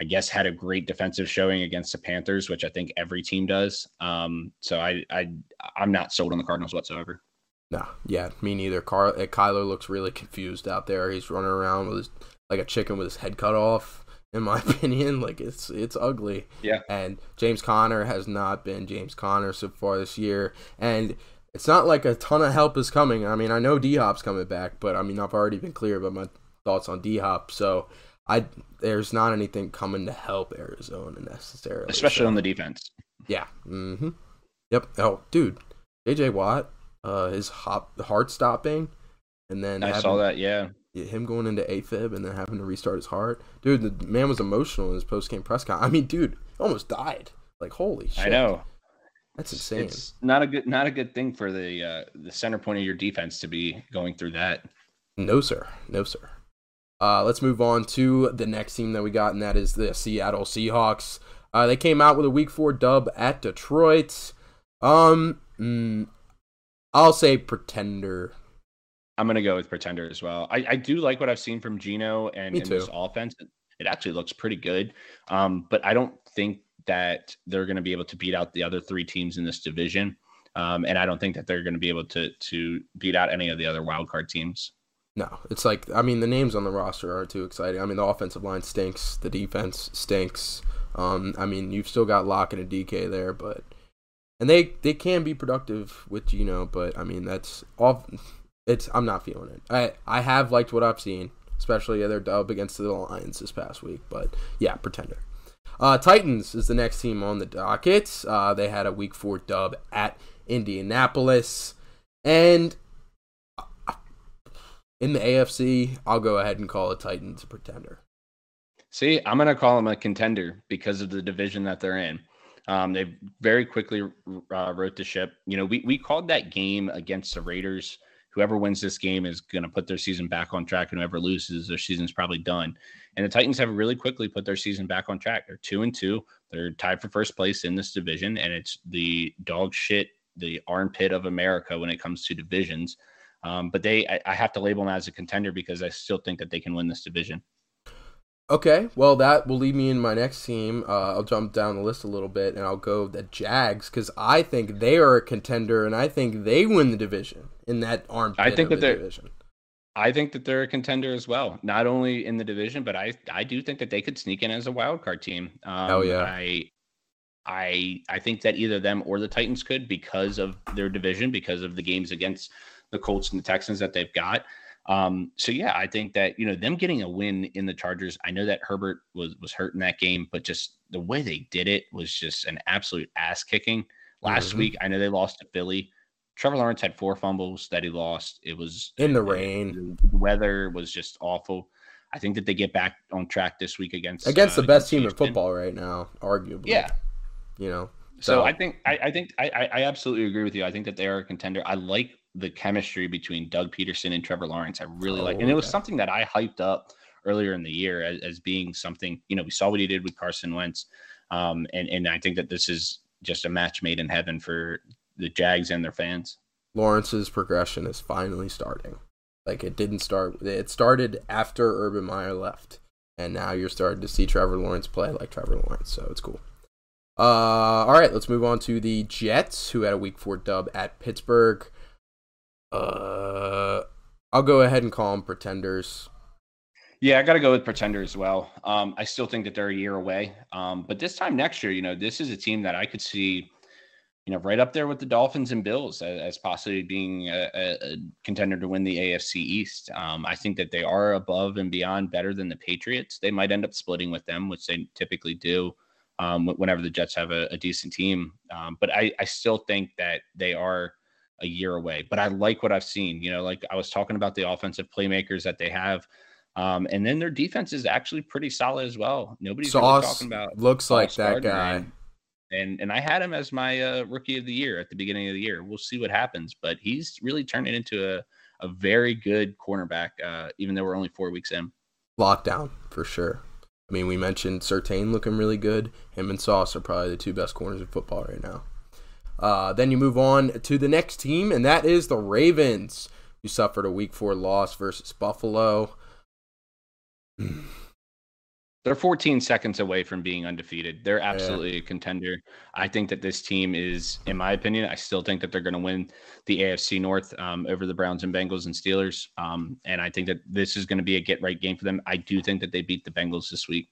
I guess, had a great defensive showing against the Panthers, which I think every team does. Um, so I I I'm not sold on the Cardinals whatsoever. No, yeah, me neither. Car- Kyler looks really confused out there. He's running around with his, like a chicken with his head cut off. In my opinion, like it's it's ugly. Yeah. And James Conner has not been James Conner so far this year, and it's not like a ton of help is coming. I mean, I know D Hop's coming back, but I mean, I've already been clear about my thoughts on D Hop. So I there's not anything coming to help Arizona necessarily, especially so- on the defense. yeah. Mm-hmm. Yep. Oh, dude, JJ Watt, uh, his hop heart stopping, and then I having- saw that. Yeah, him going into AFib and then having to restart his heart. Dude, the man was emotional in his post game press con. I mean, dude, almost died. Like, holy shit. I know. That's insane. It's not a good not a good thing for the uh, the center point of your defense to be going through that. No, sir. No, sir. Uh, let's move on to the next team that we got, and that is the Seattle Seahawks. Uh, they came out with a Week Four dub at Detroit. Um, mm, I'll say pretender. I'm gonna go with pretender as well. I, I do like what I've seen from Gino and, and this offense. It actually looks pretty good. Um, but I don't think that they're gonna be able to beat out the other three teams in this division. Um, and I don't think that they're gonna be able to to beat out any of the other wild card teams. No, it's like I mean the names on the roster aren't too exciting. I mean the offensive line stinks, the defense stinks. Um, I mean you've still got Lock and a DK there, but and they they can be productive with Gino, but I mean that's off. It's I'm not feeling it. I I have liked what I've seen, especially their dub against the Lions this past week, but yeah, pretender. Uh, Titans is the next team on the docket. Uh, they had a week four dub at Indianapolis, and in the AFC, I'll go ahead and call it Titans a pretender. See, I'm gonna call them a contender because of the division that they're in. Um, they very quickly uh, wrote the ship. You know, we we called that game against the Raiders. Whoever wins this game is going to put their season back on track, and whoever loses, their season's probably done. And the Titans have really quickly put their season back on track. They're two and two. They're tied for first place in this division, and it's the dog shit, the armpit of America when it comes to divisions. Um, but they, I, I have to label them as a contender because I still think that they can win this division. Okay, well that will lead me in my next team. Uh, I'll jump down the list a little bit, and I'll go the Jags because I think they are a contender, and I think they win the division in that armpit I think of that the they're- division. I think that they're a contender as well, not only in the division, but I I do think that they could sneak in as a wild card team. Um, Hell yeah. I I I think that either them or the Titans could because of their division, because of the games against the Colts and the Texans that they've got. Um, so yeah, I think that you know them getting a win in the Chargers. I know that Herbert was was hurt in that game, but just the way they did it was just an absolute ass kicking. Last Mhm. week, I know they lost to Philly. Trevor Lawrence had four fumbles that he lost. It was In the rain. The weather was just awful. I think that they get back on track this week against Against uh, the best team in football right now, arguably. Yeah. you know. So I think I, I think I I absolutely agree with you. I think that they are a contender. I like the chemistry between Doug Pederson and Trevor Lawrence. I really like, Oh, and it was yeah. something that I hyped up earlier in the year as, as being something. You know, we saw what he did with Carson Wentz, um, and and I think that this is just a match made in heaven for the Jags and their fans. Lawrence's progression is finally starting. Like it didn't start. It started after Urban Meyer left, and now you're starting to see Trevor Lawrence play like Trevor Lawrence. So it's cool. Uh, all right, let's move on to the Jets, who had a Week Four dub at Pittsburgh. Uh, I'll go ahead and call them pretenders. Yeah, I got to go with Pretender as well. Um, I still think that they're a year away. Um, but this time next year, you know, this is a team that I could see, you know, right up there with the Dolphins and Bills as, as possibly being a, a, contender to win the AFC East. Um, I think that they are above and beyond better than the Patriots. They might end up splitting with them, which they typically do um, whenever the Jets have a, a decent team. Um, but I, I still think that they are a year away. But I like what I've seen. You know, like I was talking about the offensive playmakers that they have. Um, and then their defense is actually pretty solid as well. Nobody's Sauce really talking about looks like that guy. And, and and I had him as my uh, rookie of the year at the beginning of the year. We'll see what happens, but he's really turning into a a very good cornerback. Uh, even though we're only four weeks in. Lockdown for sure. I mean, we mentioned Surtain looking really good. Him and Sauce are probably the two best corners in football right now. Uh, then you move on to the next team, and that is the Ravens, who suffered a Week Four loss versus Buffalo. They're 14 seconds away from being undefeated. They're absolutely yeah. a contender. I think that this team is, in my opinion, I still think that they're going to win the AFC North um, over the Browns and Bengals and Steelers. Um, and I think that this is going to be a get right game for them. I do think that they beat the Bengals this week.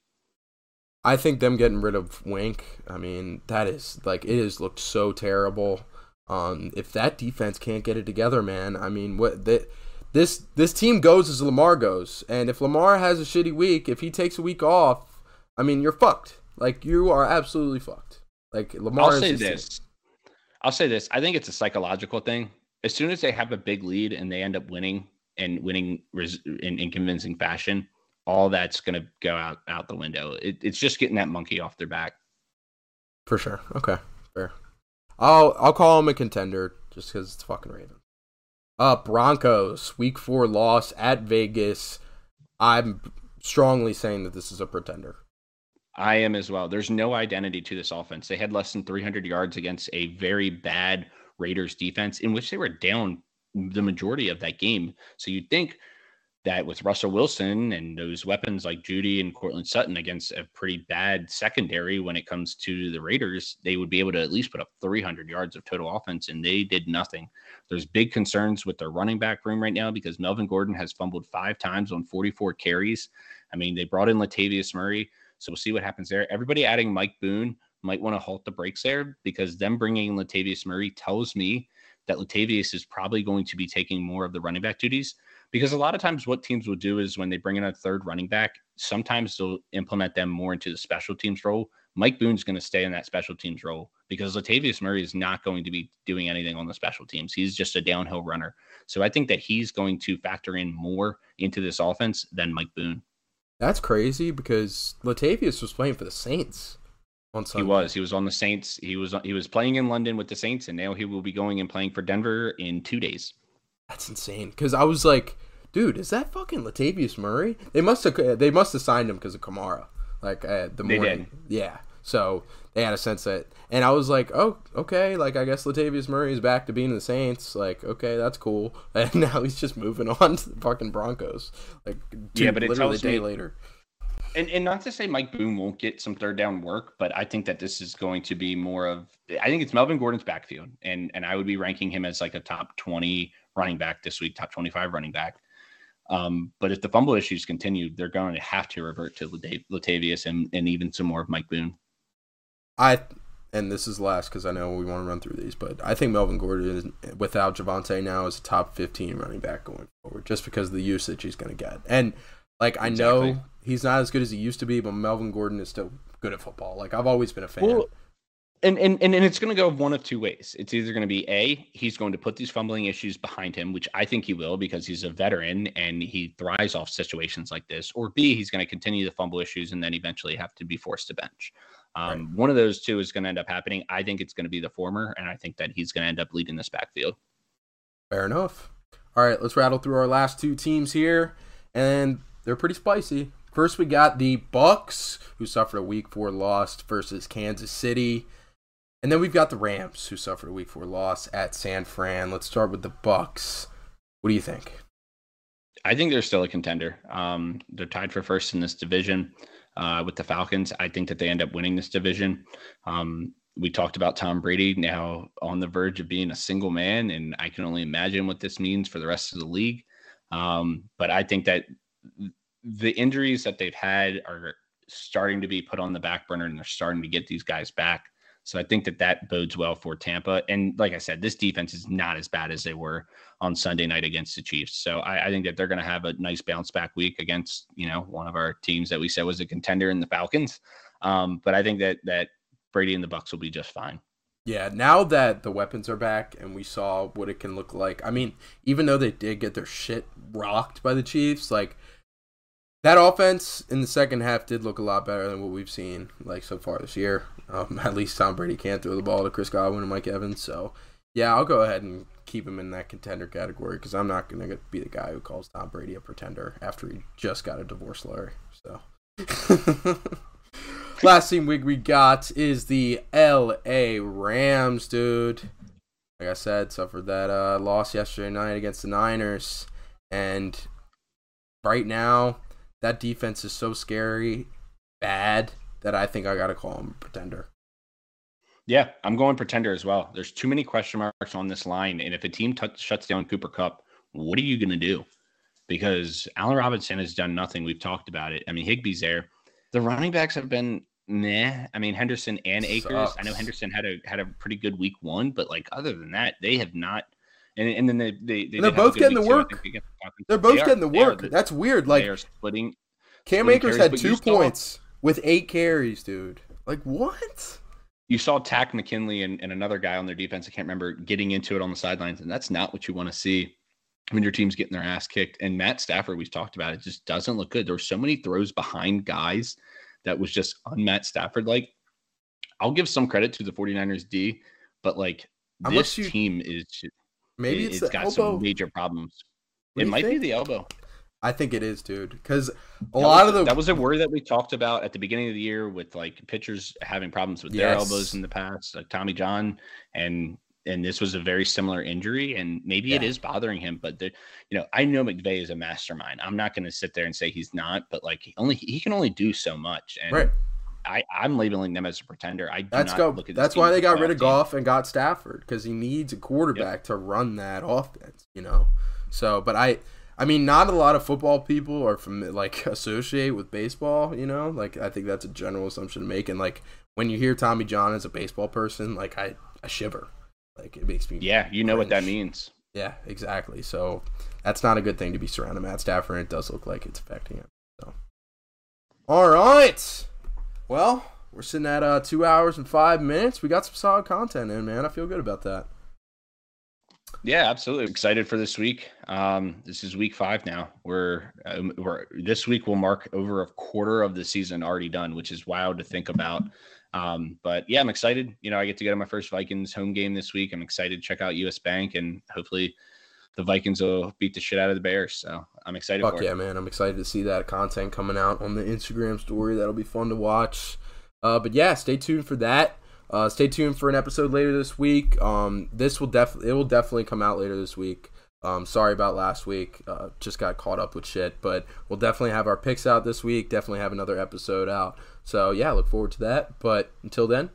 I think them getting rid of Wink, I mean, that is like it has looked so terrible. Um, if that defense can't get it together, man, I mean, what that this this team goes as Lamar goes, and if Lamar has a shitty week, if he takes a week off, I mean, you're fucked. Like you are absolutely fucked. Like Lamar. I'll say this. Team. I'll say this. I think it's a psychological thing. As soon as they have a big lead and they end up winning and winning in, in convincing fashion, all that's going to go out out the window. It, it's just getting that monkey off their back. For sure. Okay. Fair. I'll I'll call him a contender just because it's fucking Ravens. Uh, Broncos, week four loss at Vegas. I'm strongly saying that this is a pretender. I am as well. There's no identity to this offense. They had less than 300 yards against a very bad Raiders defense, in which they were down the majority of that game. So you'd think that with Russell Wilson and those weapons like Jeudy and Courtland Sutton against a pretty bad secondary when it comes to the Raiders, they would be able to at least put up 300 yards of total offense, and they did nothing. There's big concerns with their running back room right now because Melvin Gordon has fumbled five times on 44 carries. I mean, they brought in Latavius Murray, so we'll see what happens there. Everybody adding Mike Boone might want to halt the brakes there because them bringing in Latavius Murray tells me that Latavius is probably going to be taking more of the running back duties because a lot of times what teams will do is when they bring in a third running back, sometimes they'll implement them more into the special teams role. Mike Boone's going to stay in that special teams role because Latavius Murray is not going to be doing anything on the special teams. He's just a downhill runner. So I think that he's going to factor in more into this offense than Mike Boone. That's crazy because Latavius was playing for the Saints. On Sunday. He was. He was on the Saints. He was. He was playing in London with the Saints, and now he will be going and playing for Denver in two days. That's insane. Because I was like, dude, is that fucking Latavius Murray? They must have they must have signed him because of Kamara. Like uh, the morning, yeah. So they had a sense that, and I was like, oh, okay. Like I guess Latavius Murray is back to being the Saints. Like okay, that's cool. And now he's just moving on to the fucking Broncos. Like two, yeah, but it literally tells a day me, later. And, and not to say Mike Boone won't get some third down work, but I think that this is going to be more of I think it's Melvin Gordon's backfield, and and I would be ranking him as like a top twenty running back this week, top 25 running back. Um, but if the fumble issues continue, they're going to have to revert to Latavius and, and even some more of Mike Boone. I and this is last because I know we want to run through these, but I think Melvin Gordon is, without Javonte now is a top 15 running back going forward just because of the usage he's going to get. And like I exactly. know he's not as good as he used to be, but Melvin Gordon is still good at football. Like I've always been a fan. Well, and, and and it's going to go one of two ways. It's either going to be a he's going to put these fumbling issues behind him, which I think he will because he's a veteran and he thrives off situations like this, or b he's going to continue the fumble issues and then eventually have to be forced to bench. Um, right. One of those two is going to end up happening. I think it's going to be the former, and I think that he's going to end up leading this backfield. Fair enough. All right, let's rattle through our last two teams here, and they're pretty spicy. First, we got the Bucs, who suffered a Week Four loss versus Kansas City. And then we've got the Rams, who suffered a week four loss at San Fran. Let's start with the Bucs. What do you think? I think they're still a contender. Um, they're tied for first in this division uh, with the Falcons. I think that they end up winning this division. Um, we talked about Tom Brady now on the verge of being a single man, and I can only imagine what this means for the rest of the league. Um, but I think that the injuries that they've had are starting to be put on the back burner, and they're starting to get these guys back. So I think that that bodes well for Tampa. And like I said, this defense is not as bad as they were on Sunday night against the Chiefs. So I, I think that they're going to have a nice bounce back week against you know one of our teams that we said was a contender in the Falcons. Um, but I think that that Brady and the Bucs will be just fine. Yeah, now that the weapons are back and we saw what it can look like. I mean, even though they did get their shit rocked by the Chiefs, like that offense in the second half did look a lot better than what we've seen like so far this year. Um, at least Tom Brady can't throw the ball to Chris Godwin and Mike Evans. So yeah, I'll go ahead and keep him in that contender category because I'm not gonna be the guy who calls Tom Brady a pretender after he just got a divorce lawyer. So. Last team we, we got is the L.A. Rams, dude. Like I said, suffered that uh, loss yesterday night against the Niners, and right now that defense is so scary, bad that I think I gotta call him pretender. Yeah, I'm going pretender as well. There's too many question marks on this line, and if a team t- shuts down Cooper Kupp, what are you going to do? Because Allen Robinson has done nothing. We've talked about it. I mean, Higbee's there. The running backs have been meh. I mean, Henderson and Akers. Sucks. I know Henderson had a had a pretty good week one, but like other than that, they have not. And, and then they they, they are both getting the work. They're both they getting the work. Are, That's weird. Like they are splitting. Cam splitting Akers had two points with eight carries, dude. Like what? You saw Takk McKinley and, and another guy on their defense. I can't remember getting into it on the sidelines, and that's not what you want to see when your team's getting their ass kicked. And Matt Stafford, we've talked about it, just doesn't look good. There were so many throws behind guys that was just on Matt Stafford. Like, I'll give some credit to the 49ers D, but like this you, team is maybe it's, it's got elbow. some major problems. What it might think? be the elbow. I think it is, dude. Because a that lot was, of the that was a word that we talked about at the beginning of the year with like pitchers having problems with yes. their elbows in the past, like Tommy John, and and this was a very similar injury, and maybe yeah. it is bothering him. But the, you know, I know McVay is a mastermind. I'm not going to sit there and say he's not, but like he only he can only do so much, and right. I, I'm labeling them as a pretender. I that's go. that's why they got rid of team. Goff and got Stafford because he needs a quarterback yep. to run that offense. You know, so but I. I mean, not a lot of football people are from like associate with baseball. You know, like I think that's a general assumption to make. And like when you hear Tommy John as a baseball person, like I, I shiver. Like it makes me. Yeah, you know what that means. Yeah, exactly. So that's not a good thing to be surrounded Matt Stafford. And it does look like it's affecting him. So, all right. Well, we're sitting at uh, two hours and five minutes. We got some solid content in, man. I feel good about that. Yeah, absolutely excited for this week. Um, this is week five now. We're um, we're this week will mark over a quarter of the season already done, which is wild to think about. Um, but yeah, I'm excited. You know, I get to go to my first Vikings home game this week. I'm excited to check out US Bank and hopefully the Vikings will beat the shit out of the Bears. So I'm excited. Fuck yeah, it. man! I'm excited to see that content coming out on the Instagram story. That'll be fun to watch. Uh, but yeah, stay tuned for that. Uh, stay tuned for an episode later this week. Um, this will definitely it will definitely come out later this week. Um, sorry about last week. Uh, just got caught up with shit, but we'll definitely have our picks out this week. Definitely have another episode out. So yeah, look forward to that. But until then,